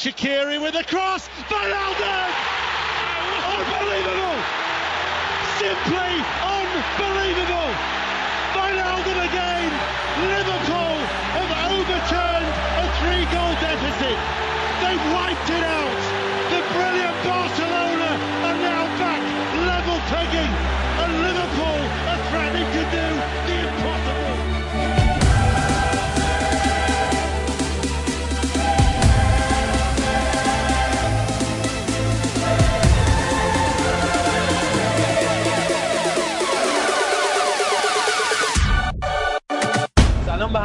Shakiri with a cross. Van Alden! Unbelievable! Simply unbelievable! Van Alden again. Liverpool have overturned a three-goal deficit. They've wiped it out.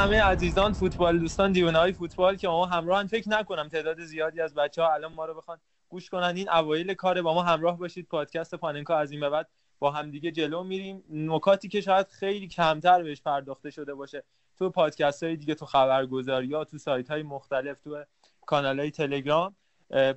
همه عزیزان فوتبال دوستان دیونه های فوتبال که ما همراهن فکر نکنم تعداد زیادی از بچه ها الان ما رو بخوان گوش کنن. این اوایل کاره با ما همراه باشید. پادکست پاننکا از این به بعد با همدیگه جلو میریم. نکاتی که شاید خیلی کمتر بهش پرداخته شده باشه تو پادکست های دیگه تو خبرگزاری ها تو سایت های مختلف تو کانال های تلگرام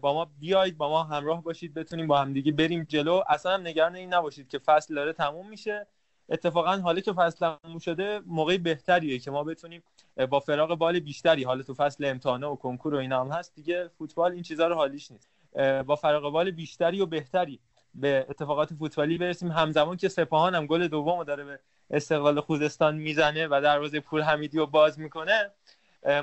با ما بیاید با ما همراه باشید. بتونیم با همدیگه بریم جلو. اصلا هم نگران این نباشید که فصل داره تموم میشه. اتفاقا حالا که فصل تموم شده موقع بهتریه که ما بتونیم با فراغ بال بیشتری حالا تو فصل امتحانه و کنکور و اینا هم هست دیگه فوتبال این چیزا رو حالیش نیست. با فراغ بال بیشتری و بهتری به اتفاقات فوتبالی برسیم. همزمان که سپاهان هم گل دومو داره به استقلال خوزستان می‌زنه و دروازه پور حمیدی رو باز می‌کنه.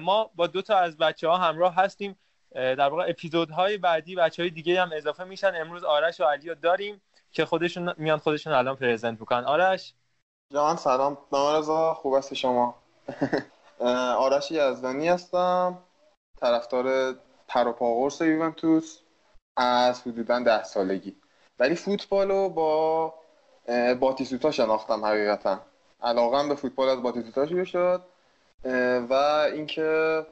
ما با دو تا از بچه ها همراه هستیم. در واقع اپیزودهای بعدی بچه های دیگه هم اضافه میشن. امروز آرش و علی رو داریم. که خودشون میان خودشون الان پرزنت می‌کنن. آرش؟ جان سلام. نامرزا خوب هستی شما؟ آرش یزدانی هستم طرفدار پروپاگورس یوونتوس از حدودا ده سالگی. ولی فوتبال رو با باتیسوتا شناختم حقیقتا. علاقم به فوتبال از باتیسوتا شروع شد و اینکه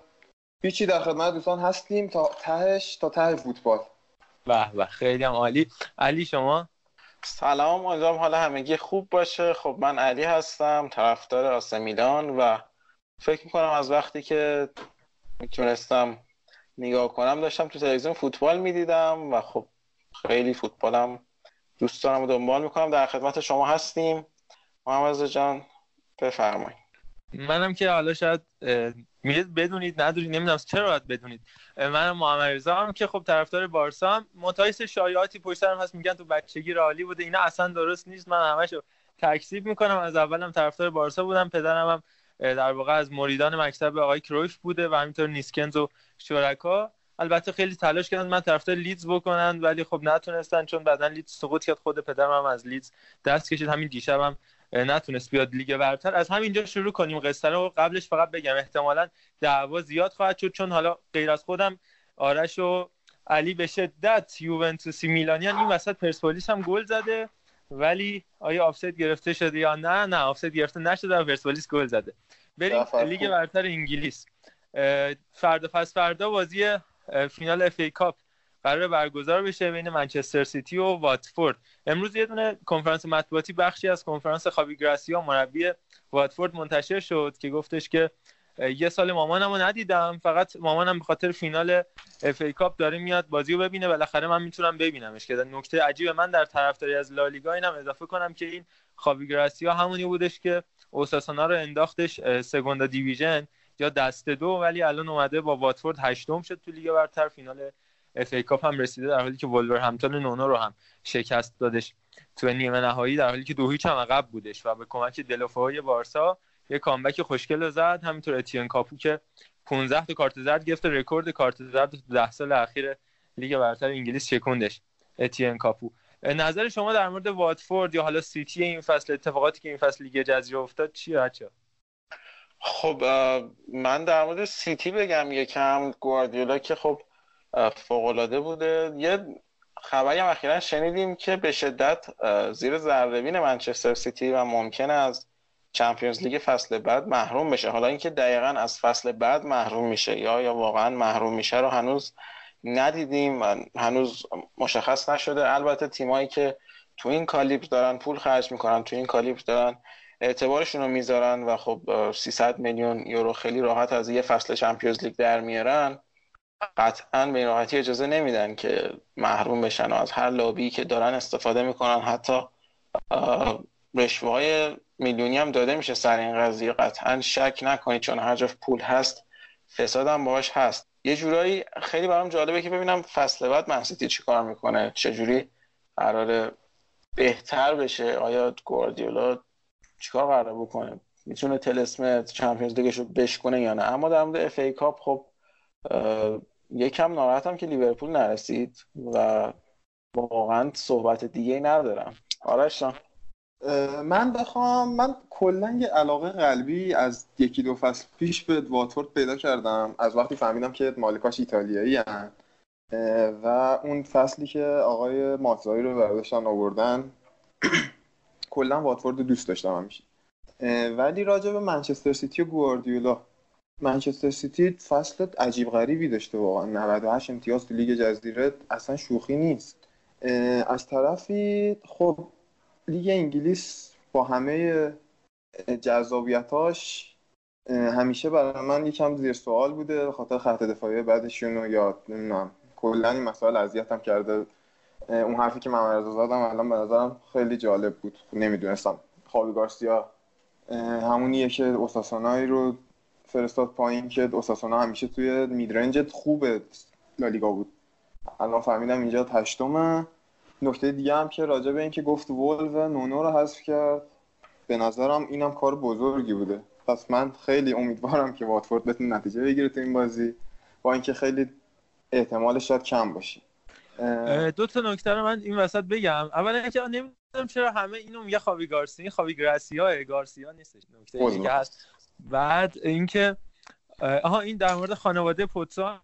هیچی در خدمت دوستان هستیم تا تهش تا ته فوتبال. به به. خیلی هم عالی. علی شما؟ سلام امیدوارم حالا همگی خوب باشه. خب من علی هستم طرفدار آسه میلان و فکر می‌کنم از وقتی که می‌تونستم نگاه کنم داشتم تو تلویزیون فوتبال می‌دیدم و خب خیلی فوتبالم دوست دارم و دنبال می‌کنم. در خدمت شما هستیم. محمد جان بفرمایید. منم که حالا شاید میرید بدونید ندونید نمی‌دونم چرا باید بدونید. منم محمد رضا هم که خب طرفدار بارسا هم هستم یه شایعاتی پشت سرم هست میگن تو بچگی رالی بوده اینا اصلا درست نیست. من همشو تکذیب می‌کنم از اولم طرفدار بارسا بودم پدرم هم در واقع از مریدان مکتب آقای کرویف بوده و همینطور نیسکنز و شرکا. البته خیلی تلاش کردن من طرفدار لیدز بکنن ولی خب نتونستن چون بعدا لیدز سقوط کرد خود پدرم هم از لیدز دست کشید. همین دیشبم نتونست بیاد لیگ برتر. از همینجا شروع کنیم. قصه رو قبلش فقط بگم. احتمالا دعوا زیاد خواهد شد چون حالا غیر از خودم آرش و علی به شدت یوونتوسی میلانیان این وسط پرسپولیس هم گل زده. ولی آیا آفساید گرفته شده یا نه؟ نه آفساید گرفته نشده و پرسپولیس گل زده. بریم لیگ برتر انگلیس. فردا پس فردا بازی فینال اف ای کاپ. قرار برگزار بشه بین منچستر سیتی و واتفورد. امروز یه دونه کنفرانس مطبوعاتی بخشی از کنفرانس خاوی گراسیا مربی واتفورد منتشر شد که گفتش که یه سال مامانمو ندیدم فقط مامانم به خاطر فینال اف ای کاپ داره میاد بازی رو ببینه بالاخره من می‌تونم ببینمش. که نکته عجیب من در طرفداری از لالیگا اینم اضافه کنم که این خاوی گراسیا همونی بودش که اوساسونا رو انداختش سگوندا division یا دست دو ولی الان اومده با واتفورد هشتم شد تو لیگ برتر فینال اف ای کاپ هم رسیده در حالی که ولورهمپتون نونو رو هم شکست دادش. تو نیمه نهایی در حالی که دو هیچ هم عقب بودش و به کمک دلوفای بارسا یه comeback خوشگل زد. همینطور اتین کاپو که 15 تا کارت زرد گرفت رکورد کارت زرد تو 10 سال اخیر لیگ برتر انگلیس شکوندش. اتین کاپو نظر شما در مورد واتفورد یا حالا سیتی این فصل اتفاقاتی که این فصل لیگ جزیره افتاد چیه بچه ها خب من در مورد سیتی بگم یکم گواردیولا که خب فوقالعاده بوده. یه خبری هم اخیرا شنیدیم که به شدت زیر ذرهبین منچستر سیتی و ممکنه از چمپیونز لیگ فصل بعد محروم بشه. حالا اینکه دقیقا از فصل بعد محروم میشه یا یا واقعا محروم میشه رو هنوز ندیدیم هنوز مشخص نشده. البته تیمایی که تو این کالیبر دارن پول خرج می‌کنن تو این کالیبر دارن اعتبارشون رو می‌ذارن و خب 300 میلیون یورو خیلی راحت از یه فصل چمپیونز لیگ در میارن. قطعا به این راحتی اجازه نمیدن که محروم بشن و از هر لابی که دارن استفاده می‌کنن. حتی رشوه های میلیونی هم داده میشه سر این قضیه. قطعا شک نکنید چون هر جا پول هست فساد هم باش هست. یه جورایی خیلی برام جالبه که ببینم فصل بعد منسیتی چی کار می‌کنه. چجوری قراره بهتر بشه؟ آیا گواردیولا چیکار قراره بکنه؟ می‌تونه تلسم چمپیونز لیگش رو بشکنه یا نه؟ اما در مورد اف ای کاپ خب یکم ناراحتم که لیورپول نرسید و واقعا صحبت دیگه ندارم. آرش من بخوام من کلا یه علاقه قلبی از یکی دو فصل پیش به واتفورد پیدا کردم. از وقتی فهمیدم که مالکاش ایتالیایی هن و اون فصلی که آقای ماتزایی رو برداشتن آوردن کلا واتفورد رو دوست داشتم همیشه. ولی راجع به منچستر سیتی و گواردیولا. منچستر سیتی فصل عجیب غریبی داشته واقعا. 98 امتیاز تو لیگ جزیره اصلا شوخی نیست. از طرفی خب لیگ انگلیس با همه جذابیتاش همیشه برای من یکم زیر سوال بوده خاطر خط دفاعی بعدشون رو یاد نمی‌دونم کلا این مسائل اذیتم کرده. اون حرفی که من زدم الان به نظرم خیلی جالب بود. نمی‌دونستم. خاوی گارسیا همونیه که اوساسونایی رو فرستاد پایین که اوساسونا همیشه توی میدرنج خوب لالیگا بود. الان فهمیدم اینجا هشتمه. نکته دیگه هم که راجع به اینکه گفت ولو نونو رو حذف کرد به نظرم اینم کار بزرگی بوده. پس من خیلی امیدوارم که واتفورد بتونه نتیجه بگیره تو این بازی با اینکه خیلی احتمالش شاید کم باشه. دو تا نکته رو من این وسط بگم. اولا اینکه نمی‌دونم چرا همه اینو میگه خاوی گارسیا. خاوی گراسیا گارسیا نیستش. نکته دیگه هست. بعد اینکه آها این در مورد خانواده پوتسان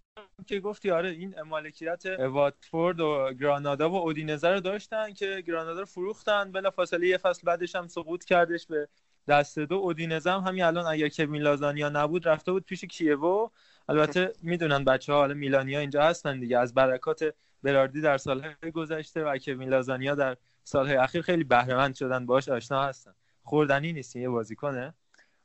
که گفتی آره این مالکیت واتفورد و گرانادا و اودینزه رو داشتن که گرانادا رو فروختن. بلا فاصله یه فصل بعدش هم سقوط کردش به دست دو. اودینزه هم همین الان اگر کوین لازانیا نبود رفته بود پیش کیوو. البته می‌دونن بچه ها حالا میلانیا اینجا هستن دیگه. از برکات براردی در سالهای گذشته و کوین لازانیا در سالهای اخیر خیلی بهره مند شدن باش آشنا هستن. خوردنی نیست یه بازیکنه.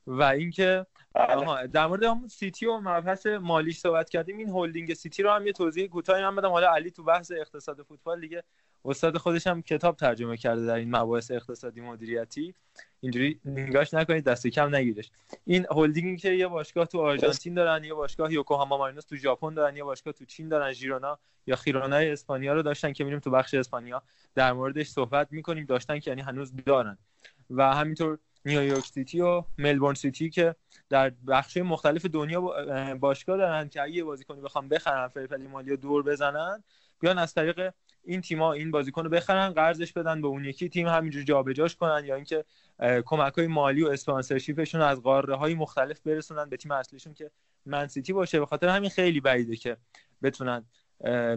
و اینکه بله. در مورد همون سیتی و مبحث مالیش صحبت کردیم این هلدینگ سیتی رو هم یه توضیح کوتاهی من بدم. حالا علی تو بحث اقتصاد فوتبال دیگه استاد خودش هم کتاب ترجمه کرده در این مباحث اقتصادی مدیریتی. اینجوری نگاش نکنید دست کم نگیرش. این هلدینگی که یه باشگاه تو آرژانتین دارن یه باشگاه یوکوهاما مارینوس تو ژاپن دارن یه باشگاه تو چین دارن ژیرونا یا خیرونای اسپانیا رو داشتن که میریم تو بخش اسپانیا. در موردش صحبت می‌کنیم داشتن که یعنی هنوز دارن. و همینطور نیویورک سیتی و ملبورن سیتی که در بخش مختلف دنیا باشگاه دارن که اگه بازیکنی بخوام بخرن fair play مالی دور بزنن بیان از طریق این تیما این بازیکن رو بخرن قرضش بدن به اون یکی تیم همینجور جابجاش کنن یا اینکه کمک های مالی و sponsorship شون از قاره های مختلف برسونن به تیم اصلیشون که من سیتی باشه. به خاطر همین خیلی بعیده که بتونن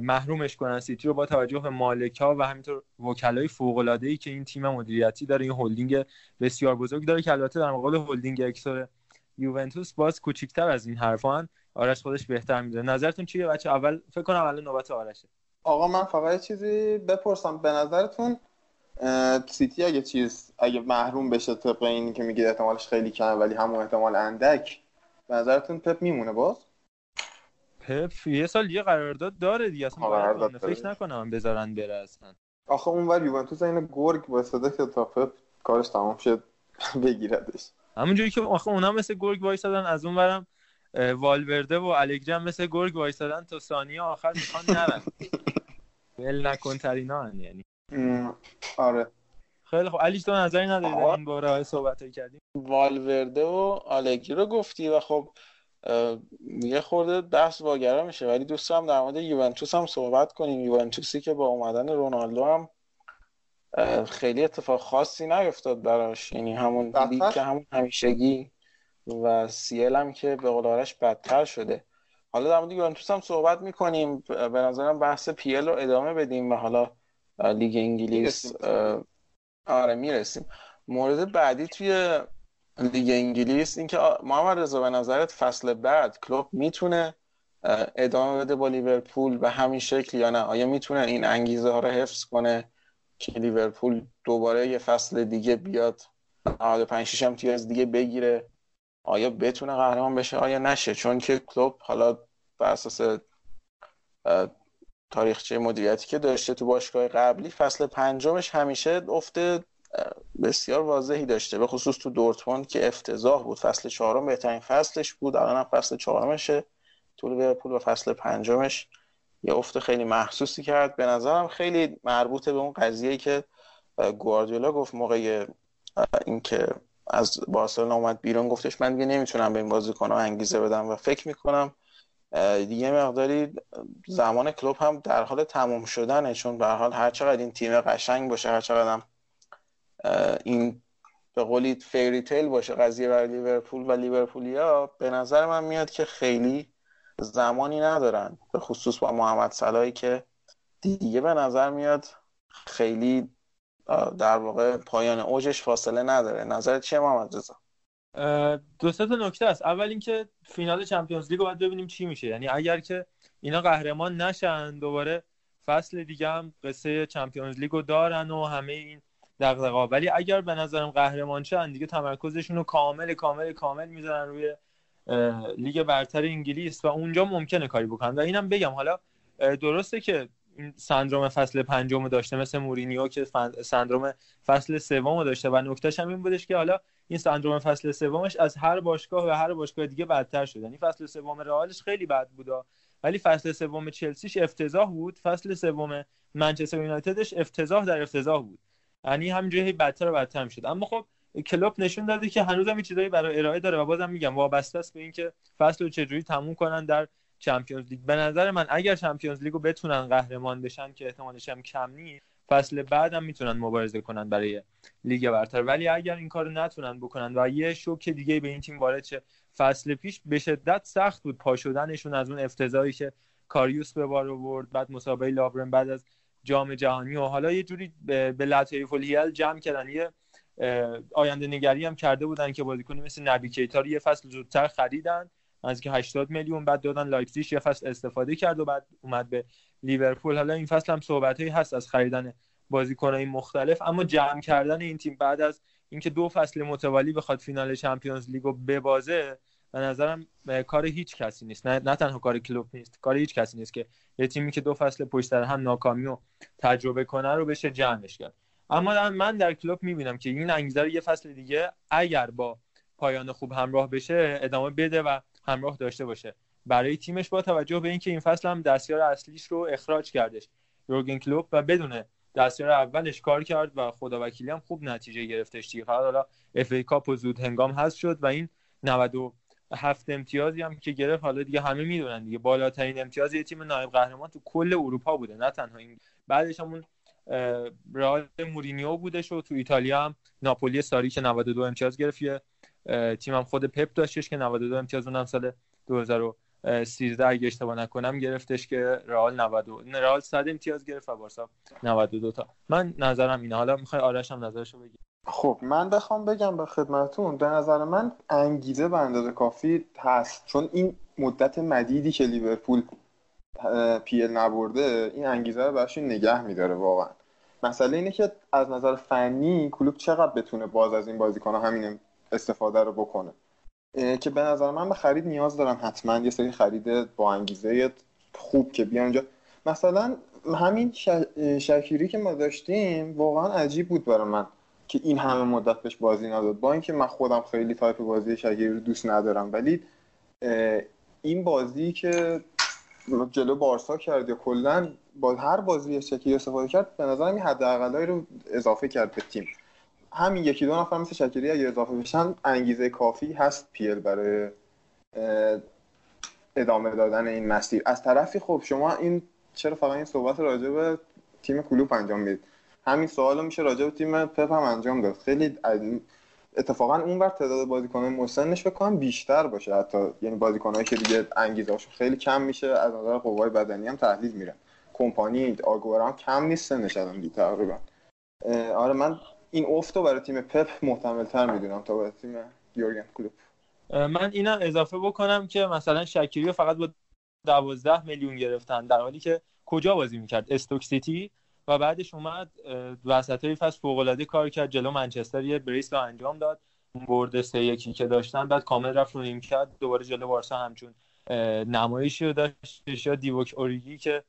محرومش کنن. سیتی رو با توجه به مالک ها و همینطور وکلای فوق العاده ای که این تیم مدیریتی داره این هلدینگ بسیار بزرگ داره که البته در مقابل هلدینگ اکسور یوونتوس باز کوچیکتر از این حرفان آرش خودش بهتر می‌دونه. نظرتون چیه بچه اول فکر کنم الان نوبت آرشه. آقا من فقط چیزی بپرسم. به نظرتون سیتی اگه چیز اگه محروم بشه طبق اینی که میگید احتمالش خیلی کمه ولی همون احتمال اندک به نظرتون پپ میمونه باز؟ پپ یه سال یه قرارداد داره دیگه. اصلا فکر نکنم بذارن بره اصلا. آخه اونور یوونتوس این گرگ واسطه که تا پپ کارش تمام شد بگیردش. همونجوری که آخه اونا مثل گرگ وایسادن از اون برم والورده و الگری هم مثل گرگ وایسادن تا ثانیه آخر می‌خوان نرن. ول نکن ترینا یعنی. آره. خیلی خب علی تو نظری نداری در این باره صحبت کردیم؟ والورده و آلگری رو گفتی و خب یه خورده بحث واگرا میشه ولی دوست دارم در مورد یوونتوس هم صحبت کنیم. یوونتوسی که با اومدن رونالدو هم خیلی اتفاق خاصی نیفتاد براش. یعنی همون لیگ که همون همیشگی و سیل هم که به قول بدتر شده. حالا در مورد یوونتوس هم صحبت می‌کنیم. به نظرم بحث پیل رو ادامه بدیم و حالا لیگ انگلیس آره می‌رسیم. مورد بعدی توی لیگ انگلیس اینکه محمد رضا به نظرت فصل بعد کلوب می‌تونه ادامه بده با لیورپول به همین شکل یا نه؟ آیا می‌تونه این انگیزه ها رو حفظ کنه که لیورپول دوباره یه فصل دیگه بیاد 95 6 امتیاز دیگه بگیره؟ آیا بتونه قهرمان بشه؟ آیا نشه؟ چون که کلوب حالا بر اساس تاریخچه مدیریتی که داشته تو باشگاه قبلی فصل پنجمش همیشه افته بسیار واضحی داشته. به خصوص تو دورتموند که افتضاح بود. فصل چهارم بهترین فصلش بود. الان هم فصل چهارمشه. تو لیورپول و فصل پنجمش یه افت خیلی محسوسی کرد. به نظرم خیلی مربوط به اون قضیه که گواردیولا گفت موقع اینکه از بارسلونا اومد بیرون. گفتش من دیگه نمی‌تونم به این بازیکن‌ها انگیزه بدم و فکر می‌کنم. دیگه مقداری زمان کلوب هم در حال تموم شدنه. چون به حال هر چقدر این تیم قشنگ باشه هر چقدر این به قولی فیری باشه قضیه برای لیورپول و لیورپولیا به نظر من میاد که خیلی زمانی ندارن به خصوص با محمد صلاحی که دیگه به نظر میاد خیلی در واقع پایان اوجش فاصله نداره. نظرت چیه محمد رضا؟ دو تا نکته است اول اینکه فینال چمپیونز لیگ رو باید ببینیم چی میشه. یعنی اگر که اینا قهرمان نشن دوباره فصل دیگه هم قصه چمپیونز لیگ رو دارن و همه این دغدغه ولی اگر به نظرم قهرمان شن دیگه تمرکزشون رو کامل کامل کامل می‌ذارن روی لیگ برتر انگلیس و اونجا ممکنه کاری بکنن. و اینم بگم حالا درسته که این سندروم فصل پنجم داشته مثل مورینیو که سندروم فصل سوم داشته و نکتهش هم این بودش که حالا این سندروم فصل سومش از هر باشگاه و هر باشگاه دیگه بدتر شد. یعنی فصل سوم رئالش خیلی بد بود ولی فصل سوم چلسیش افتضاح بود. فصل سوم منچستر یونایتدش افتضاح در افتضاح بود. یعنی همینجوری بدتر و بدتر می‌شد. اما خب کلوب نشون داده که هنوزم چیزایی برای ارائه داره و بازم میگم وابسته است به اینکه فصل رو چجوری تموم کنن در چمپیونز لیگ. به نظر من اگر چمپیونز لیگ رو بتونن قهرمان بشن که احتمالش هم کم نیست فصل بعدم می‌تونن مبارزه کنن برای لیگ برتر. ولی اگر این کارو نتونن بکنن و یه شوک دیگه به این تیم وارد شه فصل پیش به شدت سخت بود پا شدنشون از اون افتضاحی که کاریوس به بار آورد بعد مسابقه لابرن بعد از جام جهانی و حالا یه جوری به لطیف الهیل جمع کردن. یه آینده نگری هم کرده بودن که بازیکنی مثل نبی کیتا رو یه فصل زودتر خریدن. ازش که 80 میلیون بعد دادن لایپزیگ یه فصل استفاده کرد و بعد اومد به لیورپول. حالا این فصل هم صحبتایی هست از خریدن بازیکنهای مختلف اما جمع کردن این تیم بعد از اینکه دو فصل متوالی بخواد فینال چمپیونز لیگو ببازه به نظرم کار هیچ کسی نیست. نه, نه تنها کار کلوب نیست کار هیچ کسی نیست که یه تیمی که دو فصل پشت سر هم ناکامی و تجربه کنه رو بشه جمعش کرد. اما من در کلوب می‌بینم که این انگیزه رو یه فصل دیگه اگر با پایان خوب همراه بشه ادامه بده و همراه داشته باشه. برای تیمش با توجه به اینکه این فصل هم دستیار اصلیش رو اخراج کردش یورگن کلوب و بدون دستیار اولش کار کرد و خدا وکیلی هم خوب نتیجه گرفتش دیگه. فقط حالا اف کاپ و زود هنگام هست شد و این 97 امتیازی هم که گرفت حالا دیگه همه می‌دونن دیگه. بالاترین امتیاز یه تیم نایب قهرمان تو کل اروپا بوده نه تنها این. بعدش همون رئال مورینیو بودش و تو ایتالیا هم ناپولی ساری که 92 امتیاز گرفت. یه تیم هم خود پپ داشتش که 92 امتیاز اونم سال 2013 اگه اشتباه نکنم گرفتش که رئال 92 رئال 100 امتیاز گرفت و بارسا 92 تا. من نظرم اینه. حالا می‌خوای آرش هم نظرشو بگی. خب من بخوام بگم به خدمتون به نظر من انگیزه به اندازه کافی هست. چون این مدت مدیدی که لیورپول PL نبرده این انگیزه رو براش نگه میداره واقعا. مسئله اینه که از نظر فنی کلوب چقدر بتونه باز از این بازیکن همین استفاده رو بکنه. که به نظر من به خرید نیاز دارن حتما. یه سری خرید با انگیزه خوب که بیان اینجا مثلا همین شکیری که ما داشتیم واقعا عجیب بود برای من. که این همه مدت بهش بازی نداد. با اینکه من خودم خیلی تایپ بازی شکیری رو دوست ندارم ولی این بازی که جلو بارسا کرد یا کلا با هر بازی شکیری استفاده کرد به نظرم این حداقلایی رو اضافه کرد به تیم. همین یکی دو نفر مثل شکری اگه اضافه بشن انگیزه کافی هست پیل برای ادامه دادن این مسیر. از طرفی خب شما این چرا فقط این صحبت راجع به تیم کلوب انجام می‌دید؟ همین سوال میشه راجع به تیم پپ هم انجام داد. خیلی اتفاقا اون بر تعداد بازیکنان مسنش بکنم بیشتر باشه. حتی یعنی بازیکنایی که دیگه انگیزه خیلی کم میشه از نظر قوای بدنی هم تحلیل میرن. کمپانی آگورا هم کم نیست سنش تقریبا. آره من این افت برای تیم پپ محتمل تر می‌دونم تا برای تیم یورگن کلوپ. من اینا اضافه بکنم که مثلا شکیری فقط با 12 میلیون گرفتن. در حالی که کجا بازی می‌کرد؟ استوک سیتی؟ و بعدش اومد وسط های فصل فوق العاده کار کرد جلو منچستر یه brace رو انجام داد. برد سه یکی که داشتن بعد کامل رفت رو نیمکت. دوباره جلو بارسا همچون نمایشی رو داشت. یا دیوک اوریگی که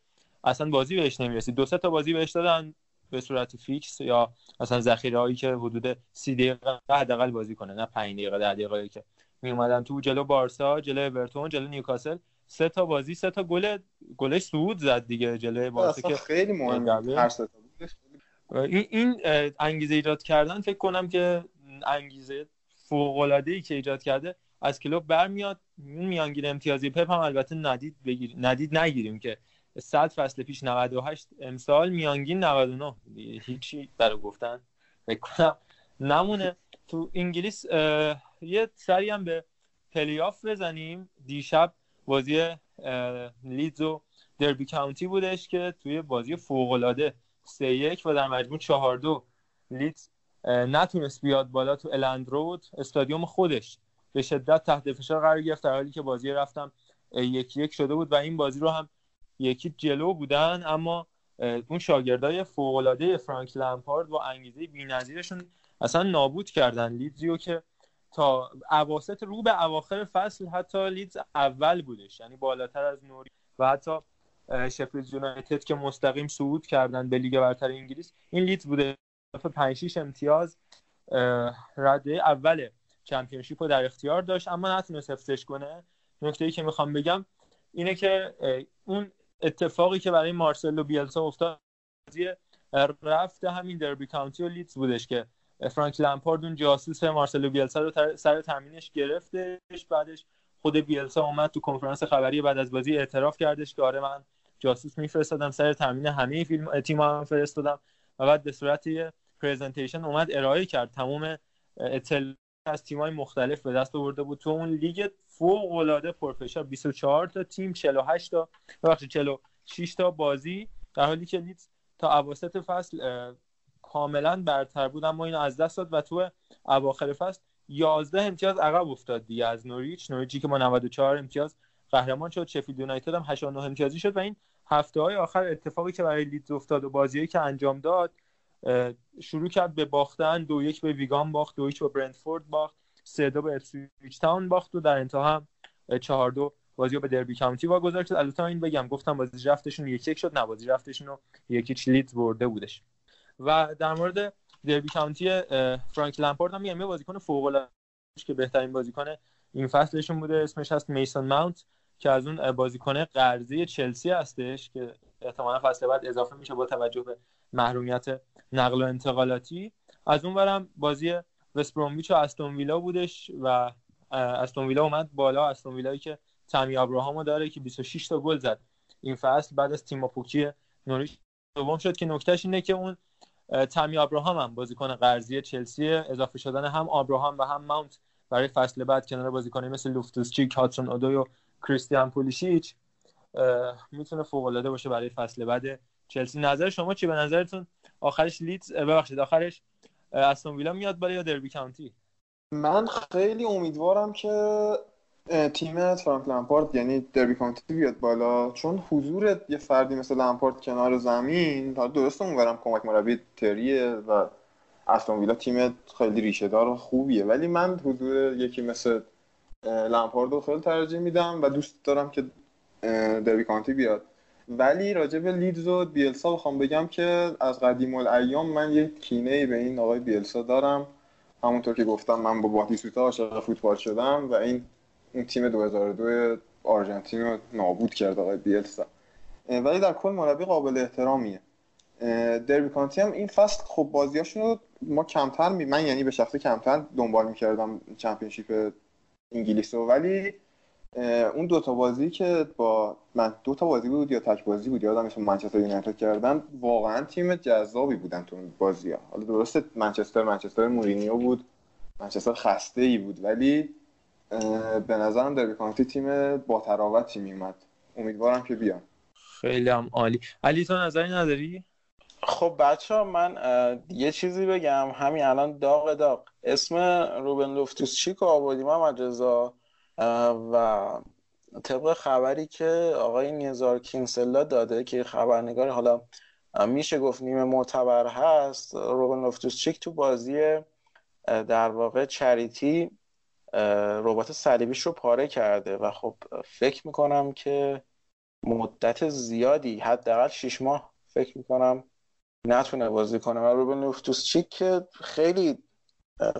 اصلا بازی بهش نمی‌رسید. دو سه تا بازی بهش دادن به صورت فیکس یا مثلا ذخیره هایی که حدود سی دقیقه حداقل بازی کنه. نه 5 دقیقه 10 دقیقه که می اومدن تو جلو بارسا جلو اورتون جلو نیوکاسل. سه تا بازی سه تا گل گلش صعود زد دیگه جلوی بارسا که خیلی مهمه هر سه تا این این انگیزه ایجاد کردن فکر کنم که انگیزه فوق العاده ای که ایجاد کرده از کلوب برمیاد. میانگین امتیازی پپ هم البته ندید بگیر ندید نگیریم که 100 فصل پیش 98 امسال میانگین 99 هیچی برای گفتن فکر کنم نمونه. تو انگلیس یه سری هم به پلیاف بزنیم. دیشب بازی لیدز و دربی کاونتی بودش که توی بازی فوق العاده 3 1 و در مجموع 4 2 لیدز نتونست بیاد بالا تو الند رود استادیوم خودش. به شدت تحت فشار قرار گرفت در حالی که بازی رفتم یکی یک شده بود و این بازی رو هم یکی جلو بودن اما اون شاگردای فوق العاده فرانک لمپارد و انگیزه بی‌نظیرشون اصلا نابود کردن. لیدزی که تا اواسط رو به اواخر فصل حتی لیدز اول بودش. یعنی بالاتر از نوریچ. و حتی شفیلد یونایتد که مستقیم صعود کردن به لیگ برتر انگلیس این لیدز بوده. 5 6 امتیاز رده اول چمپیونشیپ رو در اختیار داشت. اما نتونست حفظش کنه. نکته ای که می‌خوام بگم اینه که اون اتفاقی که برای مارسلو بیلسا افتاد رفت همین دربی کانتی و لیدز بودش که فرانک لمپارد اون جاسوس مارسلو بیلسا رو سر تمرینش گرفتش. بعدش خود بیلسا اومد تو کنفرانس خبری بعد از بازی اعتراف کردش که آره من جاسوس میفرستادم سر تمرین همه فیلم تیم هم فرستادم. و بعد به صورت یه presentation اومد ارائه کرد. تمام اطلاعات از تیم‌های مختلف به دست آورده بود. تو اون لیگ فوق العاده پرفشار 24 تا تیم 48 تا ببخشید 46 تا بازی. در حالی که لیدز تا اواسط فصل کاملا برتر بود اما اینو از دست داد و تو اواخر فصل 11 امتیاز عقب افتاد دیگه از نوریچ. نوریچی که با 94 امتیاز قهرمان شد. شفیلد یونایتد هم 89 امتیازی شد و این هفته های آخر اتفاقی که برای لیدز افتاد و بازیایی که انجام داد شروع کرد به باختن. دو یک به ویگان باخت دو یک به برنتفورد باخت سه دو به اپسویچ تاون باخت و در انتها هم چهار دو بازی به دربی کاونتی واگذار شد. البته این بگم گفتم بازی رفتشون یک یک شد نه بازی رفتشون رو یک لیدز برده بودش. و در مورد دربی کاونتی فرانک لمپارد هم میگم یه بازیکن فوق العاده که بهترین بازیکن این فصلشون بوده اسمش هست میسون ماونت که از اون بازیکن قرضی چلسی هستش که احتمالا فصل بعد اضافه میشه با توجه به محرومیت نقل و انتقالاتی. از اون برم بازی وستبرومویچ و استون ویلا بودش و استون ویلا اومد بالا. استون ویلایی که تامی ابراهامو داره که 26 تا گل زد این فصل. بعد از تیم پوکی نوریچ دوم شد که نکتهش اینه که اون تامی ابراهام هم بازیکن قرضی چلسی اضافه شدن هم ابراهام و هم ماونت برای فصل بعد کنار بازیکنی مثل لوفتوس چیک هاتسون اودوی و کریستیان پولیشیچ می‌تونه فوق العاده باشه برای فصل بعد چلسی. نظر شما چی؟ به نظرتون آخرش لیدز ببخشید آخرش استون ویلا میاد بالا یا دربی کانتی؟ من خیلی امیدوارم که تیم فرانک لمپارد یعنی دربی کانتی بیاد بالا. چون حضور یه فردی مثل لمپارد کنار زمین تا درست اونورم کمک مربی تریه و استون ویلا تیم خیلی ریشه دار و خوبیه. ولی من حضور یکی مثل لمپارد رو خیلی ترجیح میدم و دوست دارم که دربی کانتی بیاد. ولی راجع به لیدز و بیلسا بخوام بگم که از قدیم الایام من یک کینه به این آقای بیلسا دارم. همونطور که گفتم من با باتیسوتا عاشق فوتبال شدم و این این تیم 2002 آرژانتین رو نابود کرد آقای بیلسا. ولی در کل مربی قابل احترامیه. دربی کانتی هم این فصل خب بازیاشون رو ما کمتر می... من یعنی به شخص کمتر دنبال می‌کردم چمپیونشیپ انگلیس رو ولی اون دو تا بازی که با من دو تا بازی بود یا تک بازی بود یادم میشه منچستر یونایتد کردن واقعا تیم جذابی بودن تو اون بازی ها حالا درسته منچستر منچستر مورینیو بود منچستر خسته ای بود ولی به نظرم دربی کانتی تیم با تراوتی میومد امیدوارم که بیان. خیلی هم عالی. علی تو نظری نداری؟ خب بچه ها من یه چیزی بگم. همین الان داغ داغ. اسم روبن لوفتوس چیک آوردیم محمد رضا؟ و طبق خبری که آقای نیزار کینسلا داده که خبرنگار حالا میشه گفت نیمه معتبر هست روبن لوفتوس چیک تو بازی در واقع چریتی ربات صلیبیش رو پاره کرده و خب فکر می‌کنم که مدت زیادی حداقل شیش ماه فکر می‌کنم نتونه بازی کنه. و روبن لوفتوس چیک که خیلی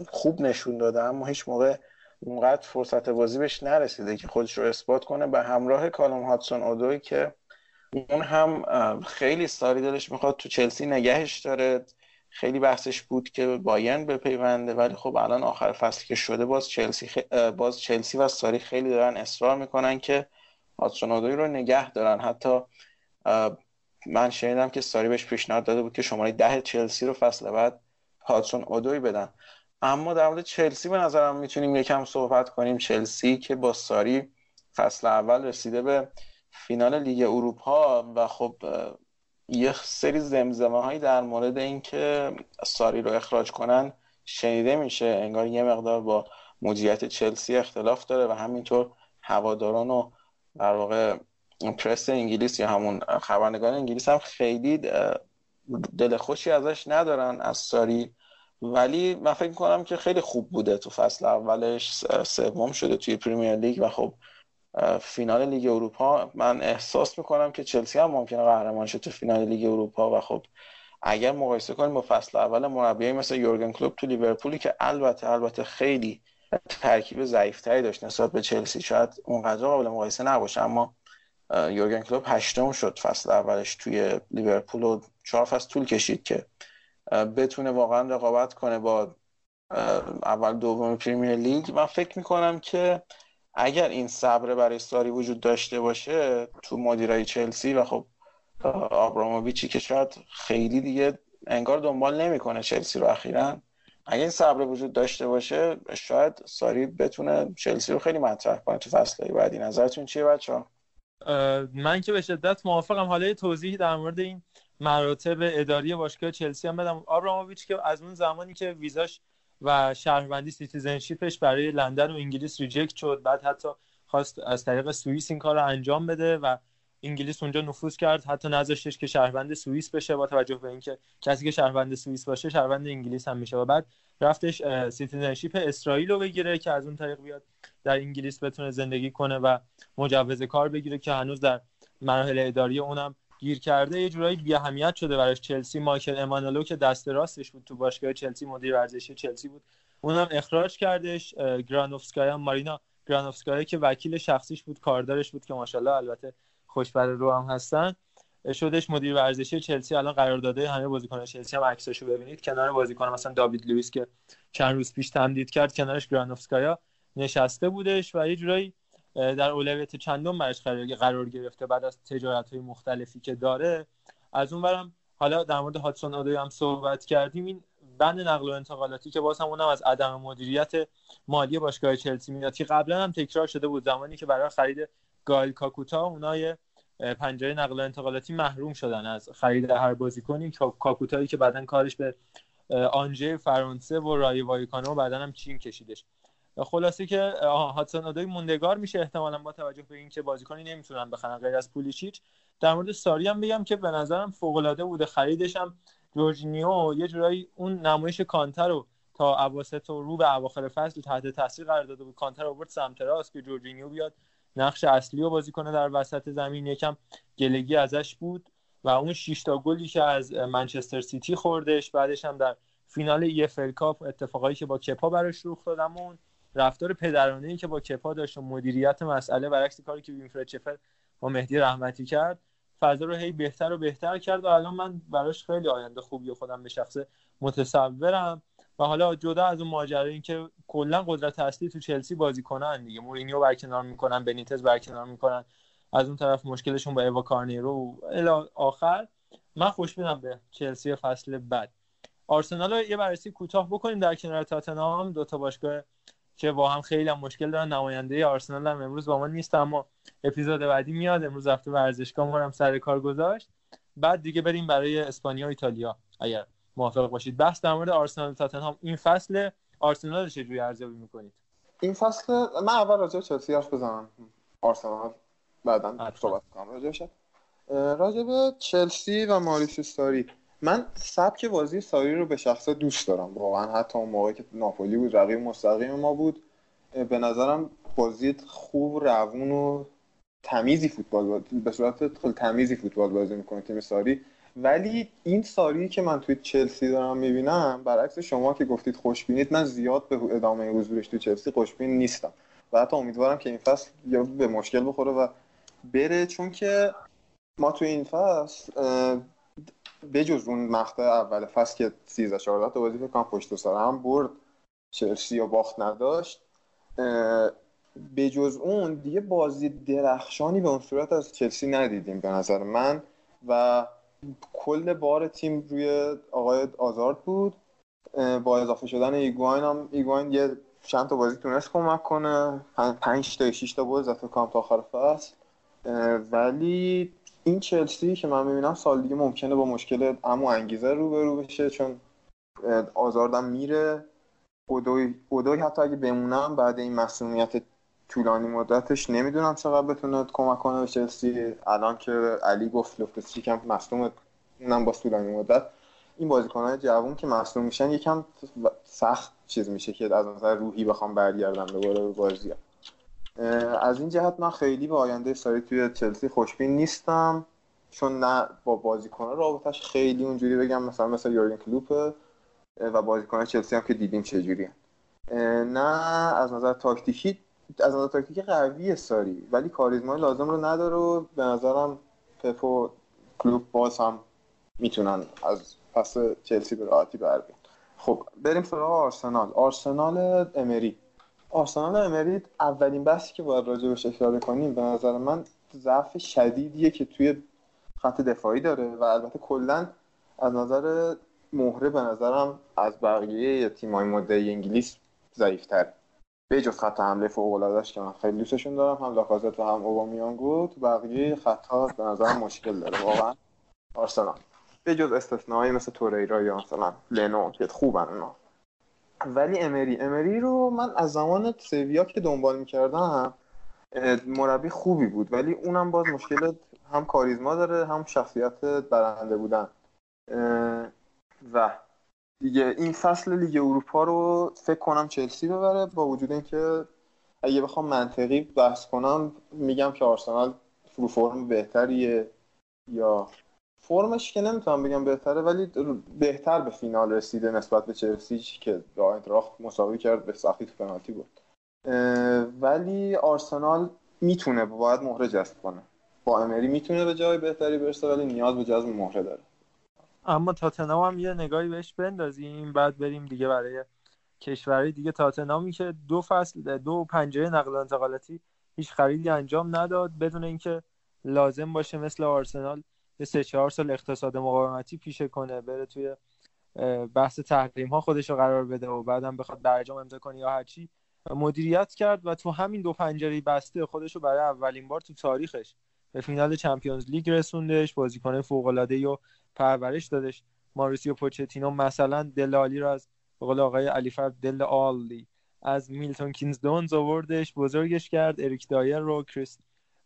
خوب نشون داده اما هیچ موقع اونقدر فرصت بازی بهش نرسیده که خودش رو اثبات کنه. به همراه کالوم هاتسون اودوی که اون هم خیلی ساری دلش می‌خواد تو چلسی نگهش داره. خیلی بحثش بود که بایرن بپیونده ولی خب الان آخر فصل که شده باز چلسی باز چلسی و ساری خیلی دارن اصرار می‌کنن که هاتسون اودوی رو نگه دارن. حتی من شنیدم که ساری بهش پیشنهاد داده بود که شماره ده چلسی رو فصل بعد هاتسون اودوی بدن. اما در مورد چلسی به نظرم می‌تونیم یکم صحبت کنیم. چلسی که با ساری فصل اول رسیده به فینال لیگ اروپا و خب یه سری زمزمه هایی در مورد اینکه ساری رو اخراج کنن شنیده میشه. انگار یه مقدار با مدیریت چلسی اختلاف داره و همینطور هواداران و در واقع پرس انگلیس یا همون خبرنگاران انگلیس هم خیلی دل خوشی ازش ندارن از ساری. ولی من فکر کنم که خیلی خوب بوده تو فصل اولش سوم شده توی پریمیر لیگ و خب فینال لیگ اروپا. من احساس می‌کنم که چلسی هم ممکنه قهرمان شه تو فینال لیگ اروپا و خب اگر مقایسه کنیم با فصل اول مربیایی مثل یورگن کلوب تو لیورپولی که البته البته خیلی ترکیب ضعیفتری داشت نسبت به چلسی شاید اونقدر قابل مقایسه نباشه اما یورگن کلوب هشتم شد فصل اولش توی لیورپول و چهار فصل طول کشید که بتونه واقعا رقابت کنه با اول دوم پریمیر لیگ. من فکر می‌کنم که اگر این صبر برای ساری وجود داشته باشه تو مدیرای چلسی و خب آبراموویچی که شاید خیلی دیگه انگار دنبال نمی‌کنه چلسی رو اخیرا. اگر این صبر وجود داشته باشه شاید ساری بتونه چلسی رو خیلی مطرح کنه تو فصلهای بعدی. نظرتون چیه بچه من که به شدت موافقم. حالا توضیحی در مورد این مراتب اداری باشگاه چلسی هم بدم. آبراموویچ که از اون زمانی که ویزاش و شهروندی citizenship ش برای لندن و انگلیس reject شد. بعد حتی خواست از طریق سوئیس این کار رو انجام بده و انگلیس اونجا نفوذ کرد. حتی نذاشتش که شهروند سوئیس بشه با توجه به اینکه کسی که شهروند سوئیس باشه شهروند انگلیس هم میشه. و بعد رفتش citizenship اسرائیل رو بگیره که از اون طریق بیاد در انگلیس بتونه زندگی کنه و مجوز کار بگیره که هنوز در مراحل اداری اونم گیر کرده یه جورایی بی اهمیت شده براش. چلسی مایکل امنالو که دست راستش بود تو باشگاه چلسی مدیر ورزشی چلسی بود. اونم اخراج کردش. گرانوفسکایا مارینا گرانوفسکایا که وکیل شخصیش بود کاردارش بود که ماشاءالله البته خوش بر و رو هم هستن. شدش مدیر ورزشی چلسی. الان قرارداد همه بازیکن چلسی هم عکساشو ببینید. کنار بازیکن مثلا داوید لوئیس که چند روز پیش تمدید کرد کنارش گرانوفسکایا نشسته بودش و یه جورایی در اولویت چندم برش قرار گرفته بعد از تجارت های مختلفی که داره. از اون برم حالا در مورد هاتسون آدوی هم صحبت کردیم. این بند نقل و انتقالاتی که باز هم اونم از عدم مدیریت مالی باشگاه چلسی میاد که قبلا هم تکرار شده بود زمانی که برای خرید گایل کاکوتا اونای پنجره نقل و انتقالاتی محروم شدن از خرید هر بازیکنی. کاکوتایی که بعدا کارش به آنژه فرانسه و رای وایکانو و بعدا هم چین کشیدش. خلاصه که هاتسون اودوی موندگار میشه احتمالا با توجه به اینکه بازیکنی نمی‌تونن بخرن غیر از پولیچیچ. در مورد ساری هم بگم که به نظرم فوق العاده بوده. خریدش هم جورجینیو یه جورایی اون نمایش کانتر رو تا اواسط و رو به اواخر فصل تحت تاثیر قرار داده بود. کانتر آورد سمت راست که جورجینیو بیاد. نقش اصلی رو بازی کنه در وسط زمین. یکم گلگی ازش بود و اون 6 تا گلی که از منچستر سیتی خوردش بعدش هم در فینال FA Cup اتفاقایی که با کپا براش رخ داد اون رفتار پدرانه ای که با کپا داشت و مدیریت مسئله برعکس کاری که وینفرد شفر با مهدی رحمتی کرد فضا رو هی بهتر و بهتر کرد و الان من براش خیلی آینده خوبی خودم به شخص متصورم و حالا جدا از اون ماجرا این که کلا قدرت اصلی تو چلسی بازی کنن دیگه. مورینیو برکنار می‌کنن بنیتز برکنار می‌کنن. از اون طرف مشکلشون با ایوا کارنیرو الی آخر. من خوشبینم به چلسی فصل بعد. آرسنال رو یه بررسی کوتاه بکنیم در کنار تاتنهام. دو تا باشگاه که با هم خیلی هم مشکل دارن. نماینده آرسنال هم امروز با ما نیست اما اپیزود بعدی میاد. امروز رفته ورزشگاه ما هم سر کار گذاشت. بعد دیگه بریم برای اسپانیا و ایتالیا اگر موافق باشید. بحث در مورد آرسنال تاتنهام. این فصل آرسنال رو چجوری ارزیابی می‌کنید؟ این فصل من اول راجع چلسی حرف بزنم. آرسنال بعدا صحبت کنم. راجع راجع به چلسی و ماریس ساری من سبک بازی ساری رو به شخصه دوست دارم. واقعا حتی اون موقعی که ناپولی بود رقیب مستقیم ما بود. به نظرم بازی خوب روون و تمیزی فوتبال به صورت خیلی تمیزی فوتبال بازی می‌کنه تیم ساری. ولی این ساری که من توی چلسی دارم می‌بینم برعکس شما که گفتید خوشبینید من زیاد به ادامه حضورش توی چلسی خوشبین نیستم. و حتی امیدوارم که این فصل یا به مشکل بخوره و بره. چون که ما توی این فصل بجز اون مقطع اول فصل که 13 14 تا بازی بکنم پشت سر هم برد چلسی و باخت نداشت. بجز اون دیگه بازی درخشانی به اون صورت از چلسی ندیدیم به نظر من و کل بار تیم روی آقای آزارد بود. با اضافه شدن ایگواین هم ایگواین یه چند تا بازی تونست کمک کنه. پنج تا 6 تا اضافه کنم تا آخر فصل. ولی این چلسی که من می‌بینم سال دیگه ممکنه با مشکل عدم انگیزه روبرو بشه چون هازاردم میره. اودوی, اودوی حتی اگه بمونه بعد این مصدومیت طولانی مدتش نمی‌دونم چقدر بتونه کمک کنه به چلسی. الان که علی گفت لوفتوس چیکم مصدوم اونم با طولانی مدت. این بازیکنان جوون که مصدوم میشن یکم سخت چیز میشه که از نظر روحی بخوام برگردم دوباره به بازی. از این جهت من خیلی به آینده ساری توی چلسی خوشبین نیستم. چون نه با بازیکنان رابطش خیلی اونجوری بگم مثلا مثل یورگن کلوپ و بازیکنان چلسی هم که دیدیم چجوری نه از نظر تاکتیکی از نظر تاکتیکی قوی ساری ولی کاریزمای لازم رو نداره و به نظرم پپ و کلوب باز هم می‌تونن از پس چلسی به راحتی بر خب بریم سراغ آرسنال. آرسنال امری. آرسنال امری اولین بحثی که باید راجع بهش اشاره کنیم به نظر من ضعف شدیدیه که توی خط دفاعی داره و البته کلا از نظر مهره به نظرم از بقیه تیمای مدعی انگلیس ضعیفتر. به جز خط حمله فوق که من خیلی دوستشون دارم هم لاکازت و هم اوبامیانگو تو بقیه خط‌ها به نظر مشکل داره واقعا. آرسنال. به جز استثنایی مثل توریرا یا مثلا لنو که خوبن اونا. ولی امری امری رو من از زمان سویا که دنبال می‌کردم مربی خوبی بود. ولی اونم باز مشکل هم کاریزما داره هم شخصیت برنده بودن. و دیگه این فصل لیگ اروپا رو فکر کنم چلسی ببره با وجود اینکه اگه بخوام منطقی بحث کنم میگم که آرسنال رو فرم بهتریه یا فرمش که نمی‌تونم بگم بهتره ولی بهتر به فینال رسیده نسبت به چلسی که با انتراخت مساوی کرد به سختی تو پنالتی بود ولی آرسنال می‌تونه باید مهره جذب کنه. با امری می‌تونه به جای بهتری برسه ولی نیاز به جذب مهره داره. اما تاتنهام هم یه نگاهی بهش بندازیم بعد بریم دیگه برای کشوری دیگه. تاتنهامی که دو فصل دو پنجره نقل و انتقالاتی هیچ خریدی انجام نداد بدون اینکه لازم باشه مثل آرسنال یه سه چهار سال اقتصاد مقاومتی پیشه کنه بره توی بحث تحریم ها خودش رو قرار بده و بعدم بخواد برجام امضا کنه یا هرچی مدیریت کرد و تو همین دو پنجره بسته خودش رو برای اولین بار تو تاریخش به فینال چمپیونز لیگ رسوندش بازیکن فوق العاده و پرورش دادش. ماریسیو پوچتینو مثلا دلالی رو از قول آقای علیفر دل آلی از میلتون کینز دونز آوردش بزرگش کرد. اریک دایر رو کریس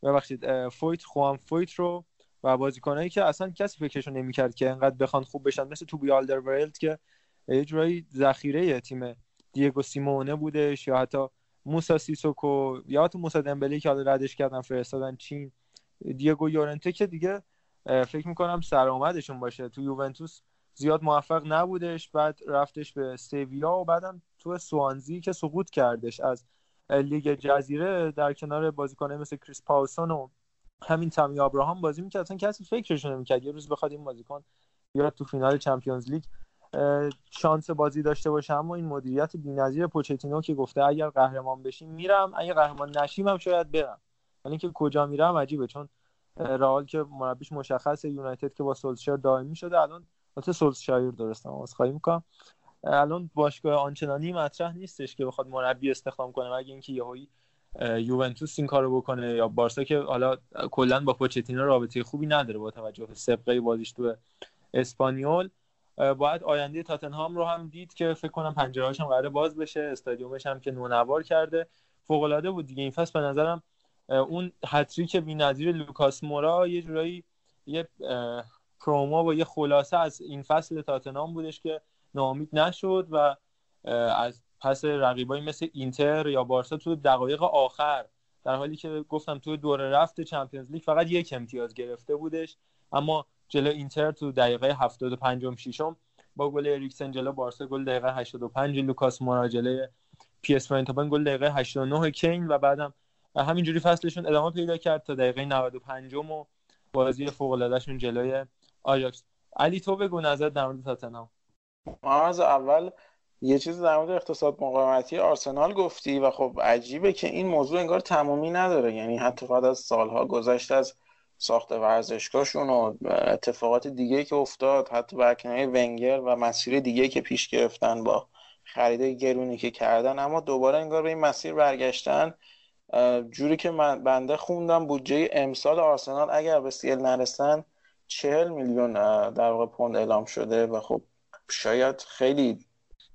ببخشید فویت خوان فویت رو و بازیکنایی که اصلا کسی فکرشو نمی‌کرد که انقدر بخوان خوب بشن. مثل توبی آلدرورلد که یه جورایی ذخیره تیم دیگو سیمونه بودش یا حتی موسا سیسوکو یا حتی موسا دمبلی که حالا ردش کردن فرستادن چین. دیگو یورنته که دیگه فکر می‌کنم سرآمدشون باشه. تو یوونتوس زیاد موفق نبودش بعد رفتش به سویا و بعدم تو سوانزی که سقوط کردش از لیگ جزیره در کنار بازیکنه مثل کریس پاوسون و همین تامی ابراهام بازی می‌کرد. اصلا کسی فکرش نمی‌کرد. یه روز بخواد این بازیکن بیاد تو فینال Champions League شانس بازی داشته باشه. اما این مدیریت بی‌نظیر پوچتینو که گفته اگر قهرمان بشیم میرم اگه قهرمان نشیم هم شاید برم. ولی اینکه کجا میرم؟ عجیبه. چون رئال که مربیش مشخصه یونایتد که با سولشایر دائمی شده الان البته سولشایر درستم خواهی می‌کنم الان باشگاه آنچنانی مطرح نیستش که بخواد مربی استخدام کنه. مگه اینکه یهویی یوونتوس این کارو بکنه یا بارسا که حالا کلا با پوچتینو رابطه خوبی نداره با توجه به سابقه بازیش تو اسپانیول. باید آینده تاتنهام رو هم دید که فکر کنم پنجرهاش هم قراره باز بشه. استادیومش هم که نونوار کرده. فوق العاده بود دیگه. این فصل به نظرم اون هتریک بی‌نظیر لوکاس مورا یه جورایی یه promo و یه خلاصه از این فصل تاتنهام بودش که ناامید نشد و از پس رقیبایی مثل اینتر یا بارسا تو دقایق آخر در حالی که گفتم تو دوره رفت Champions League فقط یک امتیاز گرفته بودش. اما جلو اینتر تو دقیقه 75 و 6 با گل اریکسن جلو بارسا گل دقیقه 85 لوکاس مورا جلو PSV گل دقیقه 89 کین و بعدم همینجوری فصلشون ادامه پیدا کرد تا دقیقه 95 و بازی فوق العاده جلوی آژاکس علی تو بگو نظر در مورد تاتنهام. از اول یه چیز در مورد اقتصاد مقاومتی آرسنال گفتی و خب عجیبه که این موضوع انگار تمومی نداره. یعنی حتی بعد از سالها گذشته از ساخت ورزشگاهشون و اتفاقات دیگه که افتاد حتی برکناری ونگر و مسیر دیگه که پیش گرفتن با خرید گرونی که کردن اما دوباره انگار به این مسیر برگشتن. جوری که من بنده خوندم بودجه امسال آرسنال اگر به سیل نرسن چهل میلیون در واقع پوند اعلام شده و خب شاید خیلی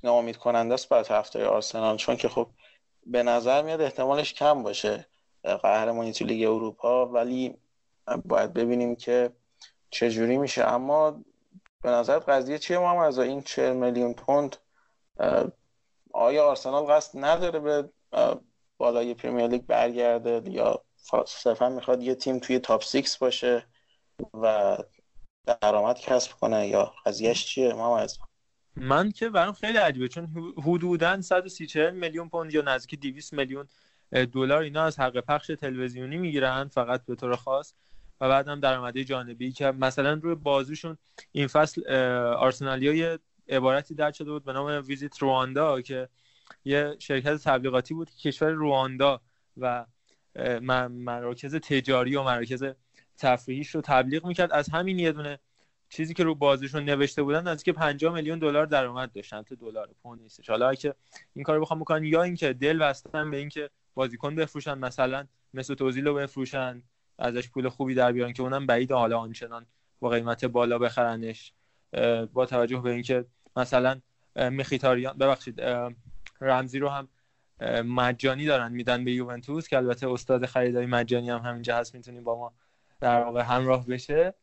ناامید کننده است برای طرفدار آرسنال چون که خب به نظر میاد احتمالش کم باشه قهرمانی تو لیگ اروپا ولی باید ببینیم که چه جوری میشه. اما به نظر قضیه چیه ما از این 40 میلیون پوند آیا آرسنال قصد نداره به بالای پریمیر لیگ برگرده یا صرفا می‌خواد یه تیم توی تاپ 6 باشه و درآمد کسب کنه یا قضیهش چیه ما از من که برام خیلی عجیبه چون حدودا 130 میلیون پوند یا نزدیک 200 میلیون دلار اینا از حق پخش تلویزیونی می‌گیرن فقط به طور خاص و بعدم درآمدی جانبی که مثلا روی بازوشون این فصل آرسنالیای عبارتی در شده بود به نام ویزیت رواندا که یه شرکت تبلیغاتی بود که کشور رواندا و مراکز تجاری و مراکز تفریحیش رو تبلیغ می‌کرد. از همین یه دونه چیزی که رو بازیشون نوشته بودن از که 50 میلیون دلار درآمد داشتن تو دلار پوند نیستش. حالا که این کارو بخوام بکنن یا اینکه دل بستن به اینکه بازیکن بفروشن مثلا مثل توزیل رو بفروشن ازش پول خوبی در بیارن که اونم بعید حالا آنچنان با قیمت بالا بخرنش. با توجه به اینکه مثلا مخیتاریان ببخشید رمزی رو هم مجانی دارن میدن به یوونتوس که البته استاد خریدای مجانی هم همینجا هست می‌تونیم با ما در واقع همراه بشه.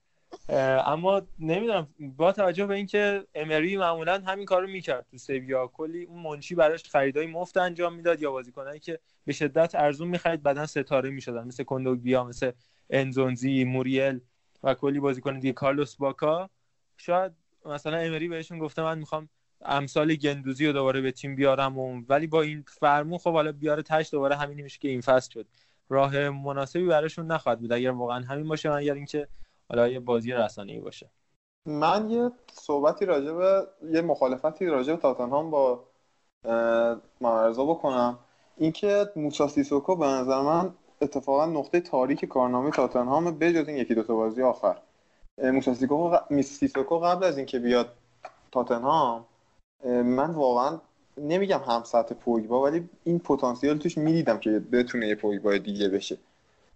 اما نمی‌دونم با توجه به اینکه امری معمولا همین کارو می‌کرد تو سویا کلی اون منشی براش خریدای مفت انجام می‌داد یا بازیکنایی که به شدت ارزون می‌خرید بعدا ستاره می‌شدن مثل کندوگبیا مثل انزونزی موریل و کلی بازیکن دیگه. کارلوس باکا شاید مثلا امری بهشون گفته من می‌خوام امثال گندوزی رو دوباره به تیم بیارم و ولی با این فرمون خب حالا بیاره تش دوباره همینی میشه که این فصل شد. راه مناسبی براشون نخواهد بود. اگر واقعا همین باشه اگر اینکه حالا یه بازی رسانه‌ای باشه. من یه صحبتی راجع به یه مخالفتی راجع به تاتنهام با معرضا بکنم. اینکه موسا سیسوکو به نظر من اتفاقا نقطه تاریک کارنامه تاتنهام بجز این یکی دو تا بازی آخر. موسا سیسوکو قبل از اینکه بیاد تاتنهام من واقعا نمیگم هم سطح پوگبا ولی این پتانسیل توش می‌دیدم که بتونه یه پوگبا دیگه بشه.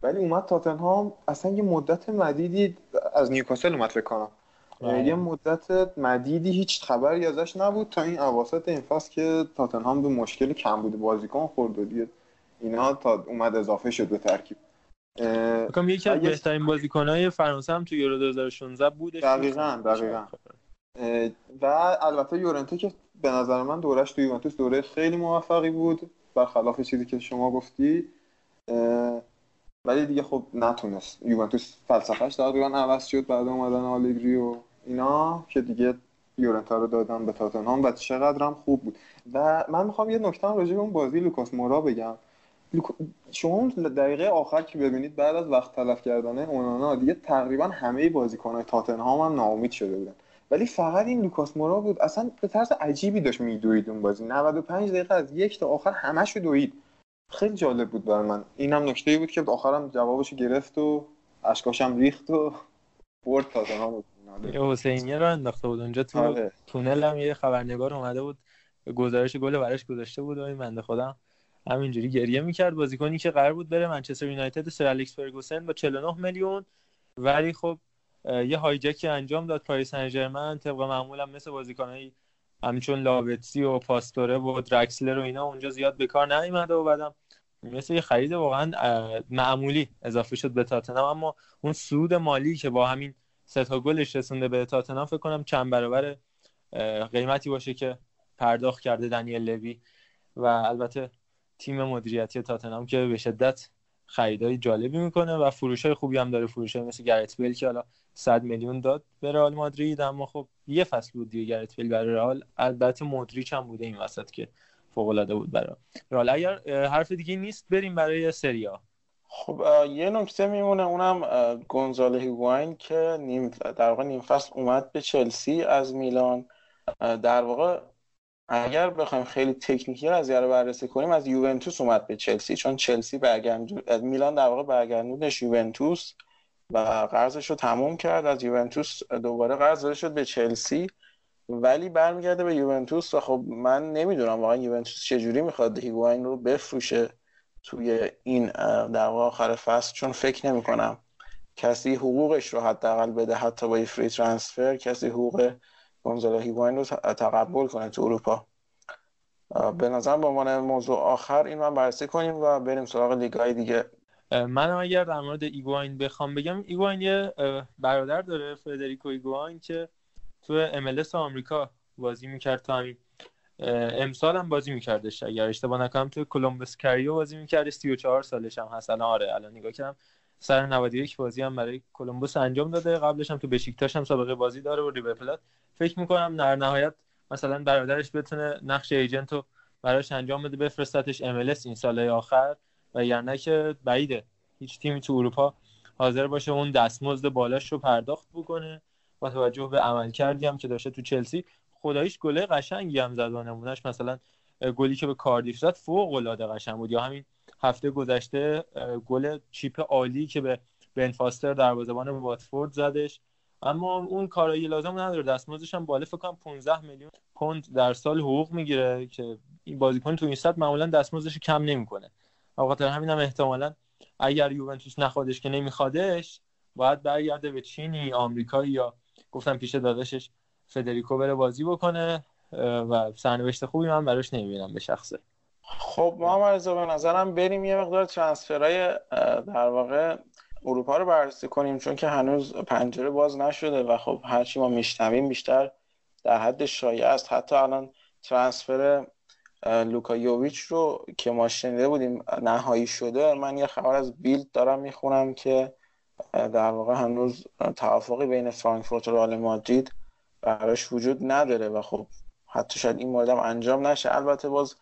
ولی اومد تاتنهام اصلا یه مدت مدیدی از نیوکاسل اومد فکر کنم. بله. یه مدت مدیدی هیچ خبری ازش نبود تا این اواسط این فصل که تاتنهام به مشکل کم بود. بازیکن خورد و دیگه اینا تا اومد اضافه شد به ترکیب. بکنم یکی از بهترین بازیکنهای فرانسه هم تو یورو 2016 بودش. دقیقاً دقیقاً. و البته یورنته که به نظر من دورش تو یوونتوس دوره خیلی موفقی بود. برخلاف چیزی که شما گفتی. ولی دیگه خب نتونست. یوونتوس فلسفهش تقریبا عوض شد بعد اومدن آلگری و اینا که دیگه یورنتا رو دادن به تاتنهام و چقدر هم خوب بود. و من می‌خوام یه نکته راجع به اون بازی لوکاس مورا بگم. شما دقیقه آخر که ببینید بعد از وقت تلف کردن اونانا دیگه تقریبا همه بازیکنهای تاتنهام هم ناامید شده بودن. ولی فقط این لوکاس مورا بود. اصلا به طرز عجیبی داشت میدوید اون بازی. 95 دقیقه از یک تا آخر همش دوید. خیلی جالب بود برای من. اینم نکته بود که آخرم جوابشو گرفت و اشکاشم ریخت و برد تاتنهام یه حسینیه رو انداخته بود. اونجا تو آره. تونل هم یه خبرنگار اومده بود. گزارش گل براش گذاشته بود و این بنده خودم همینجوری گریه می‌کرد. بازیکنی که قرار بود بره منچستر یونایتد سر الکس فرگوسن با 49 میلیون. ولی خب یه هایجکی انجام داد. پاریس سن ژرمن طبق معمولم مثل بازیکنایی همچون لاوتسی و پاستوره و درکسلر و اینا اونجا زیاد به کار نیومده و بعدم مثل یه خرید واقعا معمولی اضافه شد به تاتنهام اما اون سود مالی که با همین سه تا گلش رسونده به تاتنهام فکر کنم چند برابر قیمتی باشه که پرداخت کرده دنیل لوی و البته تیم مدیریتی تاتنهام که به شدت خریدای جالبی می‌کنه و فروش های خوبی هم داره. فروش های مثل گرت بیل که حالا 100 میلیون داد به رئال مادرید اما خب یه فصل بود دیگه گرت بیل برای رئال. البته مودریچ هم بوده این وسط که فوق العاده بود برای رئال. اگر حرف دیگه نیست بریم برای سریا خب یه نکته میمونه اونم گونزالو هیگواین که نیم در واقع نیم فصل اومد به چلسی از میلان. در واقع اگر بخوایم خیلی تکنیکی از رو بررسی کنیم از یوونتوس اومد به چلسی چون چلسی برگرد میلان در واقع برگردوندش یوونتوس و قرضش رو تموم کرد. از یوونتوس دوباره قرض شد به چلسی. ولی برمیگرده به یوونتوس و خب من نمی‌دونم واقعا یوونتوس چجوری می‌خواد هیگواین رو بفروشه توی این در واقع آخر فصل. چون فکر نمی کنم کسی حقوقش رو حداقل بده حتی با free transfer کسی حقوق گونزالو هیگواین رو تقبل کنه تو اروپا. به نظر به عنوان موضوع آخر این من بررسی کنیم و بریم سراغ لیگای دیگه. من اگر در مورد ایگواین بخوام بگم ایگواین یه برادر داره فدریکو ایگواین که تو MLS آمریکا بازی می‌کرد تا همین. امسال هم بازی میکردش. اگر اشتباه نکنم تو کلمبوس کریو بازی می‌کرد 34 سالش هم هست. الان آره الان نگاه کردم. سر 91 بازی هم برای کلمبوس انجام داده. قبلش هم تو بشیکتاش هم سابقه بازی داره و ریور پلات. فکر می‌کنم در نهایت مثلا برادرش بتونه نقش ایجنت رو براش انجام بده بفرستتش MLS این سال آخر. و یعنی که بعیده. هیچ تیمی تو اروپا حاضر باشه اون دستمزد بالاش رو پرداخت بکنه. با توجه به عمل کردی هم که داشته تو چلسی. خداییش گله قشنگی هم زد و نمونهش مثلا گلی که به کاردیف زد فوق العاده قشنگ بود. یا همین هفته گذشته گل چیپ عالی که به بن فاستر دروازه‌بان واتفورد زدش. اما اون کارایی لازم نداره. دستمزدش هم بالا. فکر کنم 15 میلیون پوند در سال حقوق می‌گیره که این بازیکن تو این سطح معمولا دستمزدش کم نمی‌کنه. خاطر همین هم احتمالا اگر یوونتوس نخوادش که نمیخوادش باید برگرده به چینی آمریکایی یا گفتم پیش داداشش فدریکو بره بازی بکنه. و سرنوشت خوبی من براش نمی‌بینم به شخصه. خب ما رضا به نظرم بریم یه مقدار ترانسفرهای در واقع اروپا رو بررسی کنیم چون که هنوز پنجره باز نشده و خب هرچی ما میشنویم بیشتر در حد شایع است. حتی الان ترانسفر لوکا یوویچ رو که ما شنیده بودیم نهایی شده من یه خبر از بیلد دارم می‌خونم که در واقع هنوز توافقی بین فرانکفورت و رئال مادرید براش وجود نداره و خب حتی شاید این هم انجام نشه. البته باز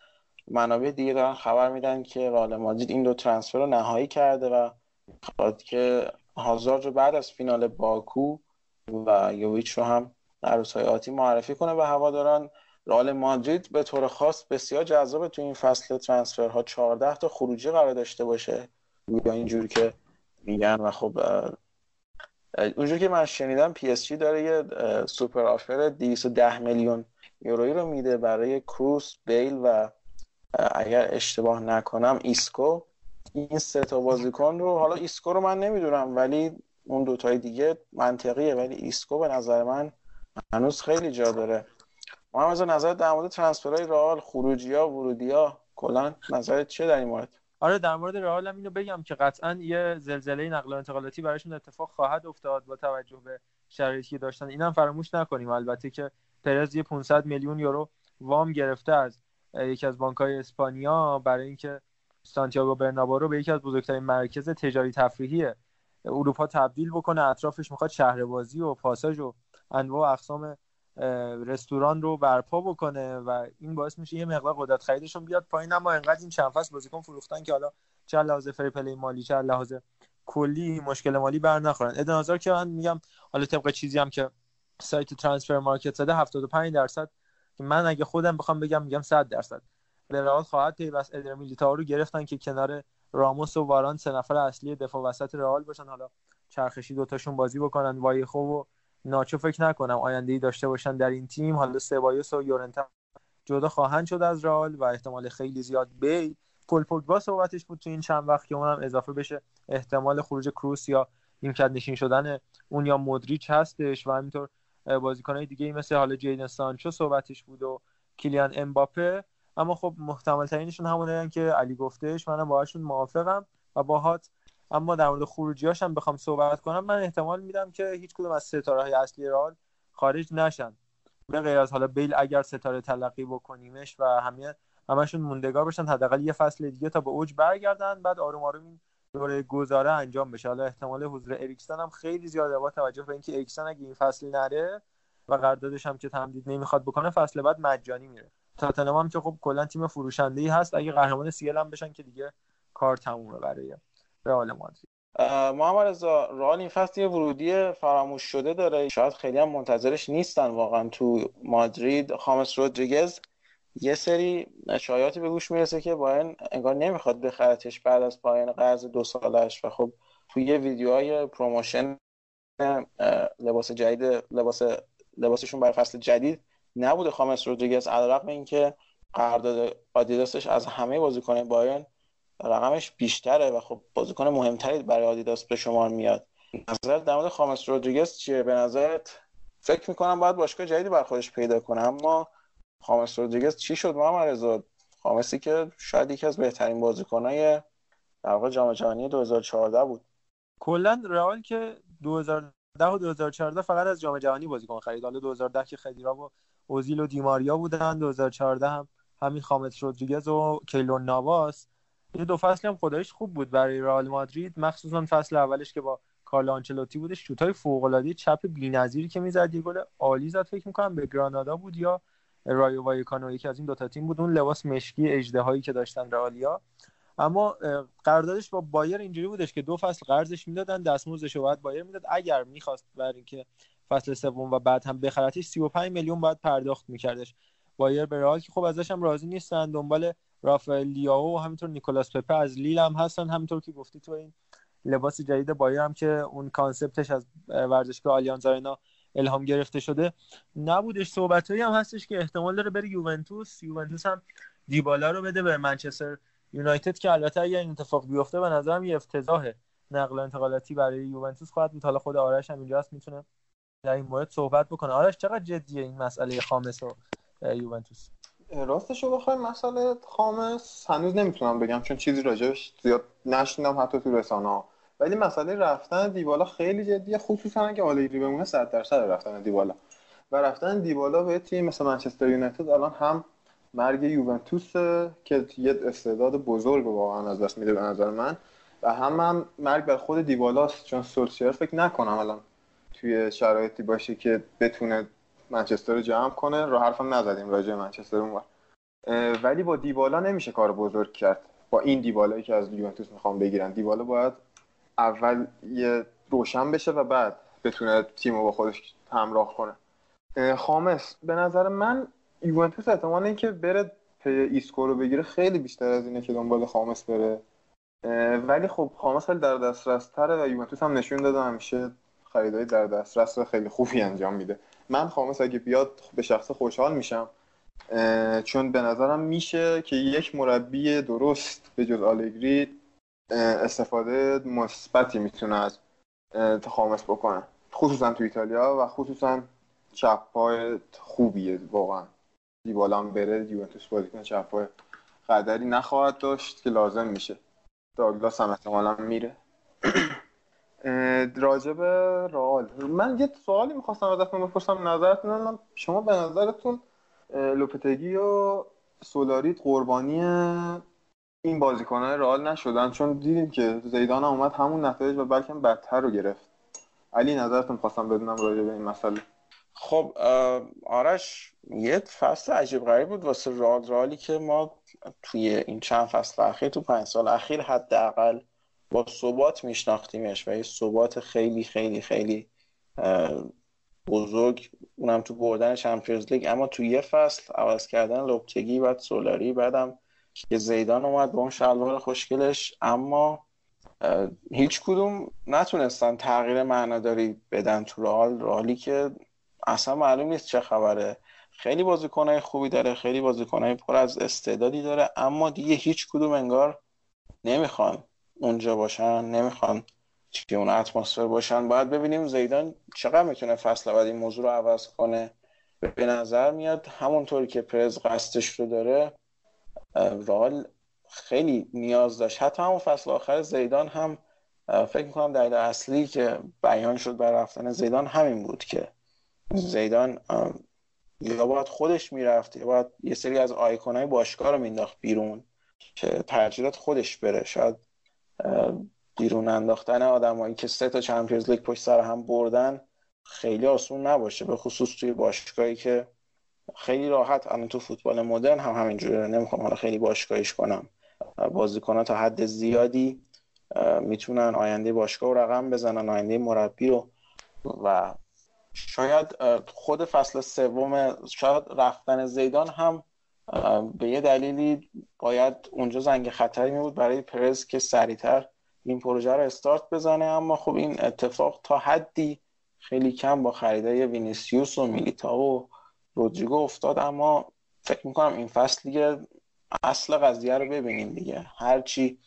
منابع دیگه دارن خبر میدن که رئال مادرید این دو ترانسفر رو نهایی کرده و خواهد که هازارد رو بعد از فینال باکو و یوویچ رو هم در روزهای آتی معرفی کنه به هواداران رئال مادرید به طور خاص بسیار جذاب تو این فصل ترانسفرها 14 تا خروجی قرار داشته باشه. یا اینجوری که میگن و خب اونجور که من شنیدم PSG داره یه super offer 210 میلیون یورویی رو میده برای کروس بیل و اگر اشتباه نکنم ایسکو. این سه تا بازیکن رو حالا ایسکو رو من نمی‌دونم ولی اون دوتای دیگه منطقیه ولی ایسکو به نظر من هنوز خیلی جا داره. محمد نظر در مورد transfer های رئال خروجی ها ورودی ها کلا نظرت چیه در این مورد؟ آره در مورد رئال هم اینو بگم که قطعا یه زلزله نقل و انتقالاتی براشون اتفاق خواهد افتاد با توجه به شرایطی که داشتن. اینم فراموش نکنیم البته که پرز یه 500 میلیون یورو وام گرفته از یکی از بانک‌های اسپانیا برای اینکه سانتیاگو برنابا رو به یکی از بزرگترین مرکز تجاری تفریحی اروپا تبدیل بکنه. اطرافش می‌خواد شهربازی و پاساژ و انواع اقسام رستوران رو برپا بکنه و این باعث میشه یه مقدار قدرت خریدشون بیاد پایین. اما انقدر این چند فصل بازیکن فروختن که حالا چه لحاظ fair play مالی چه لحاظ کلی مشکل مالی بر نخورن. ادن که من میگم حالا طبق چیزی هم که سایت Transfermarkt زده 75 درصد که من اگه خودم بخوام بگم میگم 100 درصد. رئال خواهد پیوست. ادر میلیتائو رو گرفتن که کنار راموس و واران سه نفر اصلی دفاع وسط رئال باشن. حالا چرخشی دوتاشون بازی بکنن. وایخو و ناچو فکر نکنم آینده ای داشته باشن در این تیم. حالا سبایوس و یورنته جدا خواهند شد از رئال و احتمال خیلی زیاد بی پول پوگبا صحبتش بود تو این چند وقت که اونم اضافه بشه. احتمال خروج کروس یا نیمکت نشین شدن اون یا مودریچ هستش و همینطور بازیکنهای دیگه ای مثل حالا جیدن سانچو صحبتش بود و کیلیان امباپه. اما خب محتمل ترینشون همونه که علی گفتش منم باهاشون موافقم و باهات. اما در مورد خروجیاش هم بخوام صحبت کنم. من احتمال میدم که هیچ کدوم از ستاره های اصلی رئال خارج نشن. به غیر از حالا بیل اگر ستاره تلقی بکنیمش و همه همشون موندگار بشن حداقل یه فصل دیگه تا به اوج برگردن. بعد آروم آروم این دوره گذاره انجام بشه. حالا احتمال حضور اریکسن هم خیلی زیاده با توجه به اینکه اریکسن اگه این فصل نره و قراردادش هم که تمدید نمی‌خواد بکنه فصل بعد مجانی میره. تاتنهام هم که خب کلا تیم فروشنده ای هست. اگه قهرمان سیل هم بشن که دیگه کار تمومه برای رئال مادرید. محمد رضا رئال این فصل یه ورودی فراموش شده داره. شاید خیلی هم منتظرش نیستن واقعا تو مادرید. خامس رودریگز یه سری شایعاتی به گوش می‌رسه که بایرن انگار نمی‌خواد بخرتش بعد از پایان قرض دو سالش و خب توی ویدیوهای promotion لباس جدید لباس لباسشون برای فصل جدید نبوده. خامس رودریگز علیرغم اینکه قرارداد آدیداسش از همه بازیکن بایرن رقمش بیشتره و خب بازیکن مهمتری برای آدیداس به شمار میاد. نظر در مورد خامس رودریگز چیه؟ به نظرت فکر می‌کنم باید باشگاه جدیدی بر خودش پیدا کنه اما خامس رودریگز چی شد محمد رضا؟ خامسی که شاید یکی از بهترین بازیکنای در واقع جام جهانی 2014 بود. کلا رئال که 2010 و 2014 فقط از جام جهانی بازیکن خرید. حالا 2010 که خدیرا و اوزیل و دیماریا بودن 2014 هم همین خامس رودریگز و کیلور نواس یه دو فصل هم خدایش خوب بود برای رئال مادرید مخصوصا فصل اولش که با کارلو آنچلوتی بودش شوتای فوق العاده چپ بی‌نظیری که می‌زد یه گل عالی زد فکر می‌کنم به گرانادا بود یا رایو وایکانو یکی از این دوتا تیم بود. اون لباس مشکی اژدهایی که داشتن رئالیا. اما قراردادش با بایرن اینجوری بودش که دو فصل قرضش می‌دادن دستمزدش رو باید بایرن می‌داد. اگر می‌خواست برای اینکه فصل سوم و بعد هم بخرتش 35 میلیون باید پرداخت میکردش. بایرن به رئال که خب ازش هم راضی نیستن. دنبال رافائل لیاو و همینطور نیکولاس پپه از لیل هم هستن. همینطور که گفتی تو این لباس جدید بایرن هم که اون concept ش از ورزشگاه آلیانز آرنا الهام گرفته شده. نبودش صحبتایی هم هستش که احتمال داره بره یوونتوس. یوونتوس هم دیبالا رو بده به منچستر یونایتد که البته اگر این اتفاق بیفته به نظرم یه افتضاح نقل انتقالاتی برای یوونتوس خواهد بود. حالا خود آرش هم اینجاست می‌تونه در این مورد صحبت بکنه. آرش چقدر جدیه این مسئله خامس و یوونتوس؟ راستش رو بخوایم مسئله خامس هنوز نمی‌تونم بگم چون چیزی راجبش زیاد نشنیدم حتی تو رسانه ولی مسئله رفتن دیبالا خیلی جدیه خصوصا اگه آلگری بمونه 100 درصد رفتن دیبالا. و رفتن دیبالا به تیم مثل منچستر یونایتد الان هم مرگ یوونتوس که یه استعداد بزرگ واقعا از دست میده به نظر من. و هم, هم مرگ بر خود دیبالاست چون سولشیر فکر نکنم الان توی شرایطی باشه که بتونه منچستر رو جمع کنه. رو حرفم نزدیم راجع منچستر اونور. ولی با دیبالا نمیشه کار بزرگ کرد. با این دیبالایی که از یوونتوس می‌خوام بگیرن. دیبالا باید اول یه روشن بشه و بعد بتونه تیم رو با خودش همراه کنه. خامس به نظر من یوونتوس احتمال اینکه بره پی ایسکو رو بگیره. خیلی بیشتر از اینه که دنبال خامس بره. ولی خب خامس خیلی در دسترس تره و یوونتوس هم نشون داده همیشه خریدای در دسترس خیلی خوبی انجام میده. من خامس اگه بیاد به شخص خوشحال میشم. چون به نظرم میشه که یک مربی درست به جز آلگری استفاده مثبتی می‌تونه از خامس بکنه. خصوصا تو ایتالیا و خصوصا چپ های خوبیه واقعا. دیبالا هم بره یوونتوس بازیکن چپ های قدری نخواهد داشت که لازم میشه. داگلاس هم احتمالا میره. راجب رئال. من یه سوالی می‌خواستم ازتون بپرسم نظرتون شما به نظرتون لوپتگی و سولاریت قربانی این بازیکنان رئال نشدن چون دیدیم که زیدان هم اومد همون نتایج و بلکه بدتر رو گرفت. علی نظرتون خواستم بدونم راجع به این مسئله. خب آرش یه فصل عجیب غریب بود واسه رئال. رئالی که ما توی این چند فصل اخیر تو پنج سال اخیر حداقل با ثبات میشناختیمش و یه ثبات خیلی خیلی خیلی بزرگ. اونم تو بردن چمپیونز لیگ. اما تو یه فصل عوض کردن لوپتگی بعد سولاری بعدم که زیدان اومد با اون شلوار خوشگلش اما هیچ کدوم نتونستن تغییر معناداری بدن تو رئال. رئالی که اصلا معلوم نیست چه خبره. خیلی بازیکنهای خوبی داره خیلی بازیکنهای پر از استعدادی داره اما دیگه هیچ کدوم انگار نمی‌خوان اونجا باشن نمی‌خوان که اون اتمسفر باشن. باید ببینیم زیدان چقدر می‌تونه فصل بعد این موضوع رو عوض کنه. به نظر میاد همونطوری که پرز قصدش رو داره رال خیلی نیاز داشت. حتی همون فصل آخر زیدان هم فکر می‌کنم دلیل اصلی که بیان شد بر رفتن زیدان همین بود که زیدان یا باید خودش می‌رفت یا باید یه سری از آیکونهای باشگاه رو مینداخت بیرون که ترجیحات خودش بره. شاید بیرون انداختن آدمایی که سه تا چمپیونز لیگ پشت سر هم بردن خیلی آسون نباشه به خصوص توی باشگاهی که خیلی راحت. الان تو فوتبال مدرن هم همینجوره. نمی‌خوام حالا خیلی باشگاهیش کنم. بازیکنان تا حد زیادی می‌تونن آینده باشگاه رو رقم بزنن آینده مربی رو. و شاید خود فصل سوم شاید رفتن زیدان هم به یه دلیلی باید اونجا زنگ خطری می بود برای پرز که سریعتر این پروژه رو استارت بزنه. اما خب این اتفاق تا حدی خیلی کم با خریدای وینیسیوس و میلیتا و رودریگو افتاد اما فکر می‌کنم این فصل دیگه اصل قضیه رو ببینیم دیگه. هرچی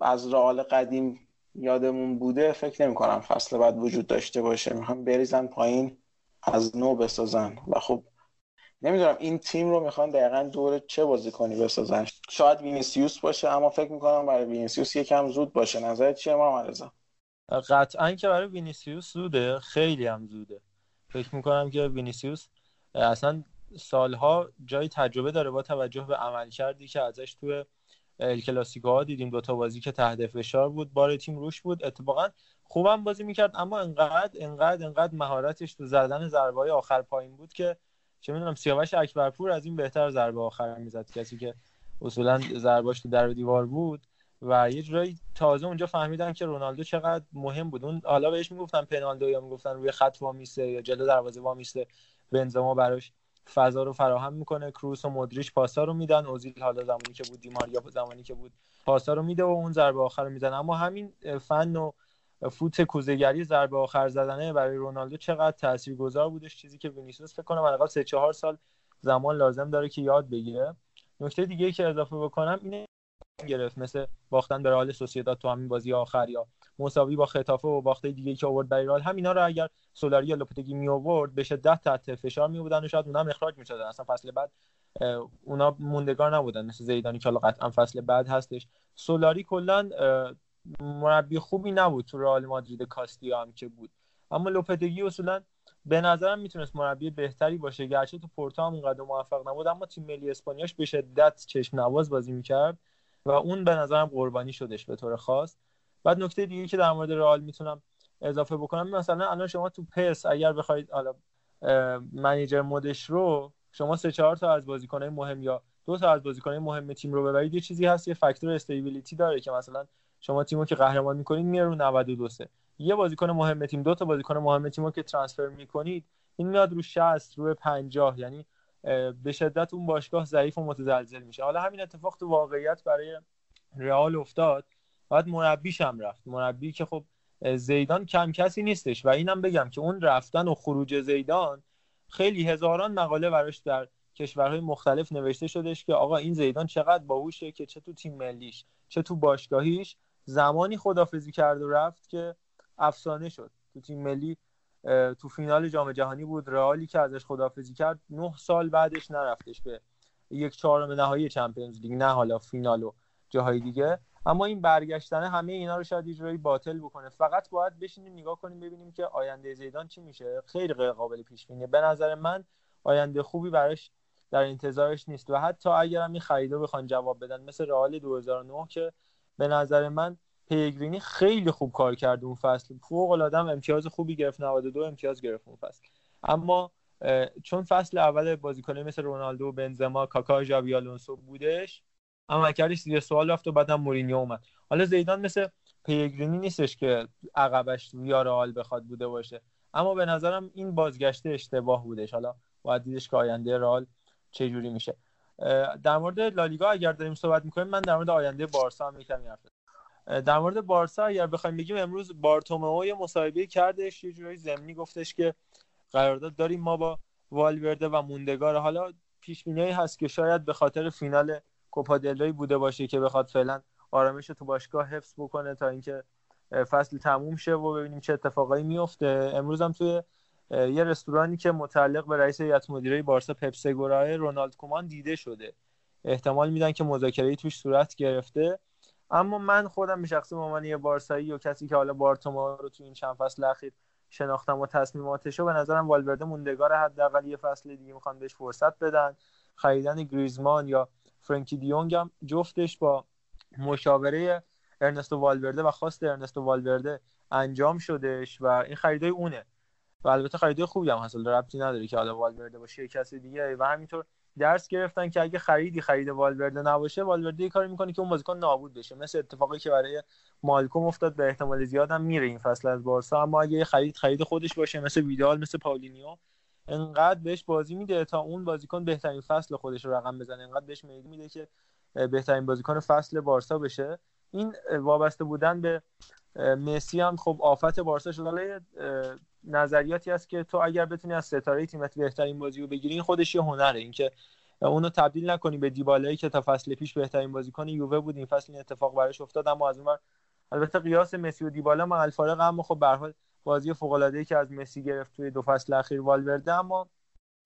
از رئال قدیم یادمون بوده فکر نمی کنم فصل بعد وجود داشته باشه. می‌خوان بریزن پایین از نو بسازن. و خب نمی‌دونم این تیم رو می‌خوان دقیقا دور چه بازیکنی بسازن. شاید وینیسیوس باشه اما فکر می‌کنم برای وینیسیوس یکم زود باشه. نظرت چیه محمدرضا قطعا که برای وینیسیوس زوده. خیلی هم زوده. فکر می‌کنم که وینیسیوس اصلا سالها جای تجربه داره با توجه به عملکردی که ازش توی کلاسیکو ها دیدیم دوتا بازی که تحت فشار بود بار تیم روش بود. اتفاقا خوبم بازی می‌کرد اما انقدر انقدر انقدر مهارتش تو زدن ضربه آخر پایین بود که چه می‌دونم سیاوش اکبرپور از این بهتر ضربه آخر می‌زد. کسی که اصولا ضرباش تو در دیوار بود و یه جورایی تازه اونجا فهمیدن که رونالدو چقدر مهم بود. اون حالا بهش می‌گفتن پنالدو یا می‌گفتن روی خط وامیسته یا جلو دروازه وامیسته. بنزما براش فضا رو فراهم می‌کنه کروس و مدریش پاسا رو میدن اوزیل حالا زمانی که بود دیماریا زمانی که بود پاسا رو میده و اون ضربه آخر رو می‌زنه. اما همین فن و فوت کوزهگری ضربه آخر زدنه برای رونالدو چقدر تاثیرگذار بودش؟ چیزی که وینیسیوس فکر کنم حداقل 3 4 سال زمان لازم داره که یاد بگیره. نکته دیگه که اضافه بکنم اینه گرفت مثل باختن به رئال سوسییداد تو همین بازی آخر یا مساوی با خطافه و باخته دیگه که آورد برای رئال. همینا رو اگر سولاری یا لوپتگی می آورد به شدت تحت فشار می بودن و شاید اونها اخراج می‌شدن. اصلا فصل بعد اونا موندگار نبودن. مثل زیدانی که قطعا فصل بعد هستش. سولاری کلا مربی خوبی نبود تو رئال مادرید کاستیا هم که بود. اما لوپتگی اصولا به نظرم می‌تونست مربی بهتری باشه. گرچه تو پورتو هم اونقدر موفق نبود اما تیم ملی اسپانیاش به شدت چشم نواز بازی می‌کرد و اون به نظرم قربانی شدش به طور خاص. بعد نکته دیگه که در مورد رئال می‌تونم اضافه بکنم مثلا الان شما تو پس اگر بخواید حالا منیجر مودش رو شما سه چهار تا از بازیکنهای مهم یا دو تا از بازیکنهای مهم تیم رو ببرید یه چیزی هست یه فاکتور استیبیلیتی داره که مثلا شما تیمو که قهرمان می‌کنید میره رو 92 سه. یه بازیکن مهم تیم دو تا بازیکن مهم تیمو که ترانسفر می‌کنید این میاد رو 60 رو 50 یعنی به شدت اون باشگاه ضعیف و متزلزل میشه. حالا همین اتفاق تو واقعیت برای رئال افتاد. بعد مربیش هم رفت. مربی که خب زیدان کم کسی نیستش. و اینم بگم که اون رفتن و خروج زیدان خیلی هزاران مقاله براش در کشورهای مختلف نوشته شدش که آقا این زیدان چقدر باهوشه که چه تو تیم ملیش چه تو باشگاهیش زمانی خدافزی کرد و رفت که افسانه شد. تو تیم ملی تو فینال جام جهانی بود. رئالی که ازش خدافزی کرد نه سال بعدش نرفتش به یک چهارم نهایی چمپیونز لیگ. نه حالا فینال و جاهای دیگه. اما این برگشتن همه اینا رو شاید یه باطل بکنه. فقط باید بشینیم نگاه کنیم ببینیم که آینده زیدان چی میشه. خیلی غیر قابل پیش بینیه. به نظر من آینده خوبی براش در انتظارش نیست و حتی اگر هم این خریدا بخوان جواب بدن مثل رئال 2009 که به نظر من پیگرینی خیلی خوب کار کرد اون فصل. فوق العاده امتیاز خوبی گرفت 92 امتیاز گرفت اون فصل. اما چون فصل اول بازیکنه مثل رونالدو بنزما کاکا ژاوی آلونسو بودش عملکردش زیر سوال رفت و بعدم مورینیو اومد. حالا زیدان مثل پیگرینی نیستش که عقبش ویارال بخواد بوده باشه. اما به نظرم این بازگشت اشتباه بودش. حالا باید دیدش که آینده رال چه جوری میشه. در مورد لالیگا اگر داریم صحبت می‌کنیم من در مورد آینده بارسا هم یکم حرف در مورد بارسا اگر بخوایم بگیم امروز بارتومئو یه مصاحبه کردش. یه جوری زمینی گفتش که قرارداد داریم ما با والورده و موندگار. حالا پیش هست که شاید به خاطر فینال کوپا بوده باشه که بخواد فعلا آرامش تو باشگاه حفظ بکنه تا اینکه فصل تموم شه و ببینیم چه اتفاقایی میفته. امروز هم توی یه رستورانی که متعلق به رئیس هیئت مدیره بارسا پپسگورای رونالد کومان دیده شده. احتمال میدن که مذاکره توش صورت گرفته. اما من خودم به شخص عنوان یه بارسایی و کسی که حالا بارتوما رو تو این چند فصل اخیر شناختم و تصمیماتشو به نظرم والورده موندگار حداقل یه فصل دیگه می‌خوان بهش فرصت بدن. خریدن گریزمان یا فرانکی دیونگ هم جفتش با مشاوره ارنستو والورده و خواست ارنستو والورده انجام شدش و این خریدای اونه. و البته خریدای خوبی هم هست. ربطی نداره که حالا والورده باشه کسی دیگه. و همینطور درس گرفتن که اگه خریدی خرید والورده نباشه والورده یه کاری می‌کنه که اون بازیکن نابود بشه. مثل اتفاقی که برای مالکوم افتاد به احتمال زیاد هم میره این فصل از بارسا. اما اگه خرید خرید خودش باشه مثل ویدال مثل پاولینیو انقدر بهش بازی میده تا اون بازیکن بهترین فصل خودش رو رقم بزنه. انقدر بهش میده میده که بهترین بازیکن فصل بارسا بشه. این وابسته بودن به مسی هم خب آفت بارسا شده نظریاتی هست که تو اگر بتونی از ستاره تیمت بهترین بازی رو بگیری این خودش یه هنره. اینکه اونو تبدیل نکنی به دیبالایی که تا فصل پیش بهترین بازیکن یووه بود. این فصل این اتفاق براش افتاد. اما از اون البته قیاس مسی و دیبالا ما الفارق اما خب به بازی فوق العاده که از مسی گرفت توی دو فصل اخیر والورده اما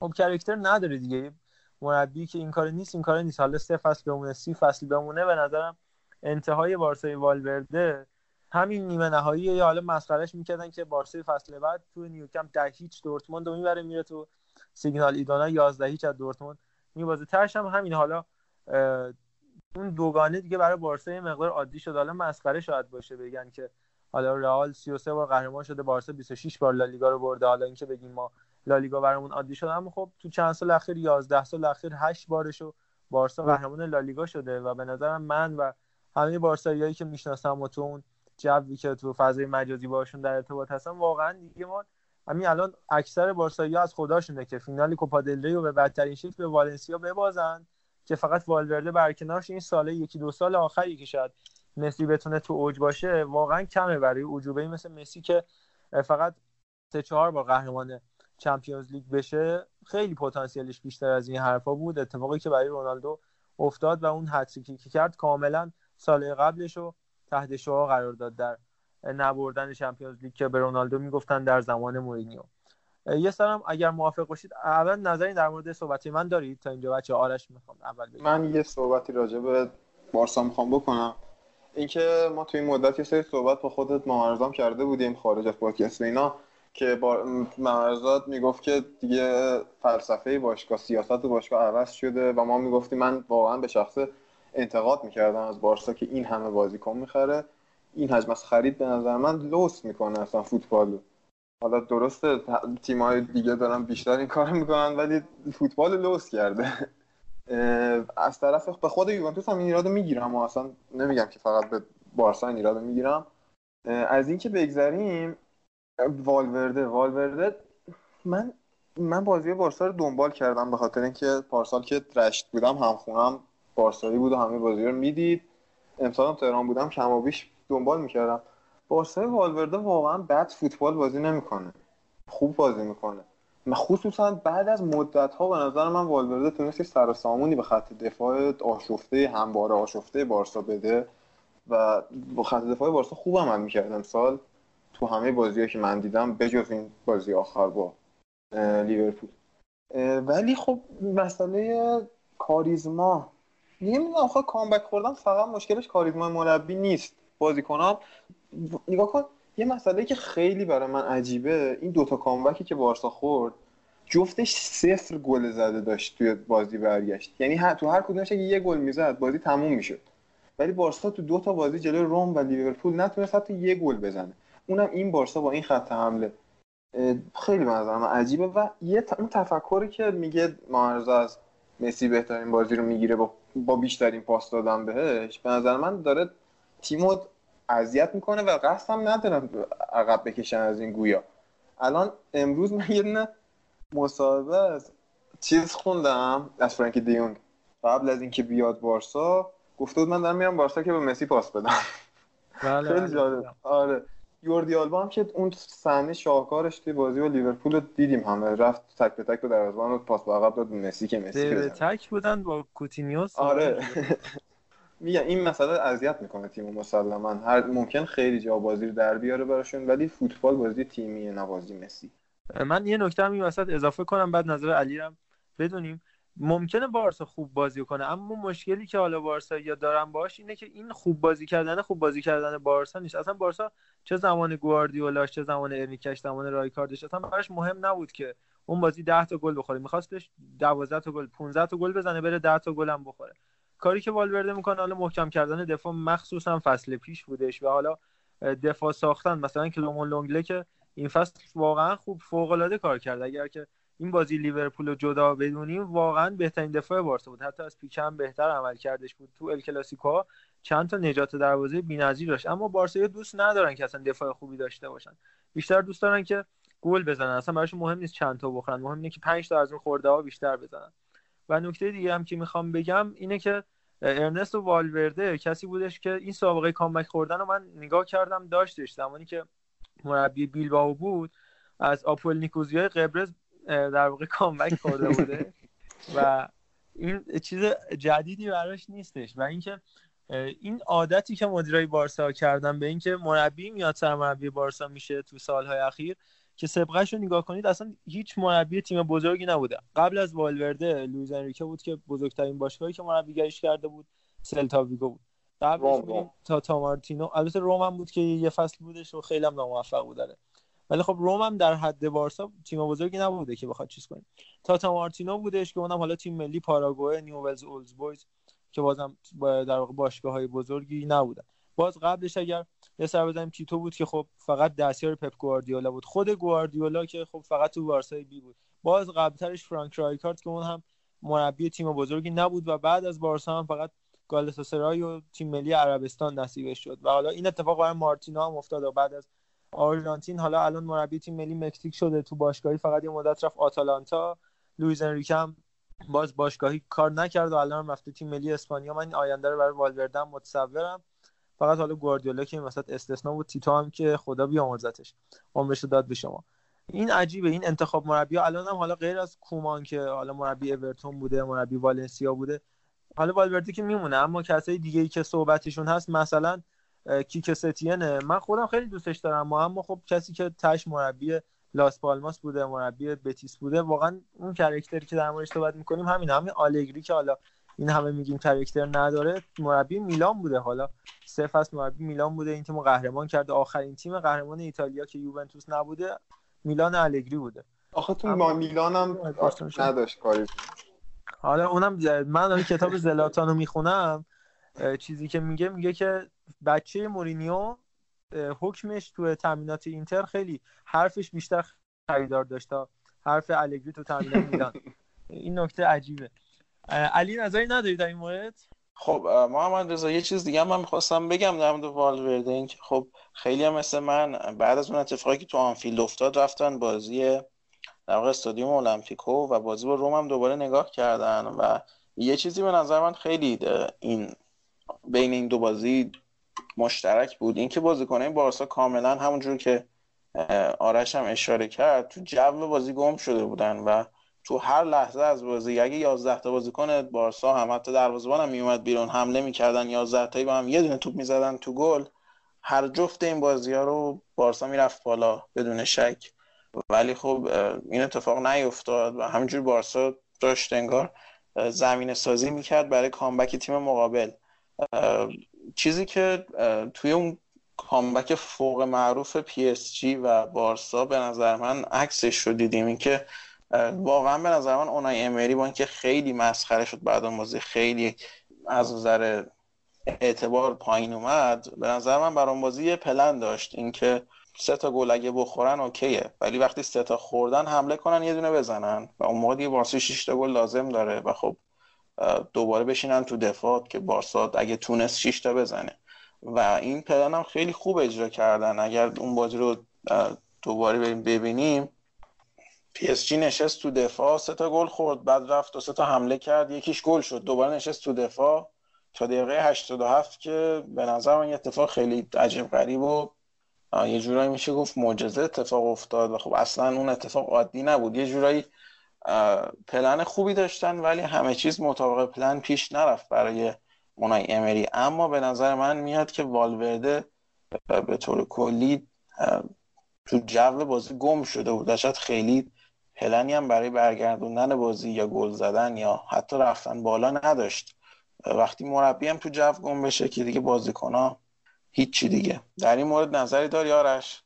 خب کرکتر نداره دیگه. مربی که این کار نیست این کار نیست. حالا سه فصل بمونه سی فصل بمونه به نظرم انتهای بارسای والورده همین نیمه نهایی یا حالا مسخرهش می‌کردن که بارسای فصل بعد تو نیوکمپ ده هیچ دورتموند رو می‌بره میره تو سیگنال ایدانا 11 هیچ از دورتموند میبازه. ترش هم همین. حالا اون دوگانه دیگه برای بارسا مقدار عادی شد. حالا مسخره شاید باشه بگن که حالا رئال 33 بار قهرمان شده بارسا 26 بار لالیگا رو برده. حالا اینکه بگیم ما لالیگا برامون عادی شده اما خب تو چند سال اخیر 11 سال اخیر 8 بارشو بارسا قهرمان لالیگا شده و به نظرم من و همه بارساییایی که می‌شناسم و تو اون جوی که تو فضای مجازی باشون در ارتباط هستن واقعا دیگه ما همین الان اکثر بارسایی از خداشونه که فینال کوپا دل رو به بدترین شکل به والنسیا ببازن که فقط والورده برکنارش این ساله یکی دو سال آخری که شاید مسی بتونه تو اوج باشه واقعا کمه برای عجوبه. مثل مسی که فقط سه چهار بار قهرمان چمپیونز لیگ بشه خیلی پتانسیلش بیشتر از این حرفا بود. اتفاقی که برای رونالدو افتاد و اون هتریکی که کرد کاملا سال قبلش رو تحت شعا قرار داد در نبردن چمپیونز لیگ که به رونالدو می‌گفتن در زمان مورینیو. یه سرم اگر موافق باشید اول نظری در مورد صحبتی من دارید. تا اینجا بچه آرش می‌خوام اول بگم. من یه صحبتی راجع به بارسا می‌خوام بکنم. اینکه ما توی این مدت یه سری صحبت با خودت ممرزام کرده بودیم خارج از پادکست اینا که با می‌گفت که دیگه فلسفه باشگاه سیاست باشگاه عوض شده و ما می‌گفتیم من واقعا به شخص انتقاد می‌کردم از بارسا که این همه بازیکن می‌خره. این حجم از خرید به نظر من لوس می‌کنه اصلا فوتبالو حالا درسته تیم‌های دیگه دارن بیشتر این کار می‌کنن ولی فوتبال لوس کرده. از طرف به خود یوونتوس هم این ایرادو می‌گیرم و اصلا نمیگم که فقط به بارسا این ایرادو می‌گیرم. از اینکه بگذریم والورده والورده من من بازی بارسا رو دنبال کردم به خاطر اینکه پارسال که رشت بودم همخونم بارسایی بود و همه بازی رو می‌دید. امسال هم تهران بودم کم بیش دنبال می‌کردم. بارسای والورده واقعا بد فوتبال بازی نمی‌کنه. خوب بازی می‌کنه. خصوصا بعد از مدت ها به نظر من والورده تونست سر و سامونی به خط دفاع آشفته همواره آشفته بارسا بده و با خط دفاع بارسا خوب عمل می‌کرد امسال تو همه بازی که من دیدم بجز این بازی آخر با لیورپول. ولی خب مسئله کاریزما نمی‌دونم آخه کامبک خوردن فقط مشکلش کاریزما مربی نیست. بازیکنان نگاه کن یه مسئله که خیلی برای من عجیبه این دوتا کامبکی که بارسا خورد جفتش صفر گل زده داشت توی بازی برگشت. یعنی تو هر کدومش اگه یه گل می‌زد بازی تموم می‌شد. ولی بارسا تو دو تا بازی جلوی روم و لیورپول نتونست حتی یه گل بزنه. اونم این بارسا با این خط حمله. خیلی منظرم عجیبه و یه اون تفکری که میگه معرض از مسی بهترین بازی رو می‌گیره با, با بیشترین پاس دادن بهش به نظر من داره تیمو اذیت می‌کنه و قصد هم ندارم عقب بکشن از این گویا. الان امروز من یه دونه مصاحبه از چیز خوندم از فرانکی دیونگ قبل از اینکه بیاد بارسا گفته بود من دارم میرم بارسا که به مسی پاس بدم. بله خیلی بله. جالب. آره. یوردی آلبا هم که اون صحنه شاهکارش توی بازی با لیورپول رو دیدیم همه. رفت تک به تک به دروازه‌بان رو پاس به عقب داد. مسی که مسی به تک بودن با کوتینیوس. آره. میگم این مسئله اذیت می‌کنه تیم مسلما. هر ممکن خیلی جا بازی رو در بیاره براشون ولی فوتبال بازی تیمیه نه بازی مسی. من یه نکته هم این وسط اضافه کنم بعد نظر علی رم بدونیم. ممکنه بارسا خوب بازی کنه اما مشکلی که حالا بارسا یا دارن باش اینه که این خوب بازی کردن خوب بازی کردن بارسا نیست. اصلا بارسا چه زمان گواردیولاش چه زمان ارنیکش زمان رایکاردش اصلا براش مهم نبود که اون بازی 10 تا گل بخوره. میخواستش 12 تا گل 15 تا گل بزنه بره 10 تا گل هم بخوره. کاری که والورده می‌کنه حالا محکم کردن دفاع مخصوصا فصل پیش بودش و حالا دفاع ساختن. مثلا کلومون لونگله که این فصل واقعا خوب فوق العاده کار کرد. اگر که این بازی لیورپول رو جدا بدونیم واقعا بهترین دفاع بارسا بود. حتی از پیک بهتر عمل کردش بود. تو ال کلاسیکو چند تا نجات دروازه بی‌نظیر داشت. اما بارسا دوست ندارن که اصلا دفاع خوبی داشته باشن. بیشتر دوست دارن که گل بزنن. اصلا براشون مهم نیست چند تا بخورن. مهم اینه که 5 تا از اون خورده ها بیشتر بزنن. و نکته دیگه هم که می‌خوام بگم اینه که ارنستو والورده کسی بودش که این سابقه کامبک خوردن رو من نگاه کردم داشتش. زمانی که مربی بیلبائو بود از آپول نیکوزیای قبرس در واقع کامبک خورده بوده. و این چیز جدیدی براش نیستش. و اینکه این عادتی که مدیرای بارسا کردن به اینکه مربی میاد سرمربی بارسا میشه تو سالهای اخیر که سابقه‌ش رو نگاه کنید اصلا هیچ مربی تیم بزرگی نبوده. قبل از والورده لوئیس انریکه بود که بزرگترین باشگاهی که مربیگریش کرده بود سلتا ویگو بود. قبلش تا تا مارتینو. البته روم هم بود که یه فصل بودش و خیلی هم ناموفق بود داره. ولی خب روم هم در حد بارسا تیم بزرگی نبوده که بخواد چیز کنه. تا مارتینو بودش که اونم حالا تیم ملی پاراگوئه نیوولز اولد بویز که بازم در واقع باشگاه های بزرگی نبودن. باز قبلش اگر یه سر بزنیم تیتو بود که خب فقط دستیار پپ گواردیولا بود. خود گواردیولا که خب فقط تو بارسای بی بود. باز قبلترش فرانک رایکارد که اون هم مربی تیم بزرگی نبود و بعد از بارسا هم فقط گالاتاسرای و تیم ملی عربستان نصیبش شد. و حالا این اتفاق برای مارتینا هم افتاد و بعد از آرژانتین حالا الان مربی تیم ملی مکزیک شده. تو باشگاهی فقط یه مدت رفت آتالانتا. لوئیز انریکه باز باشگاهی کار نکرد و الان رفته تیم ملی اسپانیا. من این آینده رو برای والورده متصورم. فقط حالا گواردیولا که این وسط استثنا بود تیتو هم که خدا بیامرزتش. عمرش داد به شما. این عجیبه این انتخاب مربی. الان هم حالا غیر از کومان که حالا مربی اورتون بوده مربی والنسیا بوده حالا والورده که میمونه. اما کسای دیگه ای که صحبتشون هست مثلا کیک ستینه. من خودم خیلی دوستش دارم. اما خب کسی که تش مربی لاس پالماس بوده مربی بتیس بوده واقعا اون کرکتری که در موردش صحبت می‌کنیم همین همین آلگری که حالا این همه میگیم کرکتر نداره مربی میلان بوده. حالا سه فصل مربی میلان بوده این تیم قهرمان کرده آخرین تیم قهرمان ایتالیا که یوونتوس نبوده میلان الگری بوده. آخه تو ما میلان هم نداشت کاری. حالا اونم من دارم کتاب زلاتان رو می‌خونم. چیزی که میگه میگه که بچه مورینیو حکمش تو تامینات اینتر خیلی حرفش بیشتر خریدار داشت. حرف الگری تو تامینات میلان. این نکته عجیبه. علی نظری نداری در این مورد؟ خب محمد رضا یه چیز دیگه من می‌خواستم بگم در مورد والورده این که خب خیلی هم مثل من بعد از اون اتفاقی که تو آنفیلد افتاد رفتن بازی در واقع استادیوم المپیکو و بازی با روم هم دوباره نگاه کردن و یه چیزی به نظر من خیلی این بین این دو بازی مشترک بود. اینکه بازیکنان بارسا کاملا همونجور که آرش هم اشاره کرد تو جو بازی گم شده بودن و تو هر لحظه از بازی اگه 11 تا بازیکن بارسا هم حتی دروازه‌بان هم میومد بیرون حمله می‌کردن 11 تایی با هم یه دونه توپ می‌زدن تو گل. هر جفت این بازی ها رو بارسا می‌رفت بالا بدون شک. ولی خب این اتفاق نیفتاد و همینجور بارسا داشت انگار زمین سازی می‌کرد برای کامبک تیم مقابل. چیزی که توی اون comeback فوق معروف پی اس جی و بارسا به نظر من عکسش رو دیدیم این که واقعا به نظر من اونای امری با اینکه خیلی مسخره شد بعد بازی خیلی از نظر اعتبار پایین اومد به نظر من برا بازی یه پلن داشت. اینکه سه تا گل اگه بخورن OK یه ولی وقتی سه تا خوردن حمله کنن یه دونه بزنن و اون موقع دیگه بارسا 6 تا گل لازم داره و خب دوباره بشینن تو دفاع که بارسا اگه تونست 6 تا بزنه. و این پلن هم خیلی خوب اجرا کردن. اگر اون بازی رو دوباره ببینیم پی اس جی نشست تو دفاع سه تا گل خورد بعد رفت و سه تا حمله کرد یکیش گل شد. دوباره نشست تو دفاع. تا دقیقه 87 که به نظر من یه اتفاق خیلی عجیب غریب و یه جورایی میشه گفت معجزه اتفاق افتاد و خب اصلا اون اتفاق عادی نبود. یه جورایی پلن خوبی داشتن ولی همه چیز مطابق پلن پیش نرفت برای اونای امری. اما به نظر من میاد که والورده به طور کلی تو جو بازی گم شده بود. شاید خیلی پلنی هم برای برگردوندن بازی یا گل زدن یا حتی رفتن بالا نداشت. وقتی مربی هم تو جو گم بشه که دیگه بازیکن ها هیچی دیگه. در این مورد نظری داری آرش؟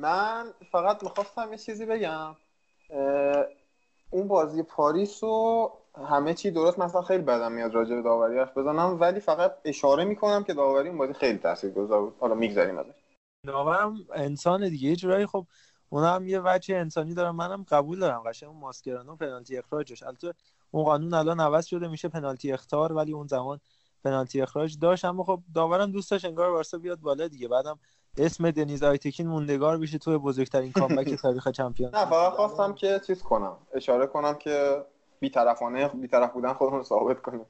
من فقط می‌خواستم یه چیزی بگم. اون بازی پاریس رو همه چی درست مثلا خیلی بدم میاد راجع به داوری حرف بزنم ولی فقط اشاره می‌کنم که داوری اون بازی خیلی تاثیرگذار بود. حالا میگذریم ازش. داورم انسان دیگه یه جورایی خب اونا هم یه وجه انسانی دارن منم قبول دارم. قشنگ اون ماسکرانو پنالتی اخراجش البته اون قانون الان عوض شده میشه پنالتی اختار ولی اون زمان پنالتی اخراج داشت. اما خب داورم دوست داشت انگار بارسا بیاد بالا دیگه. بعدم اسم دنیز آیتکین موندگار بشه توی بزرگترین comeback تاریخ چمپیونز نه فقط خواستم که چیز کنم. اشاره کنم که بیطرفانه بیطرف بودن خودمون رو ثابت کنیم.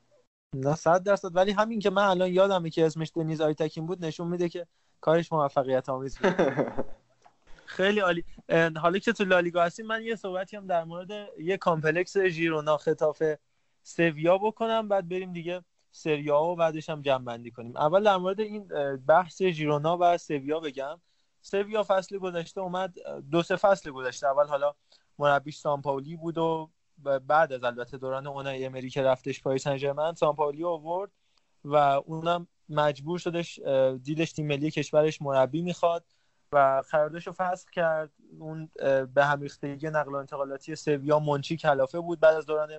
نه صد درصد. ولی همین که من الان یادمه که اسمش دنیز آیتکین بود نشون میده که کارش موفقیت آمیز بود. خیلی عالی. حالا که تو لالیگا هستیم من یه صحبتی هم در مورد یه complex ژیرونا ختافه سویا بکنم بعد بریم دیگه سریا و بعدش هم جمع بندی کنیم. اول در مورد این بحث ژیرونا و سویا بگم. سویا فصل گذشته اومد دو سه فصل گذشته. اول حالا مربیش سامپاولی بود و بعد از البته دوران اونای امری که رفتش پاریس سن ژرمن سامپاولی آورد و اونم مجبور شدش دیدش تیم ملی کشورش مربی می‌خواد. و قراردادش رو فسخ کرد. اون به هم ریختگی نقل و انتقالاتی سویا منچی کلافه بود بعد از دوران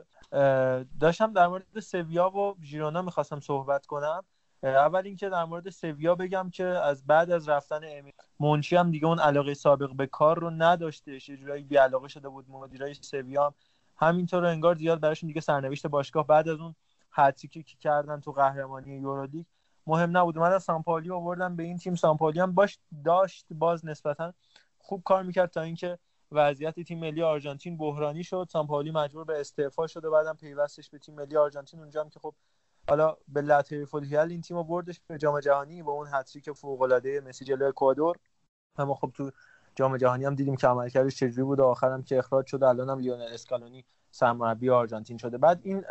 داشتم در مورد سویا و ژیرونا می‌خواستم صحبت کنم. اول اینکه در مورد سویا بگم که از بعد از رفتن امی منچی هم دیگه اون علاقه سابق به کار رو نداشته یه جورایی بی علاقه شده بود مدیرای سویا هم. همینطور انگار زیاد براشون دیگه سرنوشت باشگاه بعد از اون حدسی که کردن تو قهرمانی یورولیگ مهم نبود. من از سامپالی آوردم به این تیم. سامپالی هم باش داشت باز نسبتا خوب کار می‌کرد تا اینکه وضعیت تیم ملی آرژانتین بحرانی شد. سامپالی مجبور به استعفا شد و بعدم پیوستش به تیم ملی آرژانتین. اونجا هم که خب حالا به لاتری فوتبال این تیم بردش به جام جهانی با اون هتریک فوق العاده مسی جلوی اکوادور. اما خب تو جام جهانی هم دیدیم که عملکردش چجوری بود. و آخرم که اخراج شد. الان هم لیونل اسکالونی سرمربی آرژانتین شده. بعد این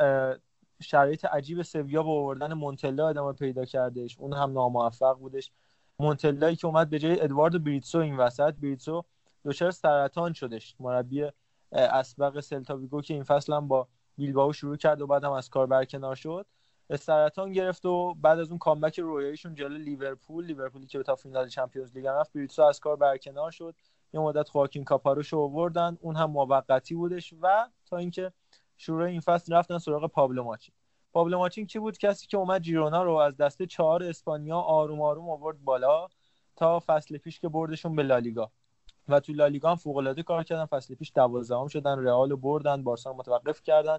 شرایط عجیب سویا با آوردن مونتلا ادامه پیدا کردش. اون هم ناموفق بودش. مونتلایی که اومد به جای ادوارد بریتسو این وسط بریتسو دچار سرطان شدش. مربی اسبق سلتا که این فصل هم با بیلبائو شروع کرد و بعد هم از کار برکنار شد سرطان گرفت و بعد از اون comeback رویاییشون جلو لیورپول لیورپولی که به تا فینال چمپیونز لیگ رفت بریتسو از کار برکنار شد. یه مدت خواکین کاپاروش رو آوردن. اون هم موقتی بودش و تا اینکه شروع این فصل رفتن سراغ پابلو ماچین. پابلو ماچین کی بود؟ کسی که اومد جیرونا رو از دسته چهار اسپانیا آروم آروم آورد بالا تا فصل پیش که بردشون به لالیگا. و تو لالیگا هم فوق العاده کار کردن. فصل پیش 12 شدن رئال رو بردن بارسا متوقف کردن.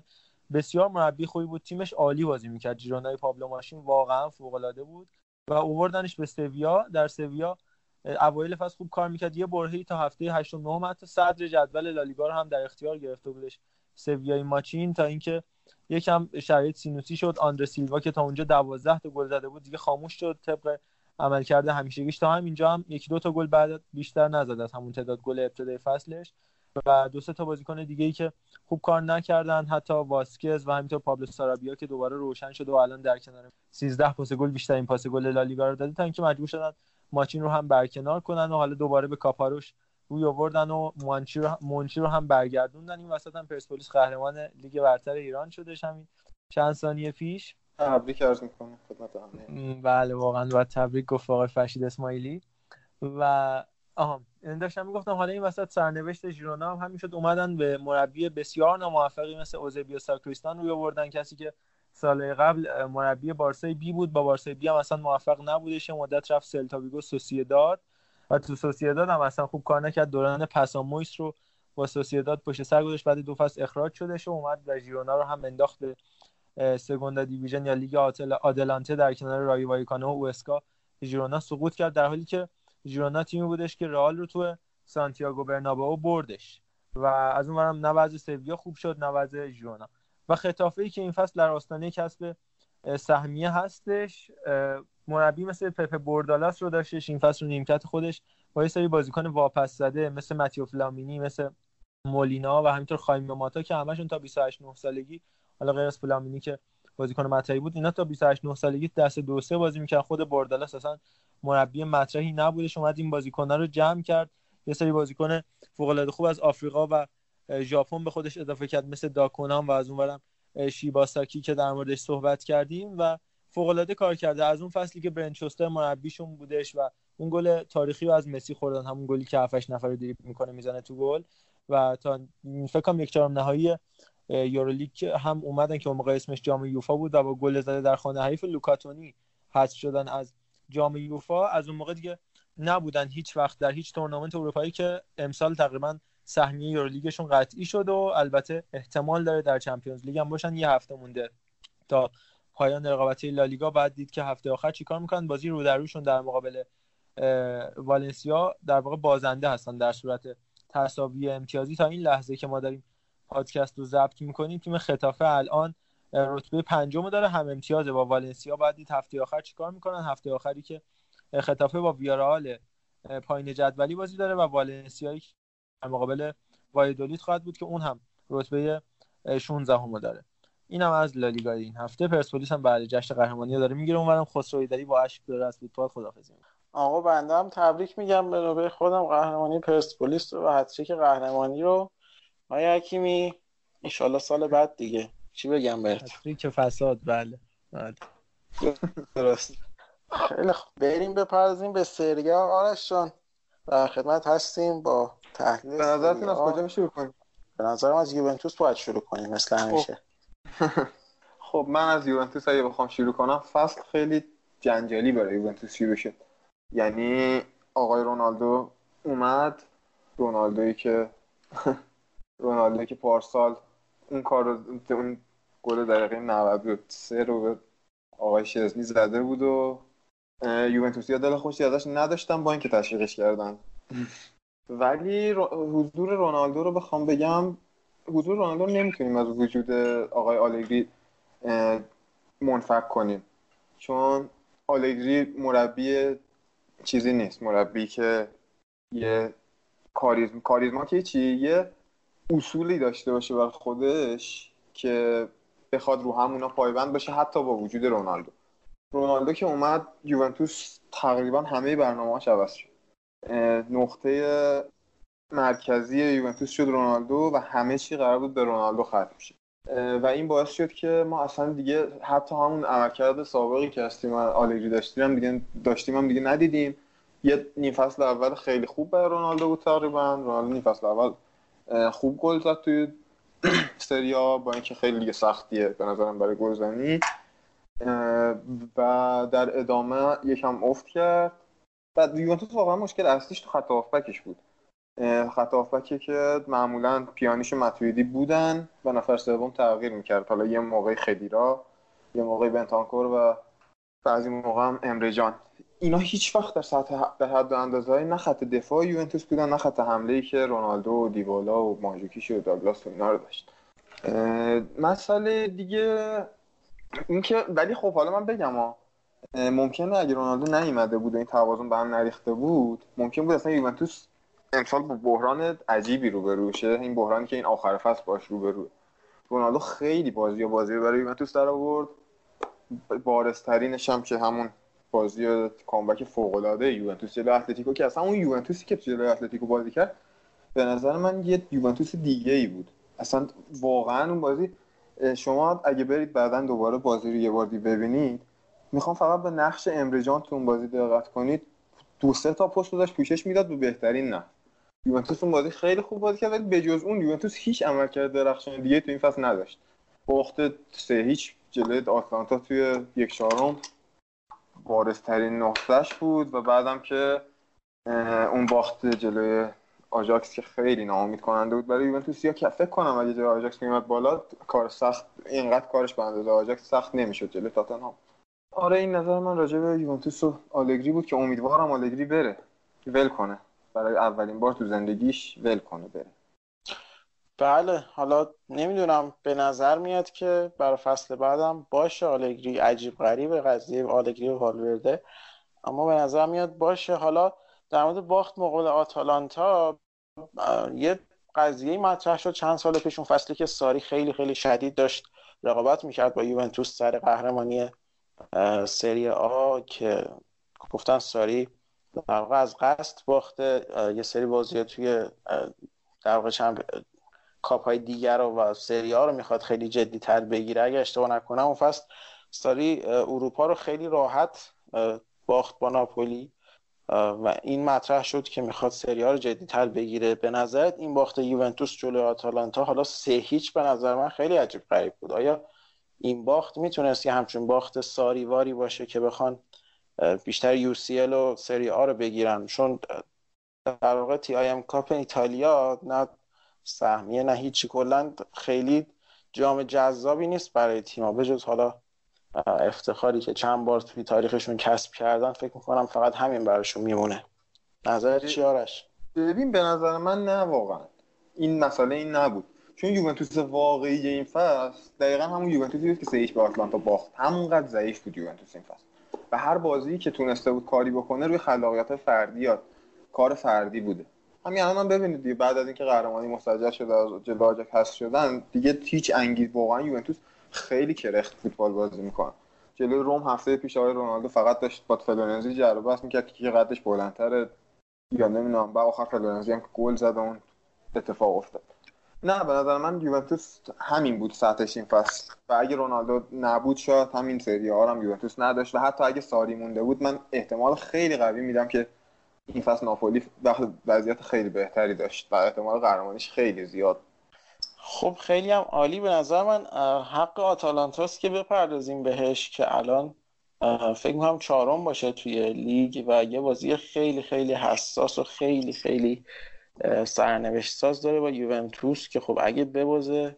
بسیار مربی خوبی بود. تیمش عالی بازی می‌کرد. جیرونای پابلو ماشین واقعا فوق العاده بود. و اووردنش به سویا. در سویا اوایل فصل خوب کار می‌کرد. یه برهه‌ای تا هفته 8 و 9 حتی صدر جدول لالیگا رو هم در اختیار گرفته بودش. سویای ماچین تا اینکه یکم شرایط سینوسی شد. آندر سیلوا که تا اونجا 12 تا گل زده بود دیگه خاموش شد. طبق عملکرد همیشگیش تا همینجا هم یکی دو تا گل بعد بیشتر نزد از همون تعداد گل ابتدای فصلش و دو سه تا بازیکن دیگه ای که خوب کار نکردن حتی واسکز و همینطور پابلو سارابیا که دوباره روشن شده و الان در کنار 13 پاس گل بیشتر این پاس گل لالیگا رو داده تا اینکه مجبور شدن ماچین رو هم برکنار کنن و حالا دوباره به کاپاروش روی آوردن و مونچی رو منچی رو هم برگردوندن. این وسط هم پرسپولیس قهرمان لیگ برتر ایران شدش همین چند ثانیه پیش. تبریک عرض می‌کنم خدمت همه. بله واقعا و تبریک گفت آقای فرشید اسماعیلی. و آها داشتم می‌گفتم حالا این وسط سرنوشت ژیرونا هم همین شد. اومدن به مربی بسیار ناموفقی مثل اوزبیو ساکریستان روی آوردن. کسی که سال قبل مربی بارسای بی بود با بارسای بی هم اصلا موفق نبودش. مدت رفت سلتا ویگو سوسییداد و تو سوسییداد هم اصلا خوب کار نکرد. دوران پسامویس رو با سوسییداد پشت سر گذاشت بعد دو فصل اخراج شدش و اومد و ژیرونا رو هم انداخت به سگوندا دیویژن یا لیگ آدلانته در کنار رای وایکانو و اوسکا. ژیرونا سقوط کرد در حالی که ژیرونا تیمی بودش که رئال رو تو سانتیاگو برنابئو بردش و از اون برم نه سویا خوب شد نه وضع ژیرونا. و خطافه ای که این فصل در آستانه کسب سهمیه هستش مربی مثل پپ بوردالاس رو داشتش این فصل نیمکت خودش با یه سری بازیکن واپس زده مثل ماتیو فلامینی مثل مولینا و همینطور خایم ماتا که همشون تا 28 9 سالگی. حالا غیر از فلامینی که بازیکن مطرحی بود اینا تا 28 9 سالگی دست دو سه بازی می‌کرد خود بوردالاس اصلا مربی مطرحی نبودش اومد این بازیکن‌ها رو جمع کرد. یه سری بازیکن فوق العاده خوب از آفریقا و ژاپن به خودش اضافه کرد مثل داکونام و از اونورم شیباساکی که در موردش صحبت کردیم و فوق العاده کار کرده. از اون فصلی که برنچستر مربیشون بودش و اون گل تاریخی رو از مسی خوردن همون گلی که 7 نفر رو دریبل می‌کنه می‌زنه تو گل. و تا فکر کنم یک چهارم نهایی یورولیگ هم اومدن که اون موقع اسمش جام یوفا بود و با گل زده در خانه حریف لوکاتونی حذف شدن از جام یوفا. از اون موقع دیگه نبودن هیچ وقت در هیچ تورنمنت اروپایی که امسال تقریبا سهمیه یورولیگشون قطعی شد و البته احتمال داره در چمپیونز لیگ هم باشن. یه هفته مونده تا پایان رقابتی لالیگا بعد دید که هفته آخر چیکار می‌کنن؟ بازی رو در روشون در مقابل والنسیا در واقع بازنده هستن در صورت تساوی امتیازی. تا این لحظه که ما داریم پادکست رو ضبط می‌کنیم تیم خطافه الان رتبه پنجم داره هم امتیازه با والنسیا. بعد دید هفته آخر چیکار می‌کنن؟ هفته آخری که خطافه با ویارال پایین جدولی بازی داره و والنسیایی در مقابل وایدولید خواهد بود که اون هم رتبه 16 همو داره. اینم از لالیگا این هفته. پرسپولیس هم بعد جشن قهرمانی داره می‌گیره. اونورم خسروی داری با اشک داره از فوتبال خدافظی آقا بنده هم تبریک میگم به نوبه خودم. قهرمانی پرسپولیس و هتریک قهرمانی رو. آیا حکیمی ان سال بعد دیگه. چی بگم بهت؟ که فساد. بله, بله. درست. خیلی خوب. بریم بپرزیم به سریا آرش جان در خدمت هستیم با تحلیل به نظرتون از کجا شروع کنیم؟ به نظرم از یوونتوس باید شروع کنیم مثل خب. همیشه. خب من از یوونتوس اگه بخوام شروع کنم فصل خیلی جنجالی برای یوونتوس شروع شد. یعنی آقای رونالدو اومد رونالدویی که رونالدویی که پارسال اون کار رو اون گل دقیقه 93 رو به آقای شزنی زده بود و یوونتوسی دل خوشی ازش نداشتن با اینکه تشویقش کردن. ولی حضور رونالدو رو بخوام بگم حضور رونالدو نمی‌تونیم از وجود آقای آلگری منفک کنیم. چون آلگری مربی چیزی نیست. مربی که یه کاریزم کاریزما که چی؟ یه اصولی داشته باشه بر خودش که بخواد رو همونا پایبند باشه حتی با وجود رونالدو. رونالدو که اومد یوونتوس تقریبا همه برنامه‌هاش عوض شد. نقطه مرکزی یوونتوس شد رونالدو و همه چی قرار بود به رونالدو ختم شه. و این باعث شد که ما اصلا دیگه حتی همون عملکرد سابقی که هستیم آلگری داشتیم هم دیگه داشتیم هم دیگه ندیدیم. یه نیم فصل اول خیلی خوب برای رونالدو بود تقریبا. رونالدو نیم فصل اول خوب گل زد توی سریا با اینکه خیلی دیگه سختیه به نظرم برای گلزنی. و در ادامه یکم افت کرد. و یوونتوس واقعا مشکل اصلیش تو خط بود. خط هافبکی که معمولا پیانیش و متویدی بودن. و نفر سوم تغییر می‌کرد. حالا یه موقع خدیرا یه موقع بنتانکور و بعضی موقع هم امرجان اینا هیچ وقت در سطح در حد و اندازه نه خط دفاع یوونتوس بودن نه خط حمله ای که رونالدو و دیبالا و مانجوکیش و داگلاس و اینا رو داشت. مسئله دیگه اینکه ولی خب حالا من بگم ها ممکنه اگه رونالدو نیومده بود و این توازن به هم نریخته بود ممکن بود اصلا یوونتوس امسال با بحران عجیبی روبرو شه. این بحرانی که این آخر فصل باش روبرو رونالدو خیلی بازی و بازی برای یوونتوس در آورد. بارزترینش هم که همون بازی کامبک فوق العاده یوونتوس جلو اتلتیکو که اصلا اون یوونتوسی که جلو اتلتیکو بازی کرد به نظر من یه یوونتوس دیگه ای بود. اصلا واقعا اون بازی شما اگه برید بعدا دوباره بازی رو یه بار ببینید می‌خوام فقط به نقش امرجان تو اون بازی دقت کنید. دو سه تا پست رو داشت پوشش می‌داد به بهترین نه یوونتوس اون بازی خیلی خوب بازی کرد ولی بجز اون یوونتوس هیچ عملکرد درخشان دیگه تو این فصل نداشت. باخت سه هیچ جلوی آتلانتا توی یک چهارم. بارزترین نقطهش بود و بعدم که اون باخت جلوی آژاکس که خیلی ناامید کننده بود. برای یوونتوس یا که فکر کنم اگه جای آژاکس میومد بالا کار سخت اینقدر کارش به اندازه آژاکس سخت نمی‌شد جلوی تاتنهام. آره این نظر من راجع به یوونتوس و آلگری بود که امیدوارم آلگری بره. ول کنه. برای اولین بار تو زندگیش ول کنه بره. بله حالا نمی‌دونم به نظر میاد که برای فصل بعدم باشه. آلگری عجیب غریب قضیه آلگری و والورده اما به نظر میاد باشه. حالا در مورد باخت مقابل آتالانتا یه قضیه مطرح شد چند سال پیش اون فصلی که ساری خیلی خیلی شدید داشت رقابت می‌کرد با یوونتوس سر قهرمانی سری آ که گفتن ساری در واقع از قصد باخته یه سری بازی توی در واقع چند کاپ های دیگر رو و سری ها رو می‌خواد خیلی جدی تر بگیره. اگه اشتباه نکنم اون فصل ساری اروپا رو خیلی راحت باخت با ناپولی و این مطرح شد که می‌خواد سری ها رو جدیتر بگیره. به نظرت این باخت یوونتوس جلوی آتالانتا حالا سه هیچ به نظر من خیلی عجیب غریب بود. آیا این باخت می‌تونست یه همچون باخت ساریواری باشه که بخوان بیشتر یو سی ال و سری آ رو بگیرن. چون در واقع تی آی ام کاپ ایتالیا نه سهمیه نه هیچی کلا خیلی جام جذابی نیست برای تیم‌ها بجز حالا افتخاری که چند بار توی تاریخشون کسب کردن فکر می‌کنم فقط همین براشون میمونه. نظر چی آرش؟ ببین به نظر من نه واقعا. این مسئله این نبود. چون یوونتوس واقعی این فصل دقیقا همون یوونتوسی بود که سه به آتلانتا باخت. همونقدر ضعیف بود یوونتوس این فصل. و هر بازی که تونسته بود کاری بکنه روی خلاقیت فردی یا کار فردی بوده. همین الان هم ببینید دیگه بعد از اینکه قهرمانی مسجل شده از جلو آژاکس شدن دیگه هیچ انگیزه واقعا یوونتوس خیلی کرخت فوتبال بازی می‌کنه. جلوی روم هفته پیش آقای رونالدو فقط داشت با فلورنزی جر بحث می‌کرد که قدش بلندتره یا نمی‌دونم با آخر فلورنزی هم گل زد اون اتفاق افتاد. نه به نظر من یوونتوس همین بود سطحش این فصل. و اگه رونالدو نبود شاید همین سری ها هم یوونتوس نداشت. و حتی اگه ساری مونده بود من احتمال خیلی قوی میدم که این فصل ناپولی وضعیت خیلی بهتری داشت و احتمال قهرمانیش خیلی زیاد. خب خیلی هم عالی به نظر من. حق آتالانتاست که بپردازیم بهش که الان فکر می‌کنم چهارم باشه توی لیگ و یه بازی خیلی خیلی حساس و خیلی خیلی سرنوشت ساز داره با یوونتوس که خب اگه ببازه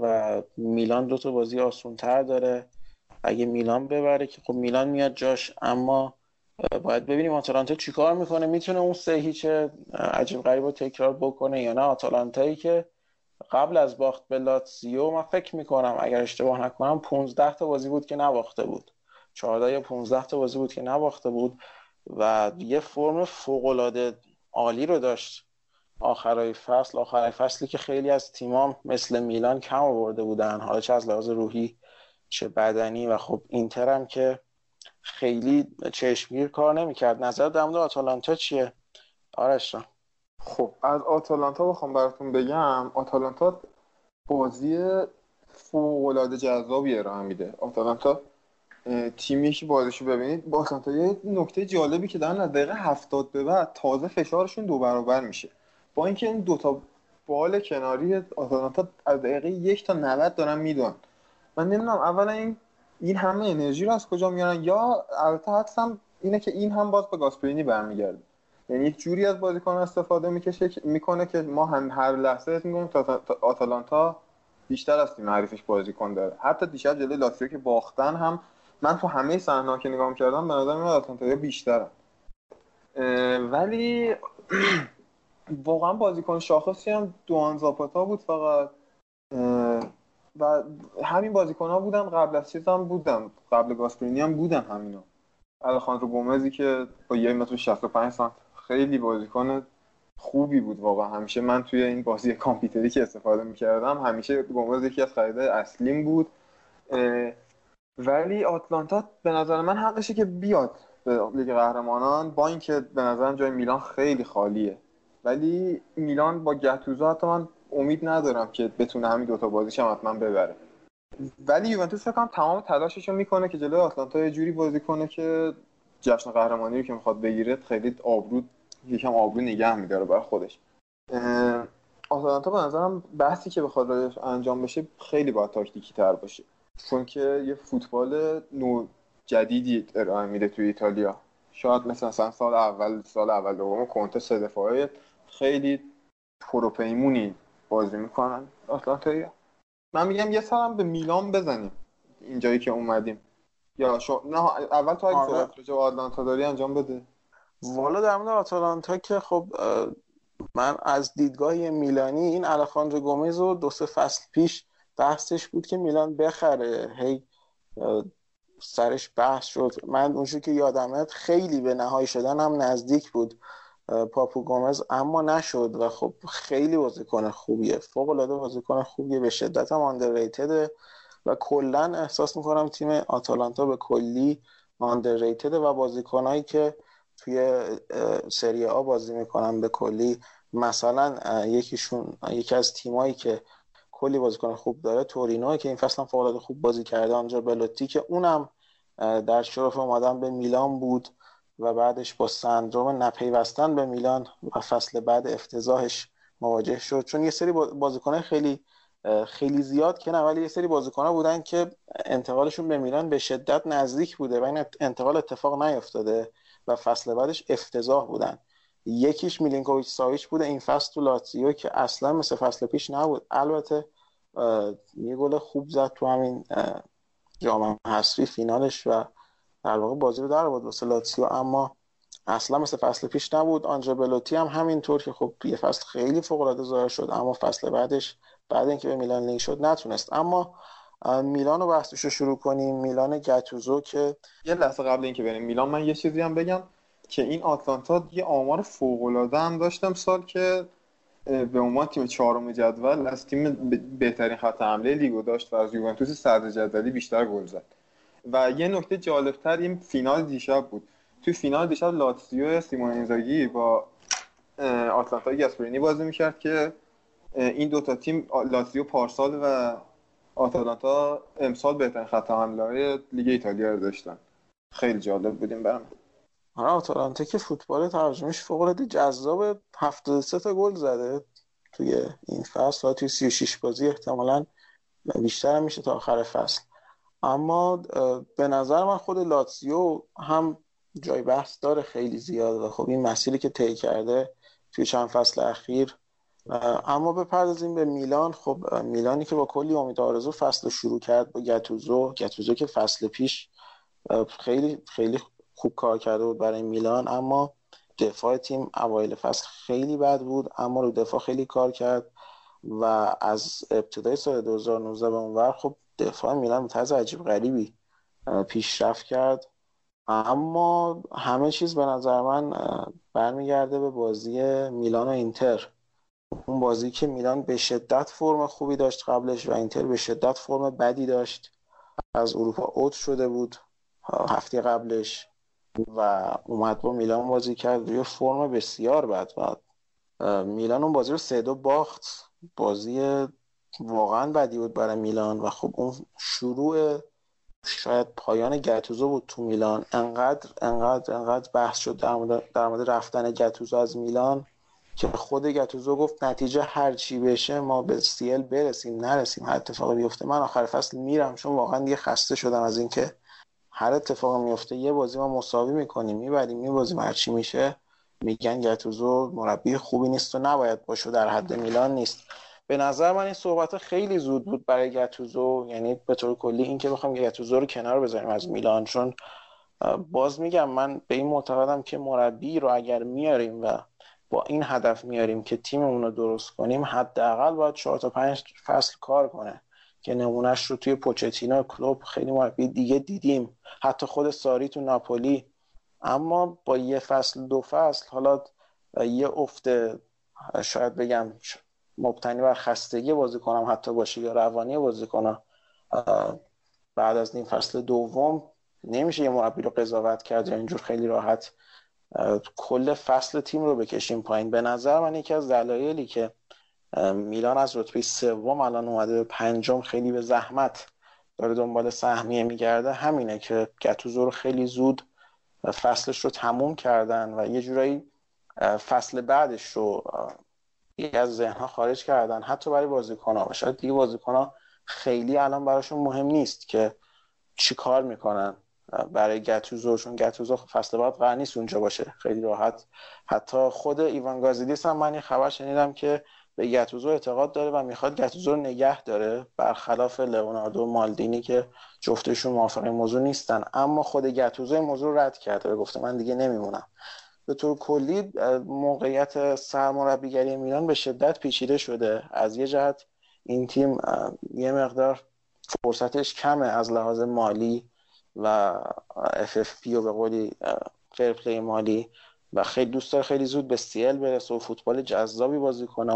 و میلان دو تا بازی آسون تر داره اگه میلان ببره که خب میلان میاد جاش اما باید ببینیم آتالانتا چیکار می‌کنه می‌تونه اون سه هیچ عجیب غریب رو تکرار بکنه یا نه؟ آتالانتایی که قبل از باخت به لاتزیو من فکر می‌کنم اگر اشتباه نکنم 15 تا بازی بود که نباخته بود. 14 یا 15 تا بازی بود که نباخته بود و یه فرم فوق العاده عالی رو داشت. آخرای فصل. آخرای فصلی که خیلی از تیمام مثل میلان کم آورده بودن. حالا چه از لحاظ روحی چه بدنی و خب اینتر هم که خیلی چشمگیر کار نمی‌کرد. نظر در مورد آتالانتا چیه؟ آرش خب از آتالانتا بخوام براتون بگم. آتالانتا بازی فوق العاده جذابی ارائه میده. آتالانتا تیمی که بازیشو ببینید با آتالانتا یه نکته جالبی که دارن از دقیقه هفتاد به بعد تازه فشارشون دو برابر میشه. با اینکه این دوتا بال کناری آتالانتا از دقیقه یک تا 90 دارن می‌دونن من نمی‌دونم اولا این این همه انرژی رو از کجا میارن یا البته حدسم اینه که این هم باز به گاسپرینی برمیگرده. یعنی یک جوری از بازیکن استفاده می‌کشه می‌کنه که ما هم هر لحظه می‌کنیم تا آتالانتا بیشتر از تیم حریفش بازیکن داره. حتی دیشب جلوی لاتزیو که باختن هم من تو همه صحنه‌ها که نگاه کردم به نظر میاد آتالانتا بیشتره ولی واقعا بازیکن شاخصی هم دوان زاپاتا بود فقط. و همین بازیکن ها بودن قبل از چیز هم بودن. قبل گاسپرینی هم بودن همینا. الخاندرو گومزی که با یه متر 65 سانت خیلی بازیکن خوبی بود واقعا. همیشه من توی این بازی کامپیوتری که استفاده می‌کردم همیشه گومز یکی از خریده اصلیم بود. ولی آتلانتا به نظر من حقشه که بیاد به لیگ قهرمانان با اینکه به نظرم جای میلان خیلی خالیه. ولی میلان با گتوزو حتی من امید ندارم که بتونه همین دوتا بازیش هم حتما ببره. ولی یوونتوس فکر کنم تمام تلاشش رو می‌کنه که جلوی آتلانتا یه جوری بازی کنه که جشن قهرمانی رو که می‌خواد بگیره خیلی آبرو یکم آبرو نگه میداره برای خودش. آتلانتا به نظرم بحثی که بخواد انجام بشه خیلی باید تاکتیکی تر باشه. چون که یه فوتبال نو جدیدی ارائه میده توی ایتالیا. شاید مثلا سال اول سال اول دوم کنته سه دفاعه خیلی پروپیمونی بازی می‌کنن آتلانتایی. من میگم یه سرم به میلان بزنیم. اینجایی که اومدیم. یا شو... نه اول تو اگه آره. صحبت راجع آتلانتا داری انجام بده. والا در مورد آتلانتا که خب من از دیدگاه میلانی این الخاندرو گومز و دو سه فصل پیش بحثش بود که میلان بخره. هی سرش بحث شد. من اونجور که یادمت خیلی به نهایی شدن هم نزدیک بود. پاپو گومز اما نشد و خب خیلی بازیکن خوبیه. فوق العاده بازیکن خوبیه به شدت هم آندرریتد و کلا احساس می‌کنم تیم آتالانتا به کلی آندرریتد و بازیکنایی که توی سری آ بازی می‌کنن به کلی. مثلا یکیشون یکی از تیمایی که کلی بازیکن خوب داره تورینو که این فصل هم فوق خوب بازی کرده آنجا بلوتی که اونم در شرف اومدن به میلان بود. و بعدش با سندروم نپیوستن به میلان و فصل بعد افتضاحش مواجه شد. چون یه سری بازیکنه خیلی خیلی زیاد که نه ولی یه سری بازیکنها بودن که انتقالشون به میلان به شدت نزدیک بوده و این انتقال اتفاق نیفتاده و فصل بعدش افتضاح بودن. یکیش میلینکوویچ ساویچ بوده این فصل تو لاتزیو که اصلا مثل فصل پیش نبود. البته یه گل خوب زد تو همین جام حذفی فینالش و در واقع بازی رو در بود واسه لاتزیو اما اصلا مثل فصل پیش نبود. آنجا بلوتی هم همینطور که خب یه فصل خیلی فوق العاده ظاهر شد اما فصل بعدش بعد اینکه به میلان لینک شد نتونست. اما میلان رو بحثش رو شروع کنیم. میلان گتوزو که یه لحظه قبل اینکه بریم میلان من یه چیزی هم بگم که این آتلانتا یه آمار فوق العاده هم داشتم سال که به عنوان تیم چهارم جدول از تیم بهترین خط حمله لیگو داشت و از یوونتوس صدر جدولی بیشتر گل زد. و یه نکته جالبتر این فینال دیشب بود. تو فینال دیشب لاتسیو سیمون اینزاگی با آتلانتا گاسپرینی بازی می‌کرد که این دوتا تیم لاتزیو پارسال و آتالانتا امسال بهترین خط حمله لیگ ایتالیا رو داشتن. خیلی جالب بود اینم برام آره آتالانتا که فوتبال تهاجمیش فوق العاده جذاب 73 تا گل زده توی این فصل و توی 36 بازی احتمالا بیشتر میشه تا آخر فصل. اما به نظر من خود لاتسیو هم جای بحث داره خیلی زیاد و خب این مسیری که طی کرده توی چند فصل اخیر. اما بپردازیم به میلان. خب میلانی که با کلی امید آرزو فصل شروع کرد با گتوزو گتوزو که فصل پیش خیلی خیلی خوب کار کرده بود برای میلان اما دفاع تیم اوایل فصل خیلی بد بود اما رو دفاع خیلی کار کرد و از ابتدای سال 2019 به اونور خب دفاع میلان به طرز عجیب غریبی پیشرفت کرد. اما همه چیز به نظر من برمیگرده به بازی میلان و اینتر. اون بازی که میلان به شدت فرم خوبی داشت قبلش و اینتر به شدت فرم بدی داشت. از اروپا اوت شده بود هفته قبلش و اومد با میلان بازی کرد. روی فرم بسیار بد و میلان اون بازی رو سه دو باخت. بازی واقعا بدی بود برای میلان و خب اون شروع شاید پایان گتوزو بود تو میلان. انقدر انقدر انقدر بحث شد در مورد رفتن گتوزو از میلان که خود گتوزو گفت نتیجه هر چی بشه ما به سیل برسیم نرسیم هر اتفاقی بیفته. من آخر فصل میرم چون واقعا دیگه خسته شدم از اینکه هر اتفاقی میفته. یه بازی ما مساوی می‌کنیم می‌بریم یه بازی هر چی میشه. میگن گتوزو مربی خوبی نیست و نباید باشه در حد میلان نیست. به نظر من این صحبت خیلی زود بود برای گتوزو یعنی به طور کلی اینکه بخوام گتوزو رو کنار بذاریم از میلان. چون باز میگم من به این معتقدم که مربی رو اگر میاریم و با این هدف میاریم که تیممون رو درست کنیم حداقل باید 4 تا 5 فصل کار کنه که نمونهش رو توی پوچتینو کلوب خیلی مربی دیگه دیدیم. حتی خود ساری تو ناپولی. اما با یه فصل دو فصل حالا یه افت شاید بگم مبتنی بر خستگی بازی کنم حتی باشه یا روانی بازی کنم بعد از این فصل دوم نمیشه یه مربی رو قضاوت کرد یا اینجور خیلی راحت کل فصل تیم رو بکشیم پایین. به نظر من یکی از دلایلی که میلان از رتبه سوم الان اومده به پنجم خیلی به زحمت داره دنبال سهمیه میگرده همینه که گتوزو رو خیلی زود فصلش رو تموم کردن و یه جورایی فصل بعدش رو از ذهنها خارج کردن حتی برای بازیکنها و شاید دیگه بازیکنها خیلی الان براشون مهم نیست که چی کار می‌کنن. برای گتوزو چون گتوزو فصل بعد قرار نیست اونجا باشه. خیلی راحت. حتی خود ایوان گازیدیس هم من این خبر شنیدم که به گتوزو اعتقاد داره و می‌خواد گتوزو رو نگه داره برخلاف لئوناردو مالدینی که جفتشون موافق موضوع نیستن. اما خود گتوزو موضوع رد کرده و گفته من دیگه نمیمونم. به طور کلی موقعیت سرمربیگری میلان به شدت پیچیده شده. از یه جهت این تیم یه مقدار فرصتش کمه از لحاظ مالی و FFP و به قولی فرپلی مالی. و خیلی دوست داره خیلی زود به سیل برسه و فوتبال جذابی بازی کنه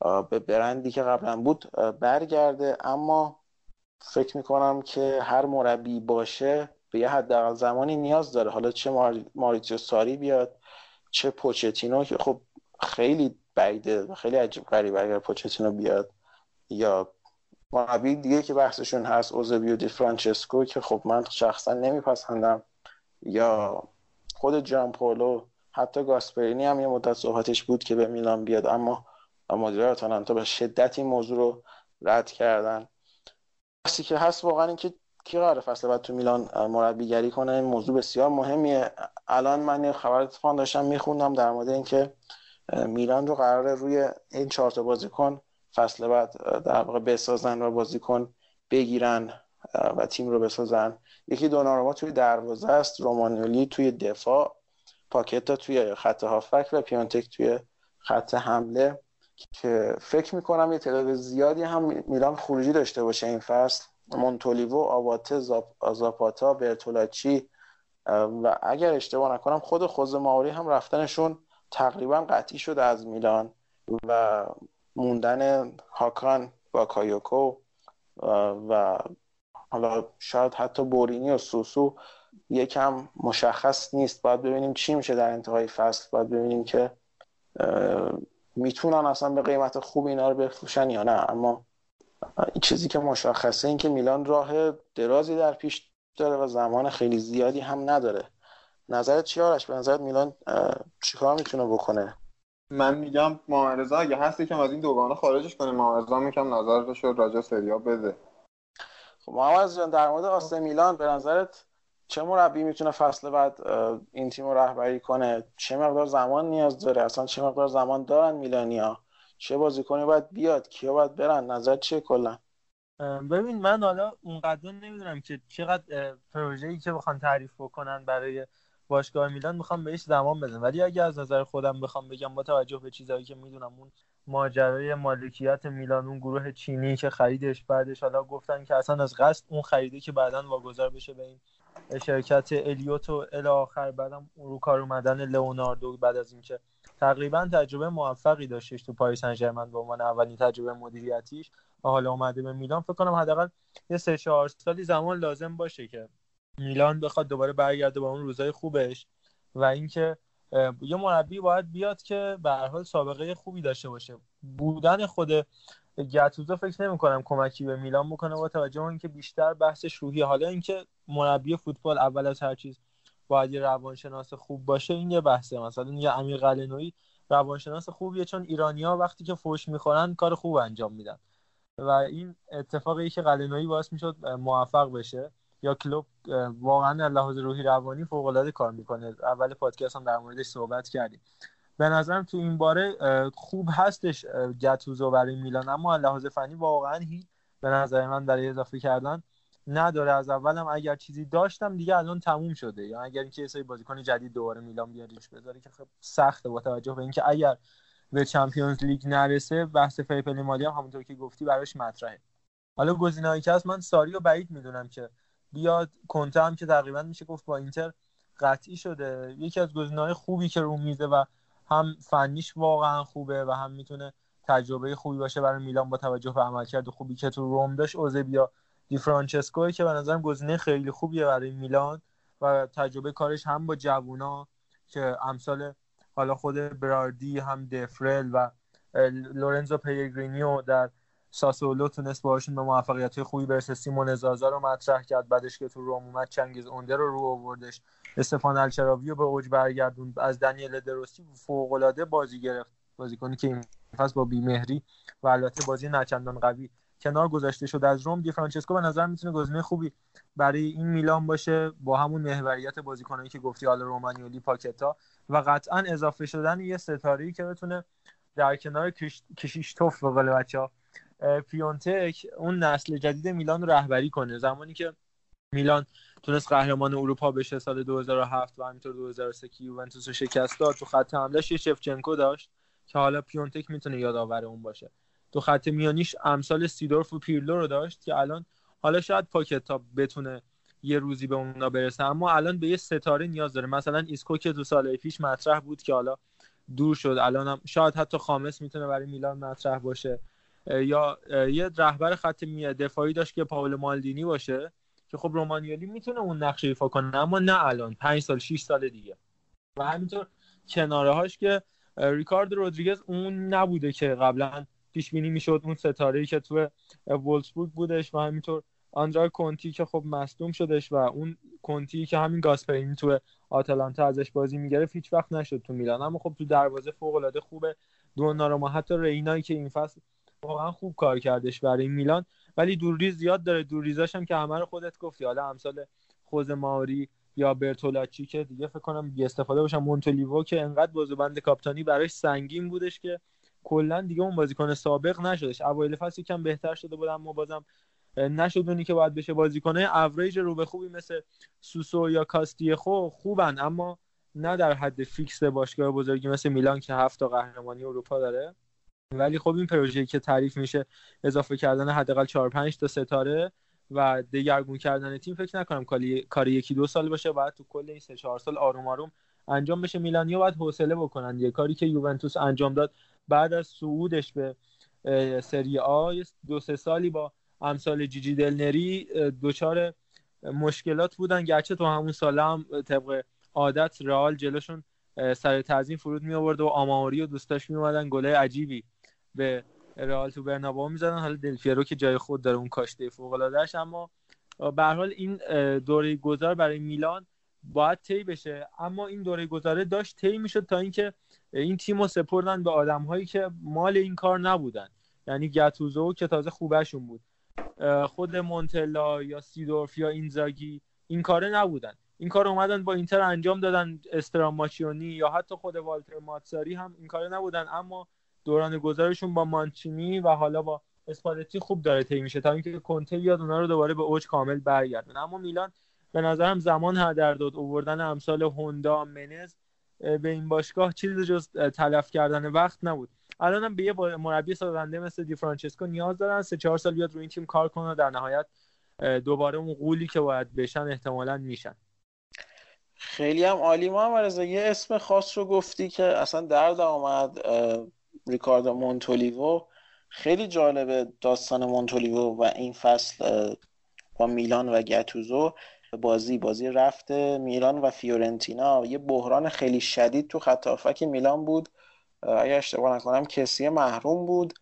و به برندی که قبلا بود برگرده. اما فکر می‌کنم که هر مربی باشه به یه حداقل زمانی نیاز داره. حالا چه ماریتیو ساری بیاد چه پوچتینو که خب خیلی بعیده خیلی عجیب غریبه اگر پوچتینو بیاد. یا مربی دیگه که بحثشون هست اوزبیو دی فرانچسکو که خب من شخصا نمیپسندم. یا خود جان پولو حتی گاسپرینی هم یه مدت صحبتش بود که به میلان بیاد اما مدیرای آتالانتا به شدت این موضوع رو رد کردن. بحثی که هست واقعا این که کی قرار فصل بعد تو میلان مربیگری کنه؟ این موضوع بسیار مهمیه. الان من یه خبر اتفاق داشتم میخوندم در مورد اینکه میلان رو قراره روی این چهار تا بازیکن فصل بعد در واقع بسازن و بازیکن بگیرن و تیم رو بسازن. یکی دوناروما توی دروازه است رومانیولی توی دفاع پاکتا توی خط هافک و پیانتک توی خط حمله. که فکر می‌کنم یه تعداد زیادی هم میلان خروجی داشته باشه این فصل. مونتولیوو آواته زاپاتا برتولاچی و اگر اشتباه نکنم خود خوز ماوری هم رفتنشون تقریبا قطعی شده از میلان و موندن هاکان با کایوکو و حالا شاید حتی بورینی و سوسو یکم مشخص نیست. باید ببینیم چی میشه در انتهای فصل. باید ببینیم که می‌تونن اصلا به قیمت خوب اینا رو بفروشن یا نه. اما این چیزی که مشخصه این که میلان راه درازی در پیش داره و زمان خیلی زیادی هم نداره. نظرت چی آرش؟ به نظرت میلان چیکار می‌تونه بکنه؟ من میگم معارضه اگه هستی که از این دوگانه خارجش کنه معارضه میگم نظرش رو راجع سریا بده. خب محمد جان در مورد آسه میلان به نظرت چه مربی می‌تونه فصل بعد این تیم رو رهبری کنه؟ چه مقدار زمان نیاز داره؟ اصلا چه مقدار زمان دارن میلانیا چه بازیکنی باید بیاد کیا باید برن نظر چیه کلا؟ ببین من حالا اونقدر نمی‌دونم که چقدر پروژه‌ای که بخوان تعریف بکنن برای باشگاه میلان می‌خوام بهش زمان بدم. ولی اگه از نظر خودم بخوام بگم با توجه به چیزایی که می‌دونم اون ماجرای مالکیت میلان اون گروه چینی که خریدش بعدش حالا گفتن که اصلا از قصد اون خریده که بعدا واگذار بشه به این شرکت الیوت و الی آخر بعدم رو کار اومدن لئوناردو بعد از اینکه تقریبا تجربه موفقی داشتش تو پاریس سن به عنوان اولین تجربه مدیریتیش. و حالا اومده به میلان. فکر کنم حداقل یه سه چهار سالی زمان لازم باشه که میلان بخواد دوباره برگرده با اون روزای خوبش. و اینکه یه مربی باید بیاد که به هر حال سابقه خوبی داشته باشه. بودن خود گتوزو فکر نمی کنم کمکی به میلان بکنه با توجه به اینکه بیشتر بحثش روحی حالا اینکه مربی فوتبال اول از هر چیز باید یه روانشناس خوب باشه این یه بحثه. مثلا یه امیر قلنوی روانشناس خوبیه چون ایرانیا وقتی که فوش می‌خورن کار خوب انجام میدن. و این اتفاقی که قلنوی باعث می‌شد موفق بشه یا کلوب واقعا لحاظ روحی روانی فوق العاده کار می‌کنه. اول پادکست هم در موردش صحبت کردیم. به نظرم تو این باره خوب هستش گتوزو برای میلان. اما لحاظ فنی واقعا هی به نظر من برای اضافه کردن نداره از اولم. اگر چیزی داشتم دیگه الان تموم شده. یا اگر اینکه یه بازیکن جدید دوباره میلان بیاریش بذاره که خب سخته با توجه به اینکه اگر به چمپیونز لیگ نرسه بحث fair play مالی هم همونطور که گفتی براش مطرحه. حالا گزینه‌ای که هست من ساری و بعید می‌دونم که بیاد. کنته هم که تقریبا میشه گفت با اینتر قطعی شده. یکی از گزینه‌های خوبی که رو میزه و هم فنیش واقعا خوبه و هم می‌تونه تجربه خوبی باشه برای میلان با توجه به عملکرد خوبی که تو روم داشت ائوزبیو دی فرانچسکو که به نظرم گزینه خیلی خوبیه برای میلان و تجربه کارش هم با جوونا که امثال حالا خود براردی هم دفرل و لورنزو پلگرینی در ساسولو تونست باشون به موفقیت خوبی برسه. سیمون زازا رو مطرح کرد بعدش که تو روم اومد چنگیز اوندر رو آوردش. استفان الشعراوی رو به اوج برگردوند از دنیله دروسی فوق العاده بازی گرفت. بازیکنی که این فصل با بیمهری و البته بازی نچندان قوی کنار گذاشته شد. از روم دی فرانچسکو به نظر می‌تونه گزینه خوبی برای این میلان باشه با همون محوریت بازیکنایی که گفتی حالا رومانیولی پاکتا و قطعا اضافه شدن یه ستاره‌ای که بتونه در کنار کشیشتوف به قول بچه‌ها پیونتک اون نسل جدید میلان رو رهبری کنه. زمانی که میلان تونست قهرمان اروپا بشه سال 2007 و همینطور 2003 که یوونتوس رو شکست داد تو خط حملهش یه شفچنکو داشت که حالا پیونتک می‌تونه یادآور اون باشه. تو خط میانیش امثال سیدورف و پیرلو رو داشت که الان حالا شاید پاکتا بتونه یه روزی به اونا برسه. اما الان به یه ستاره نیاز داره. مثلا ایسکو که تو سال پیش مطرح بود که حالا دور شد. الان هم شاید حتی خامس می‌تونه برای میلان مطرح باشه. یا یه رهبر خط دفاعی داشت که پائولو مالدینی باشه که خب رومانیولی می‌تونه اون نقش ایفا کنه اما نه الان. پنج سال 6 سال دیگه. و همینطور کناره هاش که ریکاردو رودریگز اون نبوده که قبلا پیش بینی می‌شد اون ستاره که تو وولسبورگ بودش و همینطور آندرا کونتی که خب مصدوم شدش و اون کنتی که همین گاسپرینی تو آتالانتا ازش بازی می‌گرفت هیچ وقت نشد تو میلان. اما خب تو دروازه فوق العاده خوبه دوناروما حتی رینایی که این فصل واقعا خوب کار کردش برای میلان ولی دورریز زیاد داره. دورریزاش هم که همه رو خودت گفتی. حالا امثال خوز ماری یا برتولاچی که دیگه فکر کنم بی استفاده باشم مونتولیوو که انقدر بازوبند کاپتانی براش سنگین بودش که کلا دیگه اون بازیکن سابق نشدش. اوایل فصل کم بهتر شده بود اما بازم نشد اونی که باید بشه بازیکنه اوریج رو به خوبی مثل سوسو یا کاستیخو خوبن اما نه در حد فیکس باشگاه بزرگی مثل میلان که هفت تا قهرمانی اروپا داره. ولی خب این پروژه که تعریف میشه اضافه کردن حداقل 4 5 تا ستاره و دگرگون کردن تیم فکر نکنم کاری یکی دو سال باشه بعد تو کل این سه چهار سال آروم آروم انجام بشه. میلانیا باید حوصله بکنن. یه کاری که یوونتوس انجام داد بعد از صعودش به سری آ دو سه سالی با امثال جیجی دلنری دچار مشکلات بودن. گرچه تو همون سال هم طبق عادت رئال جلوشون سر تعظیم فرود می آورد و آماری و دوستاش می اومدن گله عجیبی به رئال تو برنابا می‌زدن. حالا دلفیرو که جای خود داره اون کاشته فوق العادهش اما به هر حال این دوره گذار برای میلان باید طی بشه. اما این دوره گذاره داشت طی می‌شد تا اینکه این تیم رو سپردن به آدم هایی که مال این کار نبودن. یعنی گتوزو که تازه خوبشون بود. خود مونتلا یا سیدورف یا اینزاگی این کاره نبودن. این کار اومدن با اینتر انجام دادن استراماچیونی یا حتی خود والتر ماتساری هم این کاره نبودن. اما دوران گذارشون با مانچینی و حالا با اسپالتی خوب داره طی میشه تا اینکه کنته بیاد اونا رو دوباره به اوج کامل برگردن. اما میلان به نظرم زمان هدر داد. اووردن امثال هوندا منز به این باشگاه چیزی جز تلف کردن وقت نبود. الانم به یه مربی سازنده مثل دی فرانچسکو نیاز دارن سه چهار سال بیاد روی این تیم کار کنه در نهایت دوباره اون قولی که باید بشن احتمالا میشن. خیلی هم عالی. ما یه اسم خاص رو گفتی که اصلا درد آمد ریکاردو مونتولیوو خیلی جالبه داستان مونتولیوو و این فصل با میلان و گتوزو. بازی بازی رفته میلان و فیورنتینا. یه بحران خیلی شدید تو خط میلان بود. اگر اشتباه نکنم کسی محروم بود.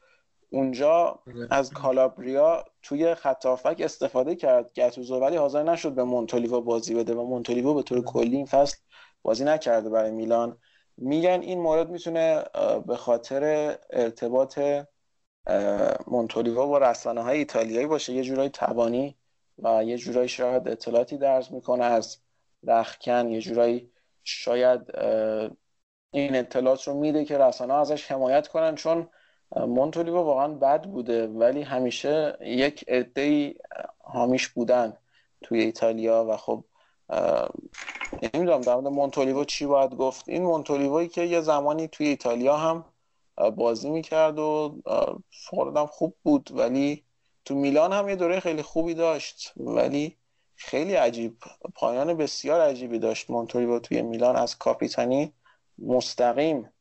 اونجا از کالابریا توی خط استفاده کرد. گتوزو ولی حاضر نشد به مونتولیوو بازی بده و مونتولیوو به طور کلی این فصل بازی نکرده برای میلان. میگن این مورد می‌تونه به خاطر ارتباط مونتولیوا با رسانه های ایتالیایی باشه. یه جورایی تبانی و یه جورایی شاید اطلاعاتی درز می‌کنه از رخکن یه جورایی شاید این اطلاعات رو میده که رسانه ازش حمایت کنن چون مونتولیوا واقعا بد بوده ولی همیشه یک عده حامیش بودن توی ایتالیا و خب نمی‌دونم در مورد مونتولیو چی باید گفت. این مونتولیوی که یه زمانی توی ایتالیا هم بازی می‌کرد و فوردم خوب بود ولی تو میلان هم یه دوره خیلی خوبی داشت ولی خیلی عجیب پایان بسیار عجیبی داشت. مونتولیو توی میلان از کاپیتانی مستقیم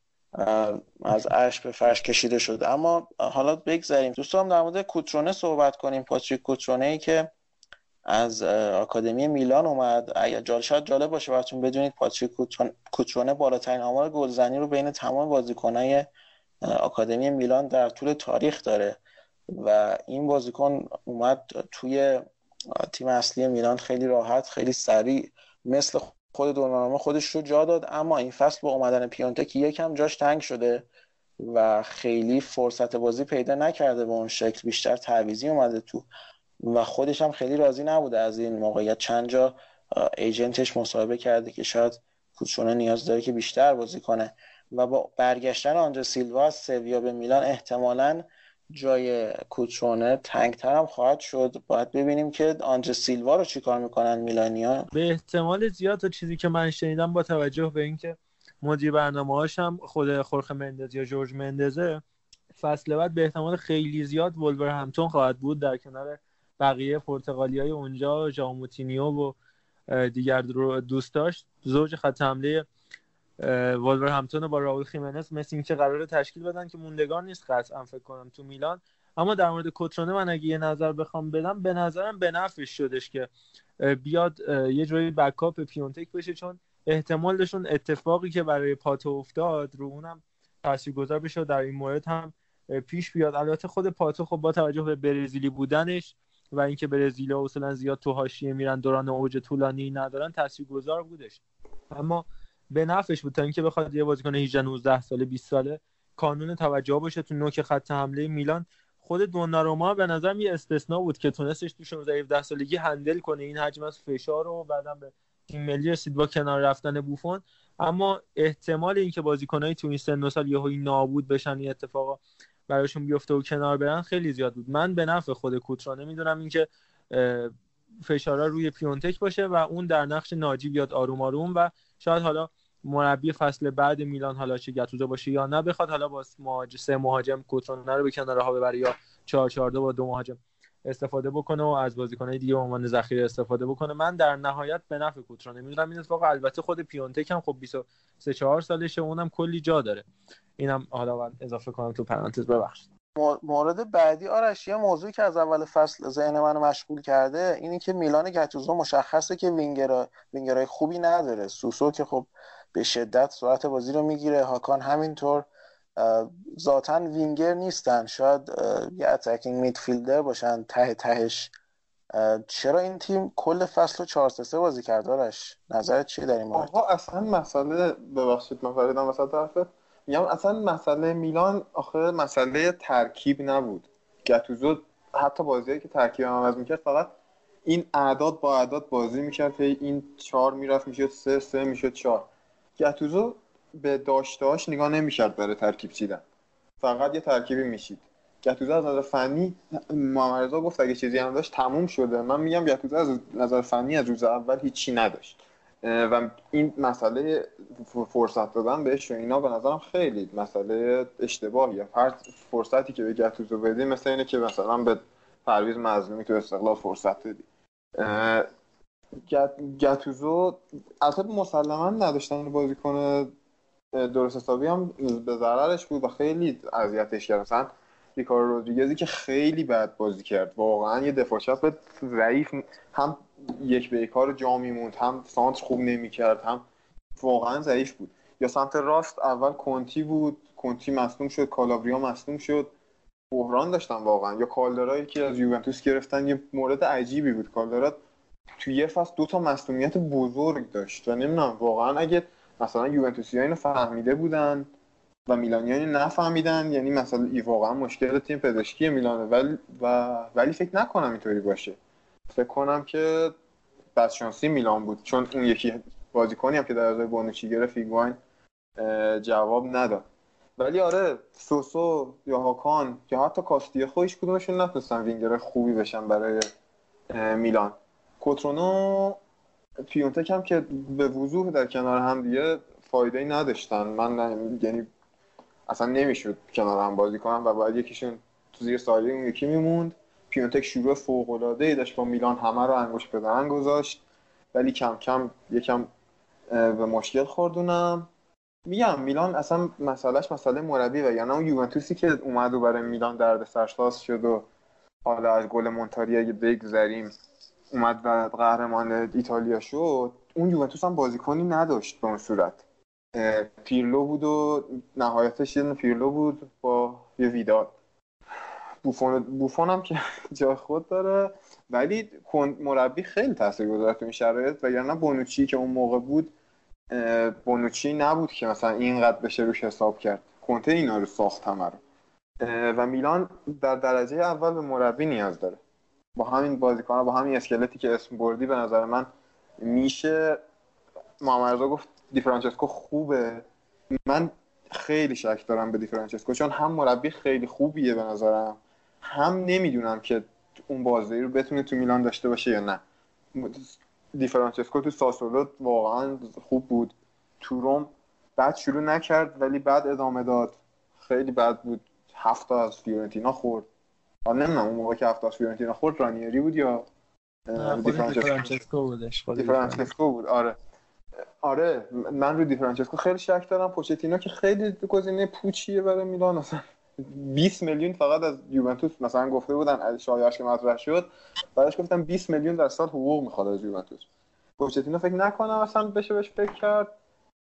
از اش به فرش کشیده شد. اما حالا بگذاریم دوستان در مورد کوترونه صحبت کنیم. پاتریک کوترونه ای که از آکادمی میلان اومد. اگر جال شاید جالب باشه براتون بدونید پاتریک کوترونه بالاترین آمار گلزنی رو بین تمام بازیکنای آکادمی میلان در طول تاریخ داره. و این بازیکن اومد توی تیم اصلی میلان خیلی راحت خیلی سریع مثل خود دونارما خودش رو جا داد. اما این فصل با اومدن پیونتک یکم جاش تنگ شده و خیلی فرصت بازی پیدا نکرده به اون شکل. بیشتر تعویزی اومده تو و خودش هم خیلی راضی نبوده از این موقعیت. چند جا ایجنتش مصاحبه کرده که شاید کوچونه نیاز داره که بیشتر بازی کنه. و با برگشتن آنجا سیلوا از سویا به میلان احتمالا جای کوچونه تنگتر هم خواهد شد. باید ببینیم که آنجا سیلوا رو چیکار می‌کنن میلانیا. به احتمال زیاد تا چیزی که من شنیدم با توجه به اینکه مدیر برنامه هاش هم خود خورخ مندز یا جورج مندزه فصل بعد به احتمال خیلی زیاد ولورهمپتون خواهد بود در کنار بقیه پرتغالی های اونجا ژائو موتینیو و دیگو ژوتا. زوج خط حمله همپتون با راول خیمنس مثل اینکه قرار تشکیل بدن که موندگار نیست قطعا فکر کنم تو میلان. اما در مورد کوترونه من اگه یه نظر بخوام بدم به نظرم به نفعش شدش که بیاد یه جوری backup پیونتک بشه چون احتمال داشت اون اتفاقی که برای پاتو افتاد رو اونم تاثیرگذار بشه در این مورد هم پیش بیاد. البته خود پاتو خب با توجه به برزیلی بودنش و اینکه برزیل اصلا زیاد تو حاشیه میرن دوران اوج طولانی ندارن تاثیرگذار بودش. اما به نفعش بود. تا اینکه بخواد یه بازیکن 18 19 ساله 20 ساله کانون توجه باشه تو نوک خط حمله میلان. خود دوناروما به نظرم یه استثنا بود که تونستش تو 16 17 سالگی هندل کنه. این حجم از فشار رو بعدم به تیم ملی رسید با کنار رفتن بوفون. اما احتمال اینکه بازیکنایی تو این سن سال یهو نابود بشن این اتفاقا براشون بیفته و کنار برن خیلی زیاد بود. من به نفع خود کوترا نمی‌دونم اینکه فشارا روی پیونتک باشه و اون در نقش ناجی بیاد آروم آروم و شاید حالا مربی فصل بعد میلان حالا چه گتوزو باشه یا نه بخواد حالا با مهاجم سه مهاجم کوترونه رو به کناره ها ببره یا 4 4 با دو مهاجم استفاده بکنه و از بازیکنهای دیگه به عنوان ذخیره استفاده بکنه. من در نهایت به نفع کوترونه می‌دونم این اتفاق البته خود پیونتک هم خب 23 4 سالشه اونم کلی جا داره. اینم حالا من اضافه کنم تو پرانتز. ببخشید. مورد بعدی آرش یه موضوعی که از اول فصل ذهن منو مشغول کرده اینی که میلان گتوزو مشخصه که winger winger ای خوبی نداره. سوسو که خب به شدت سرعت بازی رو می‌گیره. هاکان همینطور ذاتا وینگر نیستن. شاید یه attacking midfielder باشن. ته تهش. چرا این تیم کل فصل رو 4 3 بازی کرد دارش نظرت چیه در این مورد؟ آقا اصلا مسئله ببخشید من فریدم وسط میگم اصلا مسئله میلان آخه مسئله ترکیب نبود. گتوزو حتی بازیایی که ترکیب عوض می‌کرد فقط این اعداد با اعداد بازی می‌کرد. این چهار می‌رفت می‌شد سه سه می‌شد چهار. گتوزو به داشتهاش نگاه نمی‌کرد برای ترکیب چیدن. فقط یه ترکیبی میشید. گتوزو از نظر فنی محمد گفت اگه چیزی هم داشت تموم شده. من میگم گتوزو از نظر فنی از روز اول هیچی نداشت. و این مسئله فرصت دادن بهش و اینا به نظرم خیلی مسئله اشتباهیه. هر فرصتی که به گتوزو بدی مثل اینه که مثلا به پرویز مظلومی تو استقلال فرصت دادی گتوزو البته مسلما نداشتن بازیکن درست حسابی هم به ضررش بود و خیلی اذیتش کرد. مثلا ریکارو رودریگزی که خیلی بد بازی کرد. واقعا یه دفاع چپ ضعیف هم یک به یک کار جا میموند. هم سانتر خوب نمی‌کرد هم واقعا ضعیف بود. یا سمت راست اول کنتی بود کنتی مصدوم شد کالابریا مصدوم شد. بحران داشتن واقعا. یا کالدرایی که از یوونتوس گرفتن یه مورد عجیبی بود. کالدرا توی یه فصل دو تا مصدومیت بزرگ داشت و نمی‌دونم واقعا اگه مثلا یوونتوسی اینو فهمیده بودن و میلانیانی نفهمیدن یعنی مثلا ای واقعا مشکل تیم پزشکی میلانه. ولی و ولی فکر نکنم اینطوری باشه. فکر کنم که بدشانسی میلان بود. چون اون یکی بازیکنی هم که در ازای بونوچی گرفت ایگواین جواب نداد. ولی آره سوسو یا هاکان یا حتی کاستیه خودش کدومشون نتونستن وینگر خوبی بشن برای میلان. کوترونو پیونتک هم که به وضوح در کنار هم دیگه فایده ای نداشتن. من یعنی اصلا نمی‌شد کنار هم بازی کنم و باید یکیشون تو زیر سایه اون یکی میموند. پیونتک شروع فوق العاده ای داشت با میلان همه رو انگوش به گذاشت. ولی کم کم یکم به مشکل خوردونم میگم میلان اصلا مسئلهش مسئله مربی و یعنی اون یوونتوسی که اومد و برای میلان درد سرساز شد و حالا از گل مونتاری اگه بگذریم اومد و قهرمان ایتالیا شد اون یوونتوس هم بازیکنی نداشت به اون صورت. پیرلو بود و نهایتش یه پیرلو بود با یه ویدال. بوفون بوفون هم که جا خود داره. ولی مربی خیلی تاثیرگذار تو این شرایط و یعنی بونوچی که اون موقع بود بونوچی نبود که مثلا اینقدر بشه روش حساب کرد. کنته اینا رو ساخت همه رو. و میلان در درجه اول به مربی نیاز داره. با همین بازیکن با همین اسکلتی که اسم بردی به نظر من میشه. محمد گفت دی فرانچسکو خوبه. من خیلی شک دارم به دی فرانچسکو چون هم مربی خیلی خوبیه به نظرم. هم نمی‌دونم که اون بازی رو بتونه تو میلان داشته باشه یا نه. دی فرانچسکو تو ساسولو واقعا خوب بود. تو روم بعد شروع نکرد ولی بعد ادامه داد. خیلی بد بود. هفت از فیورنتینا خورد. آن نمی‌دونم اون موقع که هفت از فیورنتینا خورد رانیری بود یا دی فرانچسکو بودش دی فرانچسکو بود. آره. آره من رو دی فرانچسکو خیلی شک دارم. پوچتینو که خیلی گزینه پوچیه برای میلان اصلا. 20 میلیون فقط از یوونتوس مثلا گفته بودن از شایعش که مطرح شد. بعدش گفتم 20 میلیون در سال حقوق می‌خواد از یوونتوس. پوچتینو فکر نکنم اصلا بشه بهش فکر کرد.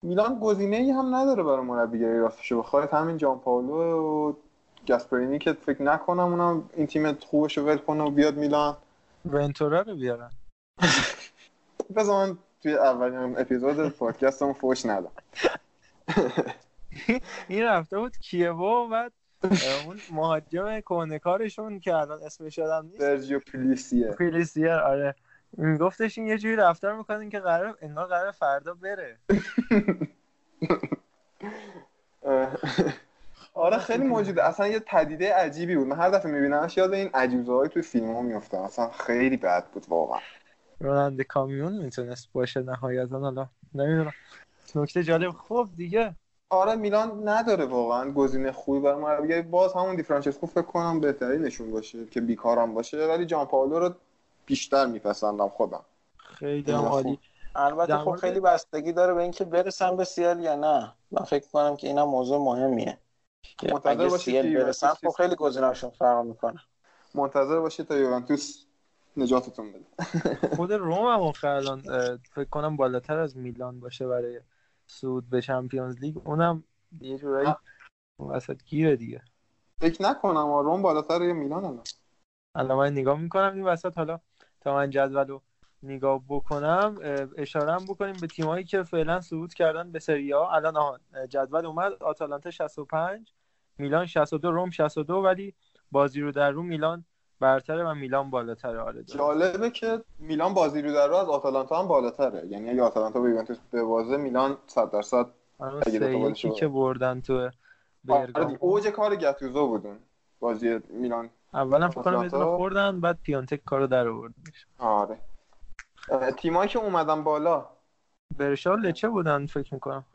میلان گزینه ای هم نداره برای مربیگری راستش بخواد. همین جان پاولو و گاسپرینی که فکر نکنم اونم این تیم خوبش رو ول کنه و بیاد میلان. ونتورا رو بیارن. بذار من توی اولین اپیزود پادکستمون فوش ندم. این رفته بود کیوو و بعد اون مهاجم کارشون که الان اسمش یادم نیست. سرجیو پلیسیه. پلیسیه آره. میگفتش این یه جوری رفتار می‌کنین که قرار انگار قرار فردا بره. آره خیلی موجوده. اصلا یه تدیده عجیبی بود. من هر دفعه میبینمش یاد این عجوزه های توی فیلم ها میفتم اصلا خیلی بد بود واقعا. راننده کامیون می‌تونست باشه نهایتا حالا نمی‌دونم. نکته جالب خوب دیگه. آره میلان نداره واقعا گزینه خوبی برای مربی باز همون دی فرانچسکو فکر کنم بهتری نشون باشه که بیکارم باشه ولی جان پاولو رو بیشتر میپسندم خودم. خیلی عالی. البته خب خیلی بستگی داره به اینکه برسن به سیل یا نه. من فکر کنم که اینا موضوع مهمیه. منتظر باشید که برسن خب خیلی گزینه‌شون فرق می‌کنه. منتظر باشید تا یوونتوس نجاتتون بده. خود روم هم الان فکر کنم بالاتر از میلان باشه برای سود به چمپیونز لیگ اونم یه جورایی وسط گیره دیگه. فکر نکنم روم بالاتر یه میلان الان. الان من نگاه می‌کنم این وسط حالا تا من جدولو نگاه بکنم اشاره بکنیم به تیمایی که فعلا صعود کردن به سری ها الان آهان جدول اومد آتالانتا 65 میلان 62 روم 62 ولی بازی رو در رو میلان برتره و میلان بالاتره آره جالبه که میلان بازی رو در رو از آتالانتا هم بالاتره. یعنی اگه آتالانتا به یوونتوس بازه میلان 100 درصد اگه که بردن تو برگام اوج کار گاتوزو بودن. بازی میلان اولا فکر کنم خوردن بعد پیانتک کارو در آورد. آره. تیمایی که اومدن بالا. برشا لچه بودن فکر می‌کنم.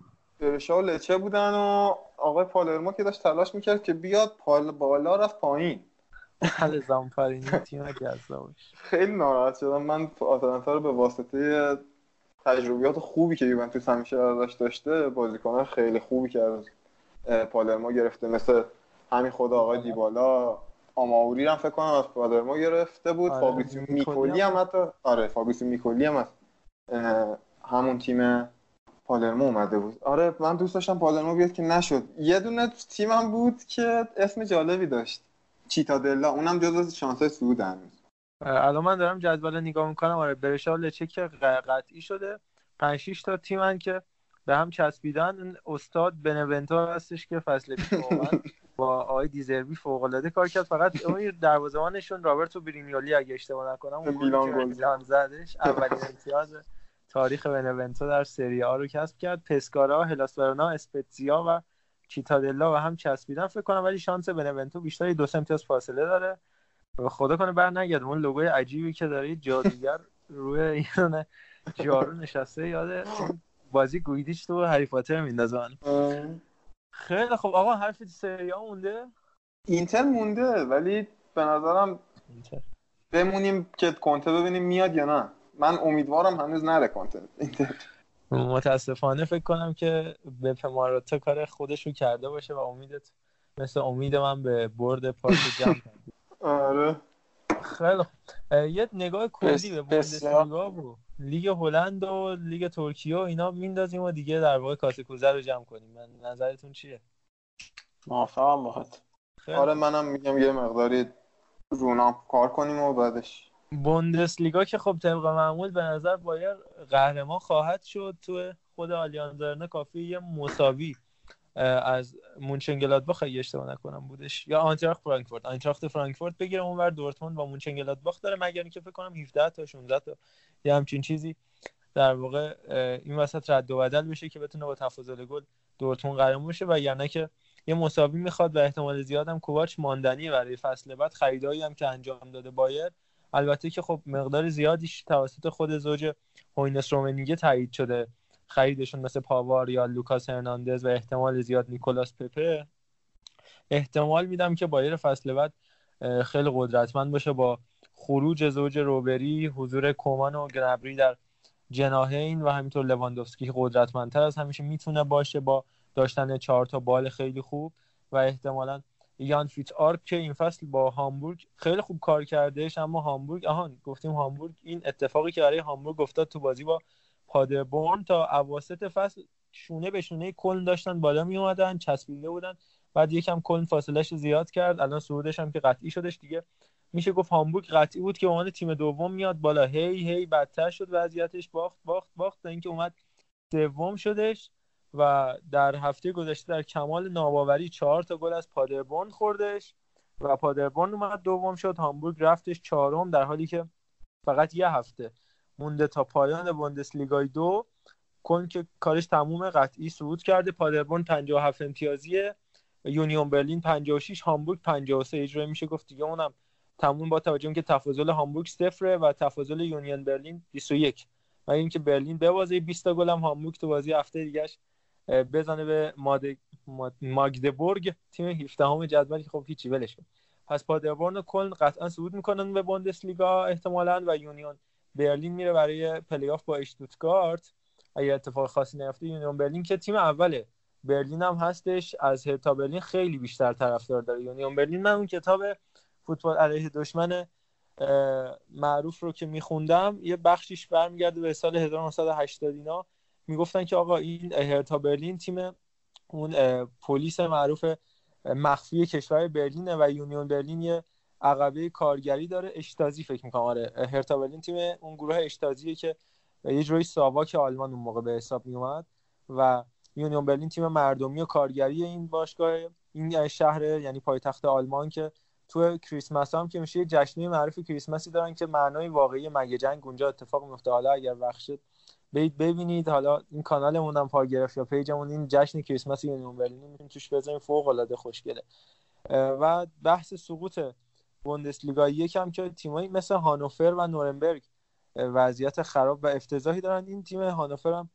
برشا لچه بودن و آقای پالرمو که داشت تلاش می‌کرد که بیاد پال بالا رفت پایین. حل زامپارینی تیم جذابش خیلی ناراحت شدم. من آتالانتا رو به واسطه تجربیات خوبی که یوونتوس همیشه ازش داشته بازیکن خیلی خوبی که از پالرمو گرفته مثل همین خدا آقای دیبالا آماوری هم فکر کنم از پالرمو گرفته بود. آره. فابریسیو میکولی هم حتی آره فابریسیو میکولی هم از همون تیم پالرمو اومده بود. آره من دوست داشتم پالرمو بیاد که نشد. یه دونه تیمم بود که اسم جالبی داشت. چیتادلا اونم جزو شانس سعود هنوز. الان من دارم جدول نگاه می‌کنم. آره برشا لچه که قطعی شده. 5 6 تا تیمن که به هم چسبیدن. استاد بنونتو هستش که فصل پیش با آقای دیزربی فوق العاده کار کرد. فقط اون دروازه‌بانشون رابرتو برینیولی اگه اشتباه نکنم اون میلان گل. زدش اولین امتیاز تاریخ بنونتو در سری آ رو کسب کرد. پسکارا هلاس ورونا اسپتزیا و چیتادلا و هم چسبیدن فکر کنم ولی شانس بنونتو بیشتر دو امتیاز فاصله داره. خدا کنه بر نگرد اون لوگوی عجیبی که داره جادوگر روی ایران جارو نشسته یاد بازی گویدیش تو هری پاتر میندازن خیلی خب آقا حرف سری مونده؟ اینتر مونده ولی به نظرم بمونیم که کنته ببینیم میاد یا نه. من امیدوارم هنوز نره کنته. اینتر. متاسفانه فکر کنم که به پماراتا کار خودش رو کرده باشه و امیدت مثل امید من به برد پارک جمع آره. خیلی یه نگاه کلی به بوندسلیگا و لیگ هلند و لیگ ترکیه و اینا میندازیم و دیگه در واقع کاسه کوزه رو جمع کنیم. من نظرتون چیه؟ موافقم باهات. آره منم میگم یه مقداری رونام کار کنیم و بعدش لیگا که خب طبق معمول به نظر باید قهرمان خواهد شد تو خود آلیانز کافی یه مساوی از مونچنگلادباخ اگه اشتباه نکنم بودش. یا آنتراخت فرانکفورت. آنتراخت فرانکفورت بگیره اونور دورتموند با مونچنگلادباخ داره مگر اینکه فکر کنم 17 تا 16 تا یا همچین چیزی در واقع این وسط رد و بدل بشه که بتونه با تفاضل گل دورتموند قهرمان بشه و یعنی که یه مساوی می‌خواد و احتمال زیاد هم کوواچ ماندنی برای فصل بعد خریدایی هم که انجام داده بایرن البته که خب مقدار زیادیش توسط خود زوج هوینس رومنیگه تایید شده. خریدشون مثل پاوار یا لوکاس هرناندز و احتمال زیاد نیکولاس پپه. احتمال میدم که بایرن فصل بعد خیلی قدرتمند باشه با خروج زوج روبری حضور کومان و گنابری در جناحین و همینطور لواندوفسکی قدرتمندتر از همیشه می‌تونه باشه با داشتن چهار تا بال خیلی خوب و احتمالا یان فیته آرپ که این فصل با هامبورگ خیلی خوب کار کردهش اما هامبورگ آهان گفتیم هامبورگ این اتفاقی که برای هامبورگ افتاد تو بازی با پادربورن تا اواسط فصل شونه به شونه کلن داشتن بالا می اومدن چسبیده بودن بعد یکم کلن فاصلهش زیاد کرد الان صعودش هم که قطعی شدش دیگه. میشه گفت هامبورگ قطعی بود که عنوان تیم دوم میاد بالا. هی هی بدتر شد وضعیتش باخت باخت باخت تا اینکه اومد سوم شدش. و در هفته گذشته در کمال ناباوری چهار تا گل از پادربورن خوردش و پادربورن اومد دوم شد هامبورگ رفتش چهارم در حالی که فقط یه هفته مونده تا پایان بوندسلیگای دو. کن که کارش تموم قطعی صعود کرده. پادربورن 57 امتیازیه. یونیون برلین 56 هامبورگ 53 اجرا میشه گفت دیگه اونم تموم با توجه که تفاضل هامبورگ صفره و تفاضل یونیون برلین 21 و اینکه برلین به بازی 20 تا گل هم هامبورگ تو بازی هفته دیگهش بزنه به ماد... ماگدبورگ تیم 17 ام جدول خب هیچی ولش پس پادربورن و کلن قطعا صعود می‌کنن به بوندسلیگا احتمالا و یونیون برلین میره برای پلی‌آف با اشتوتگارت. اگر اتفاق خاصی نیفته یونیون برلین که تیم اوله برلین هم هستش. از هرتا برلین خیلی بیشتر طرفدار داره. یونیون برلین من اون کتاب فوتبال علیه دشمن معروف رو که میخوندم یه بخشیش برمیگرده به سال 1980 اینا می‌گفتن که آقا این هرتا برلین تیم اون پلیس معروف مخفی کشور برلینه و یونیون برلین یه عقبه کارگری داره اشتازی فکر می‌کنم. آره هرتا برلین تیم اون گروه اشتازیه که یه جوری ساواک آلمان اون موقع به حساب میومد و یونیون برلین تیم مردمی و کارگری این باشگاه این شهر یعنی پایتخت آلمان که تو کریسمس هم که میشه یه جشنی معروف کریسمسی دارن که معنای واقعی magic اونجا اتفاق میفته حالا اگر شد برید ببینید. حالا این کانالمون هم پا گرفت یا page مون. این جشن کریسمس یونیون برلین. می‌تونیم توش بزنیم فوق العاده خوشگله و بحث سقوط بوندسلیگا. یکم که تیمایی مثل هانوفر و نورنبرگ وضعیت خراب و افتضاحی دارن. این تیم هانوفر هم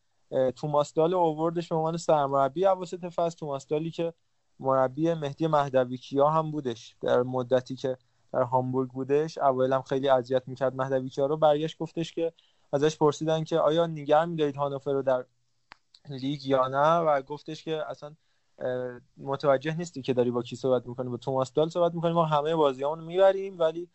توماس دال اووردش به عنوان سرمربی اواسط فصل. توماس دالی که مربی مهدی مهدوی کیا هم بودش در مدتی که در هامبورگ بودش. اول هم خیلی اذیت می‌کرد مهدوی کیا رو. برگشت گفتش که ازش پرسیدن که آیا نگه میدارید هانوفر رو در لیگ یا نه؟ و گفتش که اصلا متوجه نیستی که داری با کی صحبت می‌کنی. با توماس دال صحبت می‌کنی ما همه بازیامون می‌بریم ولی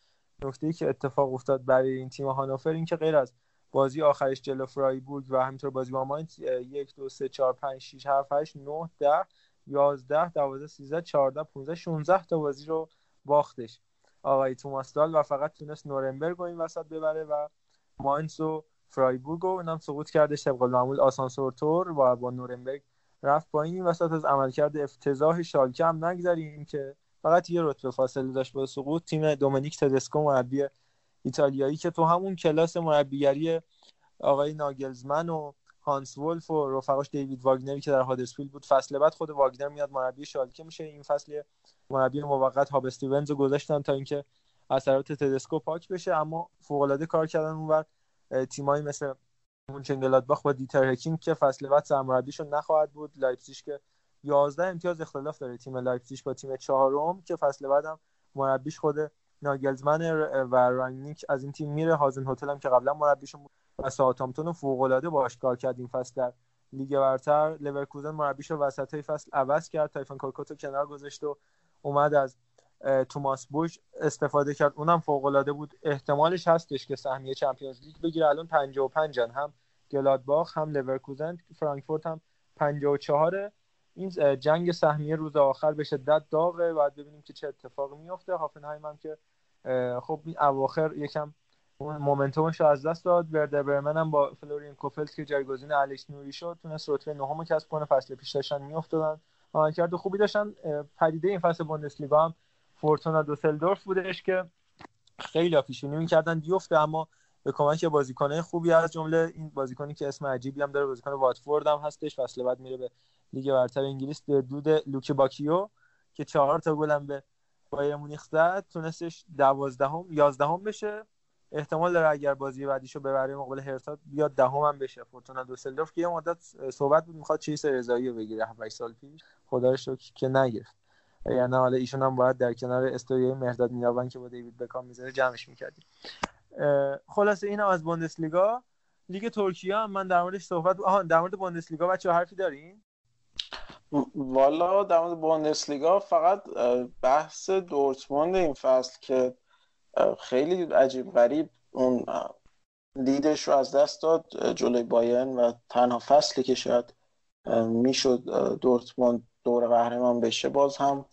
نکته ای که اتفاق افتاد برای این تیم هانوفر این که غیر از بازی آخرش جلو فرایبورگ و همینطور بازی با ماینت یک دو سه چهار پنج شیش هفت هشت نه ده یازده دوازده سیزده چهارده پونزده شونزده تا بازی رو باختش. آقای توماس دال و فقط تونست نورنبرگ رو این وسط ببره و ماینس و فرایبورگ رو اینم سقوط کرده طبق معمول آسانسور تور و با نورنبرگ رفت با این وسط از عملکرد افتضاح شالکه هم نگذریم که فقط یه رتبه فاصله داشت با سقوط. تیم دومینیک تدسکو مربی ایتالیایی که تو همون کلاس مربیگری آقای ناگلزمن و هانس ولف و رفقاش دیوید واگنری که در هادرسفیلد بود فصل بعد خود واگنر میاد مربی شالکه میشه. این فصل مربی موقت هوب استیونز گذاشتن تا اینکه اثرات تدسکو پاک بشه اما فوق العاده کار کردن اونور تیمایی مثل مونچنگلادباخ با دیتر هکینگ که فصل بعد سرمربیشون نخواهد بود. لایپزیگ که 11 امتیاز اختلاف داره تیم لایپزیگ با تیم چهارم که فصل بعدم مربیش خود ناگلزمن و رانگنیک از این تیم میره. هازن‌هوتل هم که قبلا مربیشون بود و ساوثهامپتون فوق العاده باش کار کرد این فصل در لیگ برتر. لورکوزن مربیش رو وسط فصل عوض کرد. تایفون کورکوت کنار گذاشت و اومد از توماس بوش استفاده کرد. اونم فوق العاده بود. احتمالش هستش که سهمیه چمپیونز لیگ بگیره. الان 55 هم گلادباخ هم لورکوزن فرانکفورت هم 54 این جنگ سهمیه روز آخر به شدت داغه. بعد ببینیم که چه اتفاقی میفته هافنهایم هم که خب این اواخر یکم momentum ش رو از دست داد. وردر برمن هم با فلورین کوهفلت که جایگزین الکس نوری شد تونست رتبه نهم کسب کنه. فصل پیش داشتن میافتادن. عملکرد خوبی داشتن. پدیده این فصل بوندسلیگا هم فورتونا دوسلدورف بودش که خیلی پیش‌بینی می‌کردن بیفته اما به کمک بازیکنه خوبی از جمله این بازیکنی که اسم عجیبی هم داره بازیکن واتفورد هم هستش فصل بعد میره به لیگ برتر انگلیس دودی لوکباکیو که چهار تا گل هم به بایرن مونیخ زد. تونستش دوازدهم یازدهم بشه. احتمال داره اگر بازی بعدیشو ببره مقابل هرتا بیاد دهم هم بشه. فورتونا دوسلدورف که یه مدت صحبت بود می‌خواد چیز رضایی رو بگیره 7 سال پیش. خدا رو که نگرفت. یعنی حالا ایشون هم باید در کنار استوری مهرداد میابن که با دیوید بکام می‌ذاره جمعش می‌کردیم. خلاصه اینا از بوندسلیگا لیگ ترکیه هم من در موردش صحبت آها در مورد بوندسلیگا بچه حرفی دارین؟ والا در مورد بوندسلیگا فقط بحث دورتموند این فصل که خیلی عجیب غریب اون لیدش رو از دست داد جلوی باین و تنها فصلی که شاید می‌شد دورتموند دور قهرمان بشه. باز هم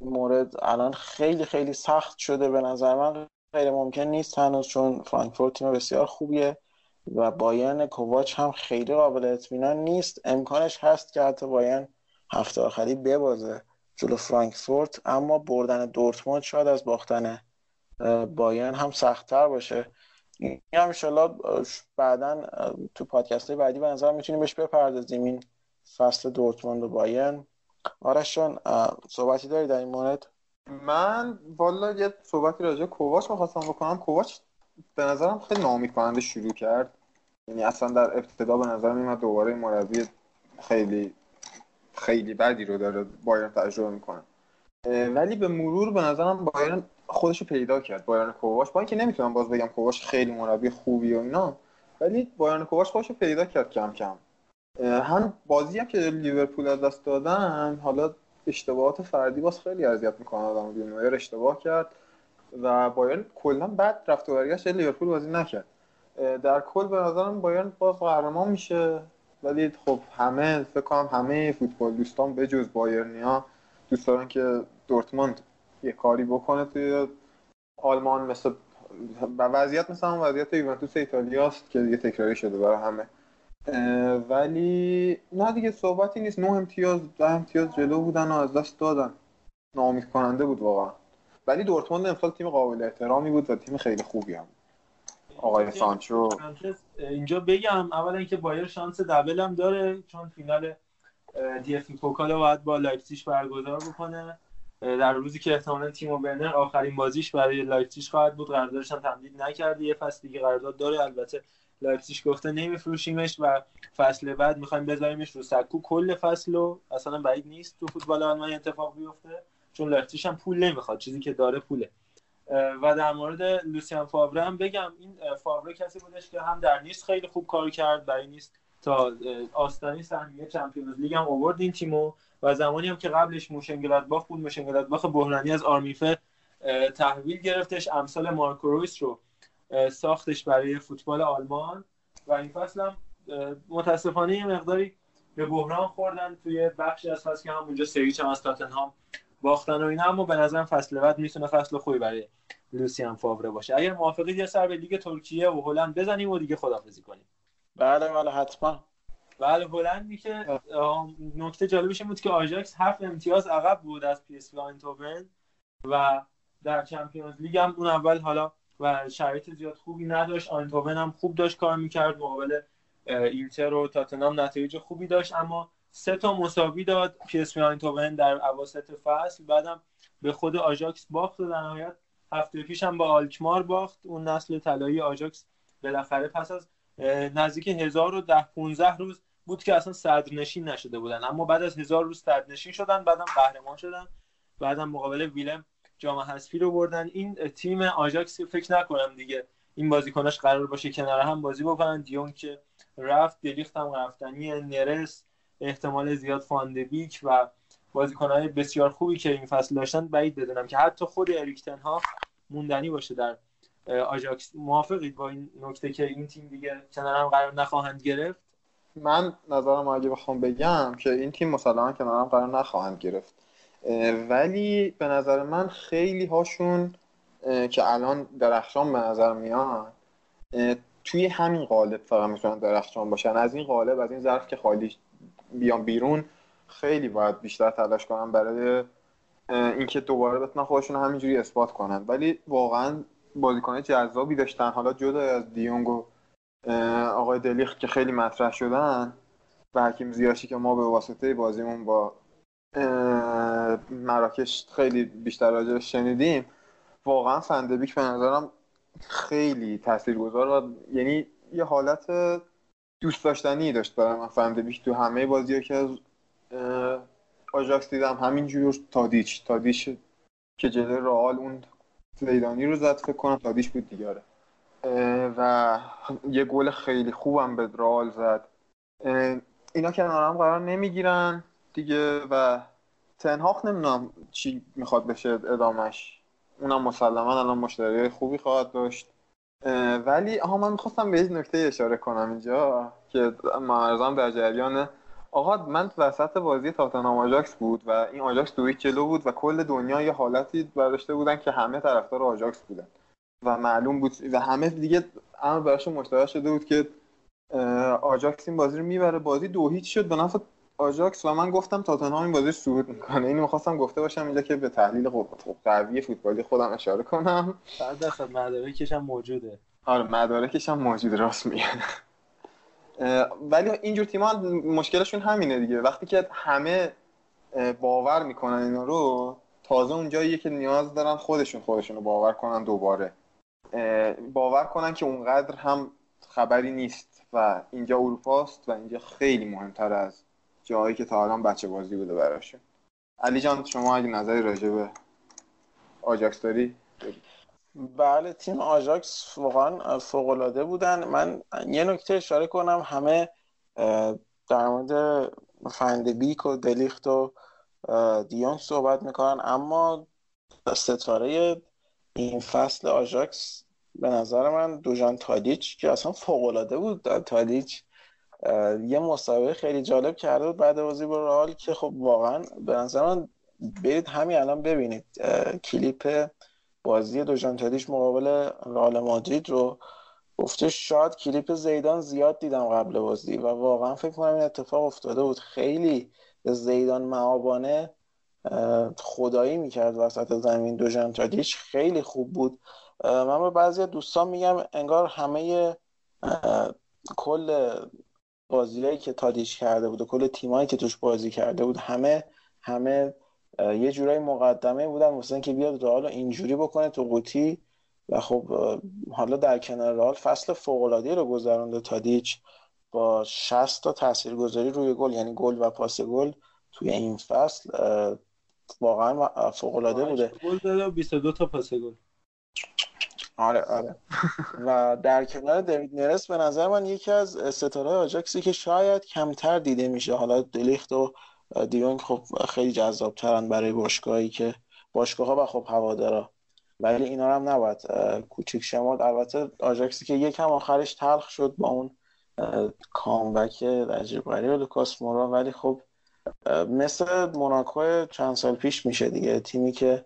مورد الان خیلی خیلی سخت شده به نظر من. غیر ممکن نیست هنوز چون فرانکفورت تیم بسیار خوبیه و بایرن کوواچ هم خیلی قابل اطمینان نیست. امکانش هست که حتی بایرن هفته آخری ببازه جلو فرانکفورت اما بردن دورتموند شاید از باختن بایرن هم سختتر باشه. این هم انشالله بعدا تو پادکست بعدی به نظر می‌تونیم بهش بپردازیم. این فصل دورتموند و بایرن. آرش جان صحبتی داری در این مورد؟ من والا یه صحبتی راجع کوواچ می‌خواستم بکنم. کوواچ به نظرم خیلی ناامید کننده شروع کرد. یعنی اصلا در ابتدا به نظر میاد دوباره مربی خیلی خیلی بدی رو داره بایرن تجربه می‌کنه. ولی به مرور به نظرم بایرن خودش رو پیدا کرد. بایرن کوواش با اینکه نمی‌تونم باز بگم کوواش خیلی مربی خوبی و اینا ولی بایرن کوواش خودش رو پیدا کرد کم کم. هم بازی هم که لیورپول از دست دادن حالا اشتباهات فردی باز خیلی اذیت می‌کنه آدمو نویر اشتباه کرد و بایرن کلا بعد رفت و برگشت لیورپول بازی نکرد. در کل به نظرم بایرن باز قهرمان میشه. ولی خب همه فکر کنم همه فوتبال دوستان به جز بایرنیا دوست دارن که دورتموند یه کاری بکنه توی آلمان. مثل و وضعیت مثل هم وضعیت یوونتوس ایتالیاست که دیگه تکراری شده برای همه. ولی نه دیگه صحبتی نیست. نه امتیاز ده امتیاز جلو بودن و از دست دادن. ناامید کننده بود واقعا. ولی دورتموند امسال تیم قابل احترامی بود و تیم خیلی خوبی هم آقای سانچو. اینجا بگم اولا اینکه بایرن شانس double هم داره چون فینال دی اف پوکال باید با لایپزیگ برگزار بکنه. در روزی که احتمالا تیمو ورنر آخرین بازیش برای لایپزیگ خواهد بود. قراردادش هم تمدید نکرده. یه فصل دیگه قرارداد داره. البته لایپزیگ گفته نمیفروشیمش و فصل بعد می‌خوایم بذاریمش رو سکو. کل فصل رو اصلا بعید نیست تو فوتبال آلمان اتفاق بیفته چون لایپزیگ هم پول نمی‌خواد چیزی که داره پوله. و در مورد لوسیان فاوره هم بگم این فاوره کسی بودش که هم در نیس خیلی خوب کار کرد برای نیس تا آستانه‌ی سهمیه چمپیونز لیگ هم آورد این تیمو و زمانی هم که قبلش مونشنگلادباخ بود مونشنگلادباخ بحرانی از آرمیفه تحویل گرفتش امثال مارکو رویس رو ساختش برای فوتبال آلمان. و این فصل هم متاسفانه یه مقداری به بحران خوردن توی بخشی از فصل که هم اونجا سه هیچ هم از تاتنهام باختن و اینا. اما به نظرم فصل بعد می‌تونه فصل خوبی برای لوسیان فاوره باشه. اگر موافقید یه سر به لیگ ترکیه و هلند بزنیم و دیگه خدافظی کنیم. بله بله حتما. بله هلندی که نکته جالبش این بود که آژاکس هفت امتیاز عقب بود از پی اس و در چمپیونز لیگ هم اون اول حالا و شرایط زیاد خوبی نداشت. آینتوون هم خوب داشت کار می‌کرد. مقابل اینتر و تاتنام نتایج خوبی داشت. اما سه تا مساوی داد. پی اس آینتوون در اواسط فصل. بعدم به خود آژاکس باخت و در نهایت هفته پیش هم با آلکمار باخت. اون نسل طلایی آژاکس بالاخره پس از نزدیک 1010 15 روز بود که اصلا صدرنشین نشده بودن. اما بعد از هزار روز صدرنشین شدن بعدم قهرمان شدن. بعدم مقابل ویلم جام حذفی رو بردن. این تیم آژاکس فکر نکنم دیگه این بازیکناش قرار باشه کنار هم بازی بکنن. دیونگ که رفت دلیخت هم رفتنی نرس احتمال زیاد فاندبیک و بازیکنهای بسیار خوبی که این فصل داشتن بعید بدونم که حتی خود اریک تن هاخ موندنی باشه در آژاکس. موافقید با این نکته که این تیم دیگه کنار هم قرار نخواهند گرفت؟ من نظرم اگه بخوام بگم که این تیم مسلما کنار هم قرار نخواهند گرفت. ولی به نظر من خیلی هاشون که الان درخشان به نظر میان توی همین قالب فقط می‌تونن درخشان باشن. از این قالب از این ظرف که خالی بیان بیرون خیلی باید بیشتر تلاش کنن برای اینکه دوباره بتونن خودشون همینجوری اثبات کنن. ولی واقعا بازیکن جذابی داشتن. حالا جدا از دیونگ و آقای دلیخ که خیلی مطرح شدن و حکیم زیاشی که ما به واسطه بازیمون با مراکش خیلی بیشتر راجعش شنیدیم. واقعا فندبیک به نظرم خیلی تاثیرگذار و یعنی یه حالت دوست داشتنی داشت برای من. فندبیک تو همه بازی که از آژاکس دیدم همینجور تادیچ. تادیچ که جلوی رئال اون زیدانی رو زد فکر کنم تادیچ بود دیگاره و یه گل خیلی خوبم به رئال زد. اینا کنار هم قرار نمی‌گیرن. دیگه و تنهاخ نمی‌دونم چی می‌خواد بشه ادامش اونم مسلما الان مشتری خوبی خواهد داشت. ولی آها من می‌خواستم به یک نکته اشاره کنم اینجا که مرزان در جریان. آقا من وسط بازی تاتنهام آژاکس بود و این آژاکس دو جلو بود و کل دنیا یه حالتی برداشته بودن که همه طرفدار آژاکس بودن. و معلوم بود و همه دیگه اما براشون مشتبه شده بود که آژاکس این بازی رو می‌بره. بازی دو هیچ شد. به نفع آژاکس و من گفتم تاتنهام این بازی صعود می‌کنه. اینو می‌خواستم گفته باشم اینجا که به تحلیل قوی فوتبالی خودم اشاره کنم. بعد درصد مدارکش هم موجوده. آره مدارکش هم موجود راست میگه. ولی اینجور تیم‌ها مشکلشون همینه دیگه. وقتی که همه باور می‌کنن اینا رو تازه اونجاییه که نیاز دارن خودشون خودشون رو باور کنن دوباره. باور کنن که اونقدر هم خبری نیست و اینجا اروپاست و اینجا خیلی مهمتر از جایی که تا الان بچه بازی بوده براشون. علی جان شما اگه نظری راجع به آژاکس داری؟ بله تیم آژاکس واقعا فوق بودن. من یه نکته اشاره کنم همه در مورد فندبیک و دلیخت و دیونگ صحبت می‌کنن. اما ستاره این فصل آژاکس به نظر من دوژان تادیچ که اصلا فوق بود. تادیچ یه مسابقه خیلی جالب کرده بود بعد بازی با رئال که خب واقعا به نظر من برید همین الان ببینید کلیپ بازی دوژان تادیچ مقابل رئال مادرید رو. گفته شاید کلیپ زیدان زیاد دیدم قبل بازی و واقعا فکر کنم این اتفاق افتاده بود. خیلی زیدان معابانه خدایی می‌کرد وسط زمین. دوژان تادیچ خیلی خوب بود. من به بعضی دوستان میگم انگار همه کل بازیهایی که تادیش کرده بود و کل تیمایی که توش بازی کرده بود همه همه یه جورایی مقدمه بودن مثلا که بیاد رئال اینجوری بکنه تو قوطی و خب حالا در کنار رئال فصل فوق العاده رو گذرونده تادیچ با 60 تا تاثیرگذاری روی گل یعنی گل و پاس گل توی این فصل واقعا فوق العاده بوده. گل داده و 22 تا پاس گل. آره آره. و در کنار دیوید نرس به نظر من یکی از ستاره آجاکسی که شاید کمتر دیده میشه. حالا دلیخت و دیونگ خب خیلی جذاب ترن برای باشگاهی که باشگاه ها و خب هوادارا. ولی اینا هم نباید کوچیک شمرد. البته آجاکسی که یکم آخرش تلخ شد با اون کامبک عجیب غریب لوکاس مورا. ولی خب مثل موناکو چند سال پیش میشه دیگه. تیمی که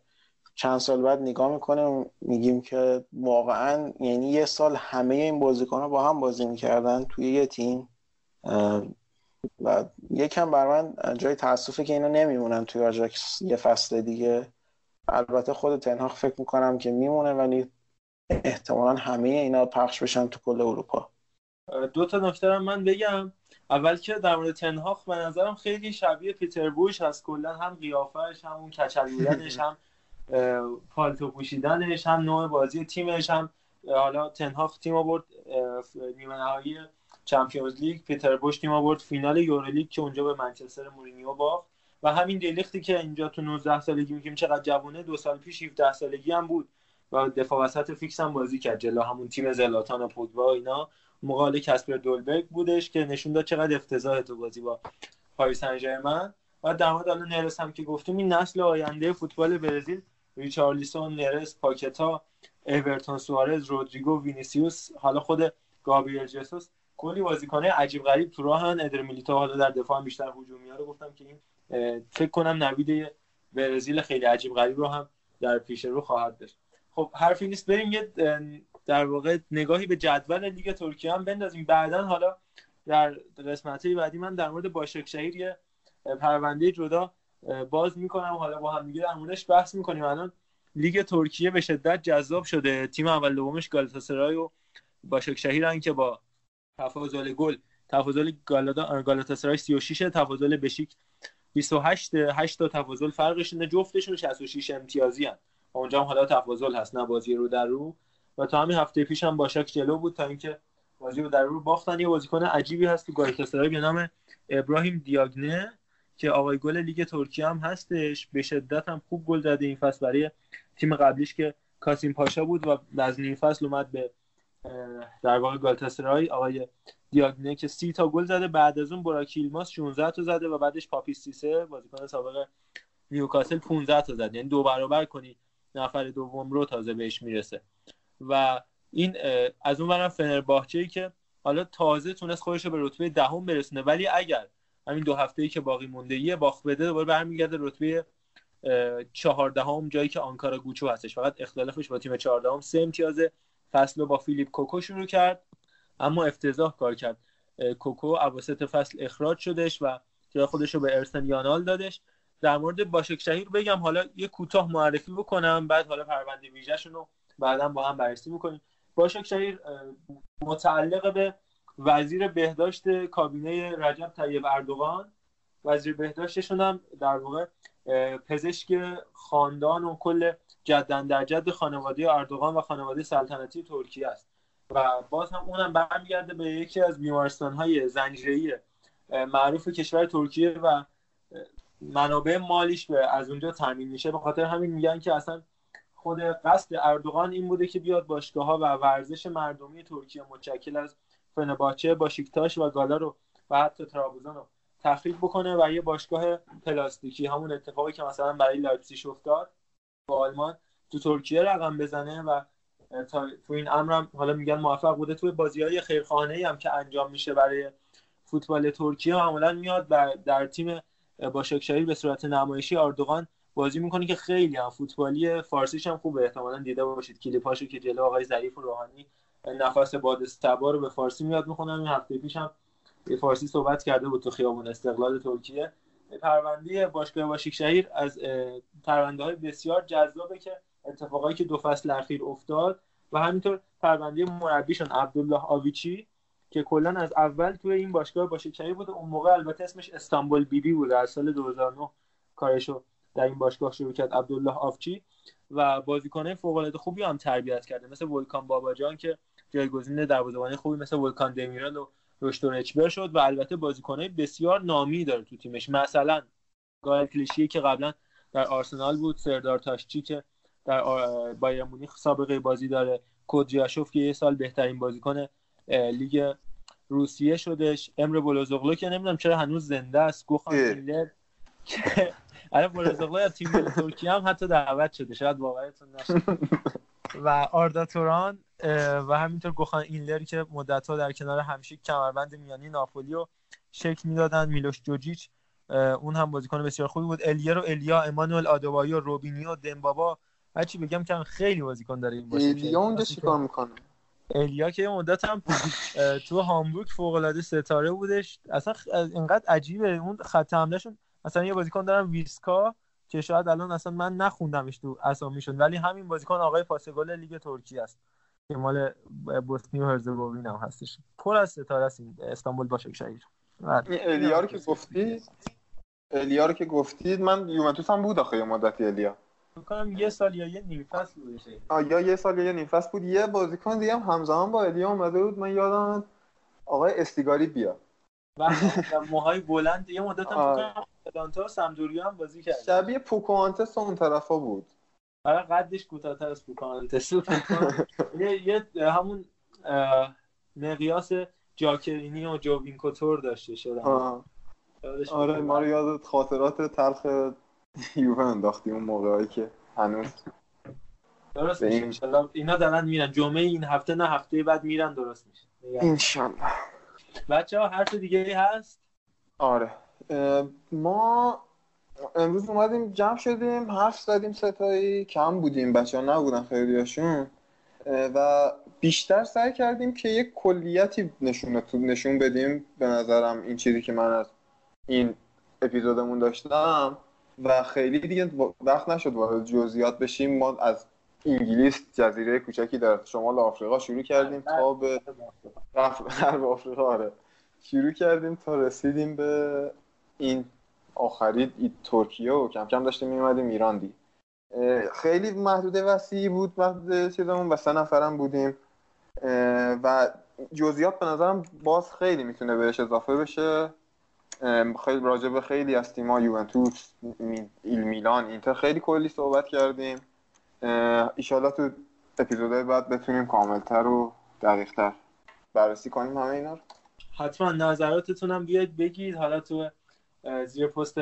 چند سال بعد نگاه می‌کنیم میگیم که واقعا یعنی یه سال همه این بازیکن ها با هم بازی می‌کردن توی یه تیم. و یکم بر من جای تاسفه که اینا نمیمونن توی آجاکس یه فصل دیگه. البته خود تنهاق فکر می‌کنم که میمونه ولی احتمالا همه اینا پخش بشن تو کل اروپا. دو تا نکته من بگم. اول که در مورد تنهاخ به نظرم خیلی شبیه پیتر بوش هست. کلا هم قیافش هم اون کچل بودنش هم پالتو پوشیدنش هم نوع بازی تیمش هم حالا تنهاخ تیم آورد نیمه نهایی چمپیونز لیگ پیتر بوش تیم آورد فینال یورولیگ که اونجا به منچستر مورینیو باخت. و همین دلیختی که اینجا تو 19 سالگی میگیم چقدر جوونه دو سال پیش 17 سالگی هم بود. و دفاع وسط فیکس هم بازی کرد جلو همون تیم زلاتان و پوگبا اینا. مقابل کسپر دولبرگ بودش که نشون داد چقدر افتضاح تو بازی با پاریس سن و در مورد الان هم که گفتیم این نسل آینده فوتبال برزیل ریچارلیسون نرس پاکتا اورتون سوارز رودریگو وینیسیوس حالا خود گابریل جسوس. کلی بازیکنه عجیب غریب تو راهن ادر میلیتائو حالا در دفاع بیشتر هجومی رو گفتم که این فکر کنم نوید برزیل خیلی عجیب غریب رو هم در پیش رو خواهد داشت. خب حرفی نیست. بریم یه در واقع نگاهی به جدول لیگ ترکیه هم بندازیم. بعدا حالا در قسمت بعدی من در مورد باشاک شهیر یه پرونده جدا باز می‌کنم. حالا با هم دیگه در موردش بحث می‌کنیم. الان لیگ ترکیه به شدت جذاب شده. تیم اول دومش گالاتاسرای و باشک شهیرن که با تفاضل گل تفاضل گالاتاسرای 36 تفاضل بشیک 28 8 تا تفاضل فرقشون جفتشون 66 امتیازی هن. اونجا هم حالا تفاضل هست نه بازی رو در رو. و تا همین هفته پیش هم باشک جلو بود تا اینکه بازی رو در رو باختن. یه بازیکن عجیبی هست تو گالاتاسرای به نام ابراهیم دیاگنه. که آقای گل لیگ ترکیه هم هستش. به شدت هم خوب گل زده این فصل برای تیم قبلیش که کاسیم پاشا بود و از نیم فصل اومد به در واقع گالتاسرای. آقای دیاگنه که سی تا گل زده بعد از اون براکیلماس 16 تا زده و بعدش پاپیستیسه بازیکن سابق نیوکاسل 15 تا زده یعنی دو برابر کنی نفر دوم رو تازه بهش می‌رسه. و این از اون برم فنرباهچه ای که حالا تازه تونست خودش رو به رتبه دهم برسونه. ولی اگر همین دو هفته ای که باقی مونده یه باخت بده دوباره برمیگرده رتبه چهاردهم جایی که آنکارا گوچو هستش. فقط اختلافش با تیم چهاردهم سه امتیاز فصل رو با فیلیپ کوکو شروع کرد اما افتضاح کار کرد. کوکو اواسط فصل اخراج شدش و جای خودش رو به ارسن یانال دادش. در مورد باشک شهیر بگم حالا یه کوتاه معرفی بکنم بعد حالا پرونده ویژه‌شون رو بعدا با هم بررسی می‌کنیم باشک شهیر متعلق به وزیر بهداشت کابینه رجب طیب اردوغان. وزیر بهداشتشون هم در واقع پزشک خاندان و کل جدن در جد خانواده اردوغان و خانواده سلطنتی ترکیه است. و باز هم اونم برمیگرده به یکی از بیمارستان های زنجیره‌ای معروف کشور ترکیه و منابع مالیش به از اونجا تامین میشه. به خاطر همین میگن که اصلا خود قصد اردوغان این بوده که بیاد باشگاه ها و ورزش مردمی ترکیه متشکل از فنرباغچه باشیکتاش و گالا رو و حتی ترابوزان رو تخریب بکنه و یه باشگاه پلاستیکی. همون اتفاقی که مثلا برای لایپزیگ افتاد با آلمان تو ترکیه رقم بزنه و تو این امرم حالا میگن موفق بوده. توی بازی های خیرخواهانه هم که انجام میشه برای فوتبال ترکیه معمولا میاد و در تیم باشکشهری به صورت نمایشی اردوغان بازی می‌کنه که خیلی هم فوتبالی فارسیش هم خوبه. احتمالا دیده باشید کلیپاشو که جلو آقای ظریف و روحانی نفس باد سبا رو به فارسی میاد می‌خونم. این هفته پیش هم به فارسی صحبت کرده بود تو خیابون استقلال ترکیه. پرونده باشگاه شهیر از پرونده های بسیار جذابه که اتفاقایی که دو فصل اخیر افتاد و همینطور پرونده مربیشون عبدالله آویچی که کلا از اول توی این باشگاه باشیک شهیر بود اون موقع البته اسمش استانبول بیبی بود در سال 2009 کارشو در این باشگاه شروع کرد عبدالله آفچی و بازیکنه فوق العاده خوبی هم تربیت کرده. مثل ولکان باباجان که جایگزین دروازه‌بان خوبی مثل ولکان دمیرال و رشتون اچبر شد و البته بازیکنهای بسیار نامی داره تو تیمش. مثلا گایل کلیشی که قبلا در آرسنال بود سردار تاشچی که در بایر مونیخ سابقه بازی داره. کودریاشوف که یه سال بهترین بازیکن لیگ روسیه شدش امر بولوزوغلو که نمی‌دونم چرا هنوز زنده است. گوخان میلر که الان بولوزوغلو از تیم ترکیه هم حتی دعوت شده. شاید باورتون نشه. و آردا توران و همینطور گوخان اینلر که مدت ها در کنار همشیک کمربند میانی ناپولی رو شکل می‌دادن میلوش جوجیچ اون هم بازیکن بسیار خوبی بود. الیر و الیا امانوئل آدوایی و روبینیو دمبابا. هرچی بگم که خیلی بازیکن داره این باشه الیا اونجا چیکار می‌کنه؟ الیا که مدت هم تو هامبورگ فوق العاده ستاره بودش. اصلا اینقدر عجیبه. اون خط حملهشون مثلا یه بازیکن دارم ویسکا که شاید الان اصلا من نخوندمش تو اسامیشون ولی همین بازیکن آقای پاس گل لیگ ترکیه است. که مال بوسنی و هرزگوین هم هستش. پر از ستاره است استانبول. باشک شهیر الیا که گفتید الیا که گفتید من یوونتوس هم بود آخه یه مدتی الیا. کنم یه سال یا یه نیم فصل بودش یا یه سال یا یه نیم فصل بود. یه بازیکن دیگه هم همزمان با الیا اومده بود. من یادم آقای استیگاری بیا. و موهای بلند یه مدت هم دانتا سمدوریا هم بازی کرد شبیه پوکوانتس اون طرفا بود. آره قدش کوتاه‌تر از پوکوانتس یه یه همون مقیاس جاکرینی و جووین کوتور داشته شده. آره ما رو یاد خاطرات تلخ یووه انداختی اون موقعی که هنوز درست میشه. اینا دارن میرن. جمعه این هفته نه هفته بعد میرن درست میشه. انشالله. بچه ها حرف دیگه هست؟ آره. ما امروز اومدیم جمع شدیم حرف زدیم ستایی کم بودیم بچه ها نبودن خیلیاشون. و بیشتر سعی کردیم که یک کلیتی نشون, نشون بدیم به نظرم این چیزی که من از این اپیزودمون داشتم. و خیلی دیگه وقت نشد وارد جزئیات بشیم. ما از انگلیس جزیره کوچکی در شمال آفریقا شروع کردیم تا به غرب آفریقا آره. شروع کردیم تا رسیدیم به این آخری ترکیه و کم کم داشتیم میومدیم ایران دی. خیلی محدود وسیعی بود محدود چیزمون. و سه نفرم بودیم. و جزئیات به نظرم باز خیلی می‌تونه بهش اضافه بشه. خیلی راجع به خیلی از تیم‌ها یوونتوس ایل میلان اینتر خیلی کلی صحبت کردیم. ایشالا تو اپیزودهای بعد بتونیم کاملتر و دقیقتر بررسی کنیم همه اینا رو. حتما نظراتتون هم بیاید بگید. حالا تو زیر پست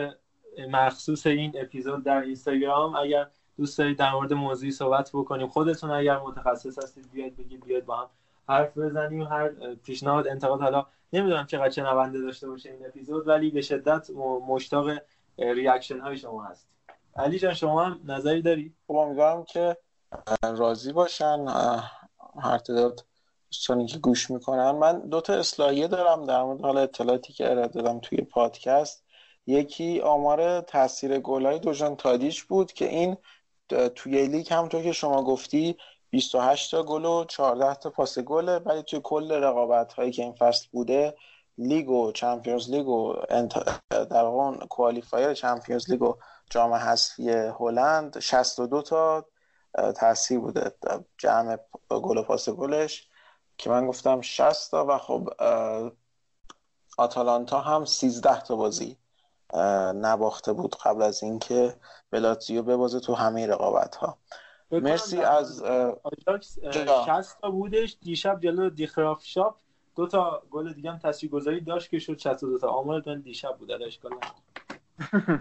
مخصوص این اپیزود در اینستاگرام. اگر دوست دارید در مورد موضوعی صحبت بکنیم خودتون اگر متخصص هستید بیاید بگید بیاید با هم حرف بزنیم. هر پیشنهاد انتقاد حالا نمی‌دونم چقدر چنونده داشته باشه این اپیزود ولی به شدت مشتاق ریاکشن های شما هست. علی جان شما هم نظری داری؟ خب امیدوارم که راضی باشن. هر تعداد دوستانی که گوش می‌کنن. من دو تا اصلاحیه دارم در مورد حال اطلاعاتی که ارائه دادم توی پادکست. یکی آمار تاثیر گلای دوشان تادیچ بود که این توی لیگ همونطور که شما گفتی 28 تا گل و 14 تا پاس گله ولی توی کل رقابت هایی که این فصل بوده لیگ و Champions League و در واقع qualifier Champions League و جام حذفی هلند 62 تا تاثیر بوده. جمع گل و پاس گلش که من گفتم 60 تا و خب آتالانتا هم 13 تا بازی نباخته بود قبل از اینکه بلاتزیو ببازه تو همه رقابت ها مرسی از آجاکس 60 تا بودش دیشب جلو دیخراف شاپ دو تا گل دیگه هم تاثیرگذاری داشت که شد 62 تا. آمار من دیشب بود اشکال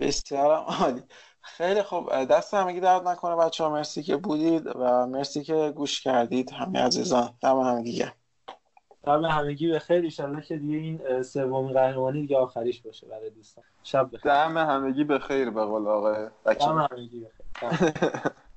بسیار عالی. خیلی خوب. دست همگی درد نکنه بچه ها مرسی که بودید و مرسی که گوش کردید. همه عزیزان دم همگی دم همگی به خیر ایشالله که دیگه این سومین قهرمانی دیگه آخریش باشه برای دوستان. شب بخیر. دم همگی به خیر به قول آقای دم همگی به خیر.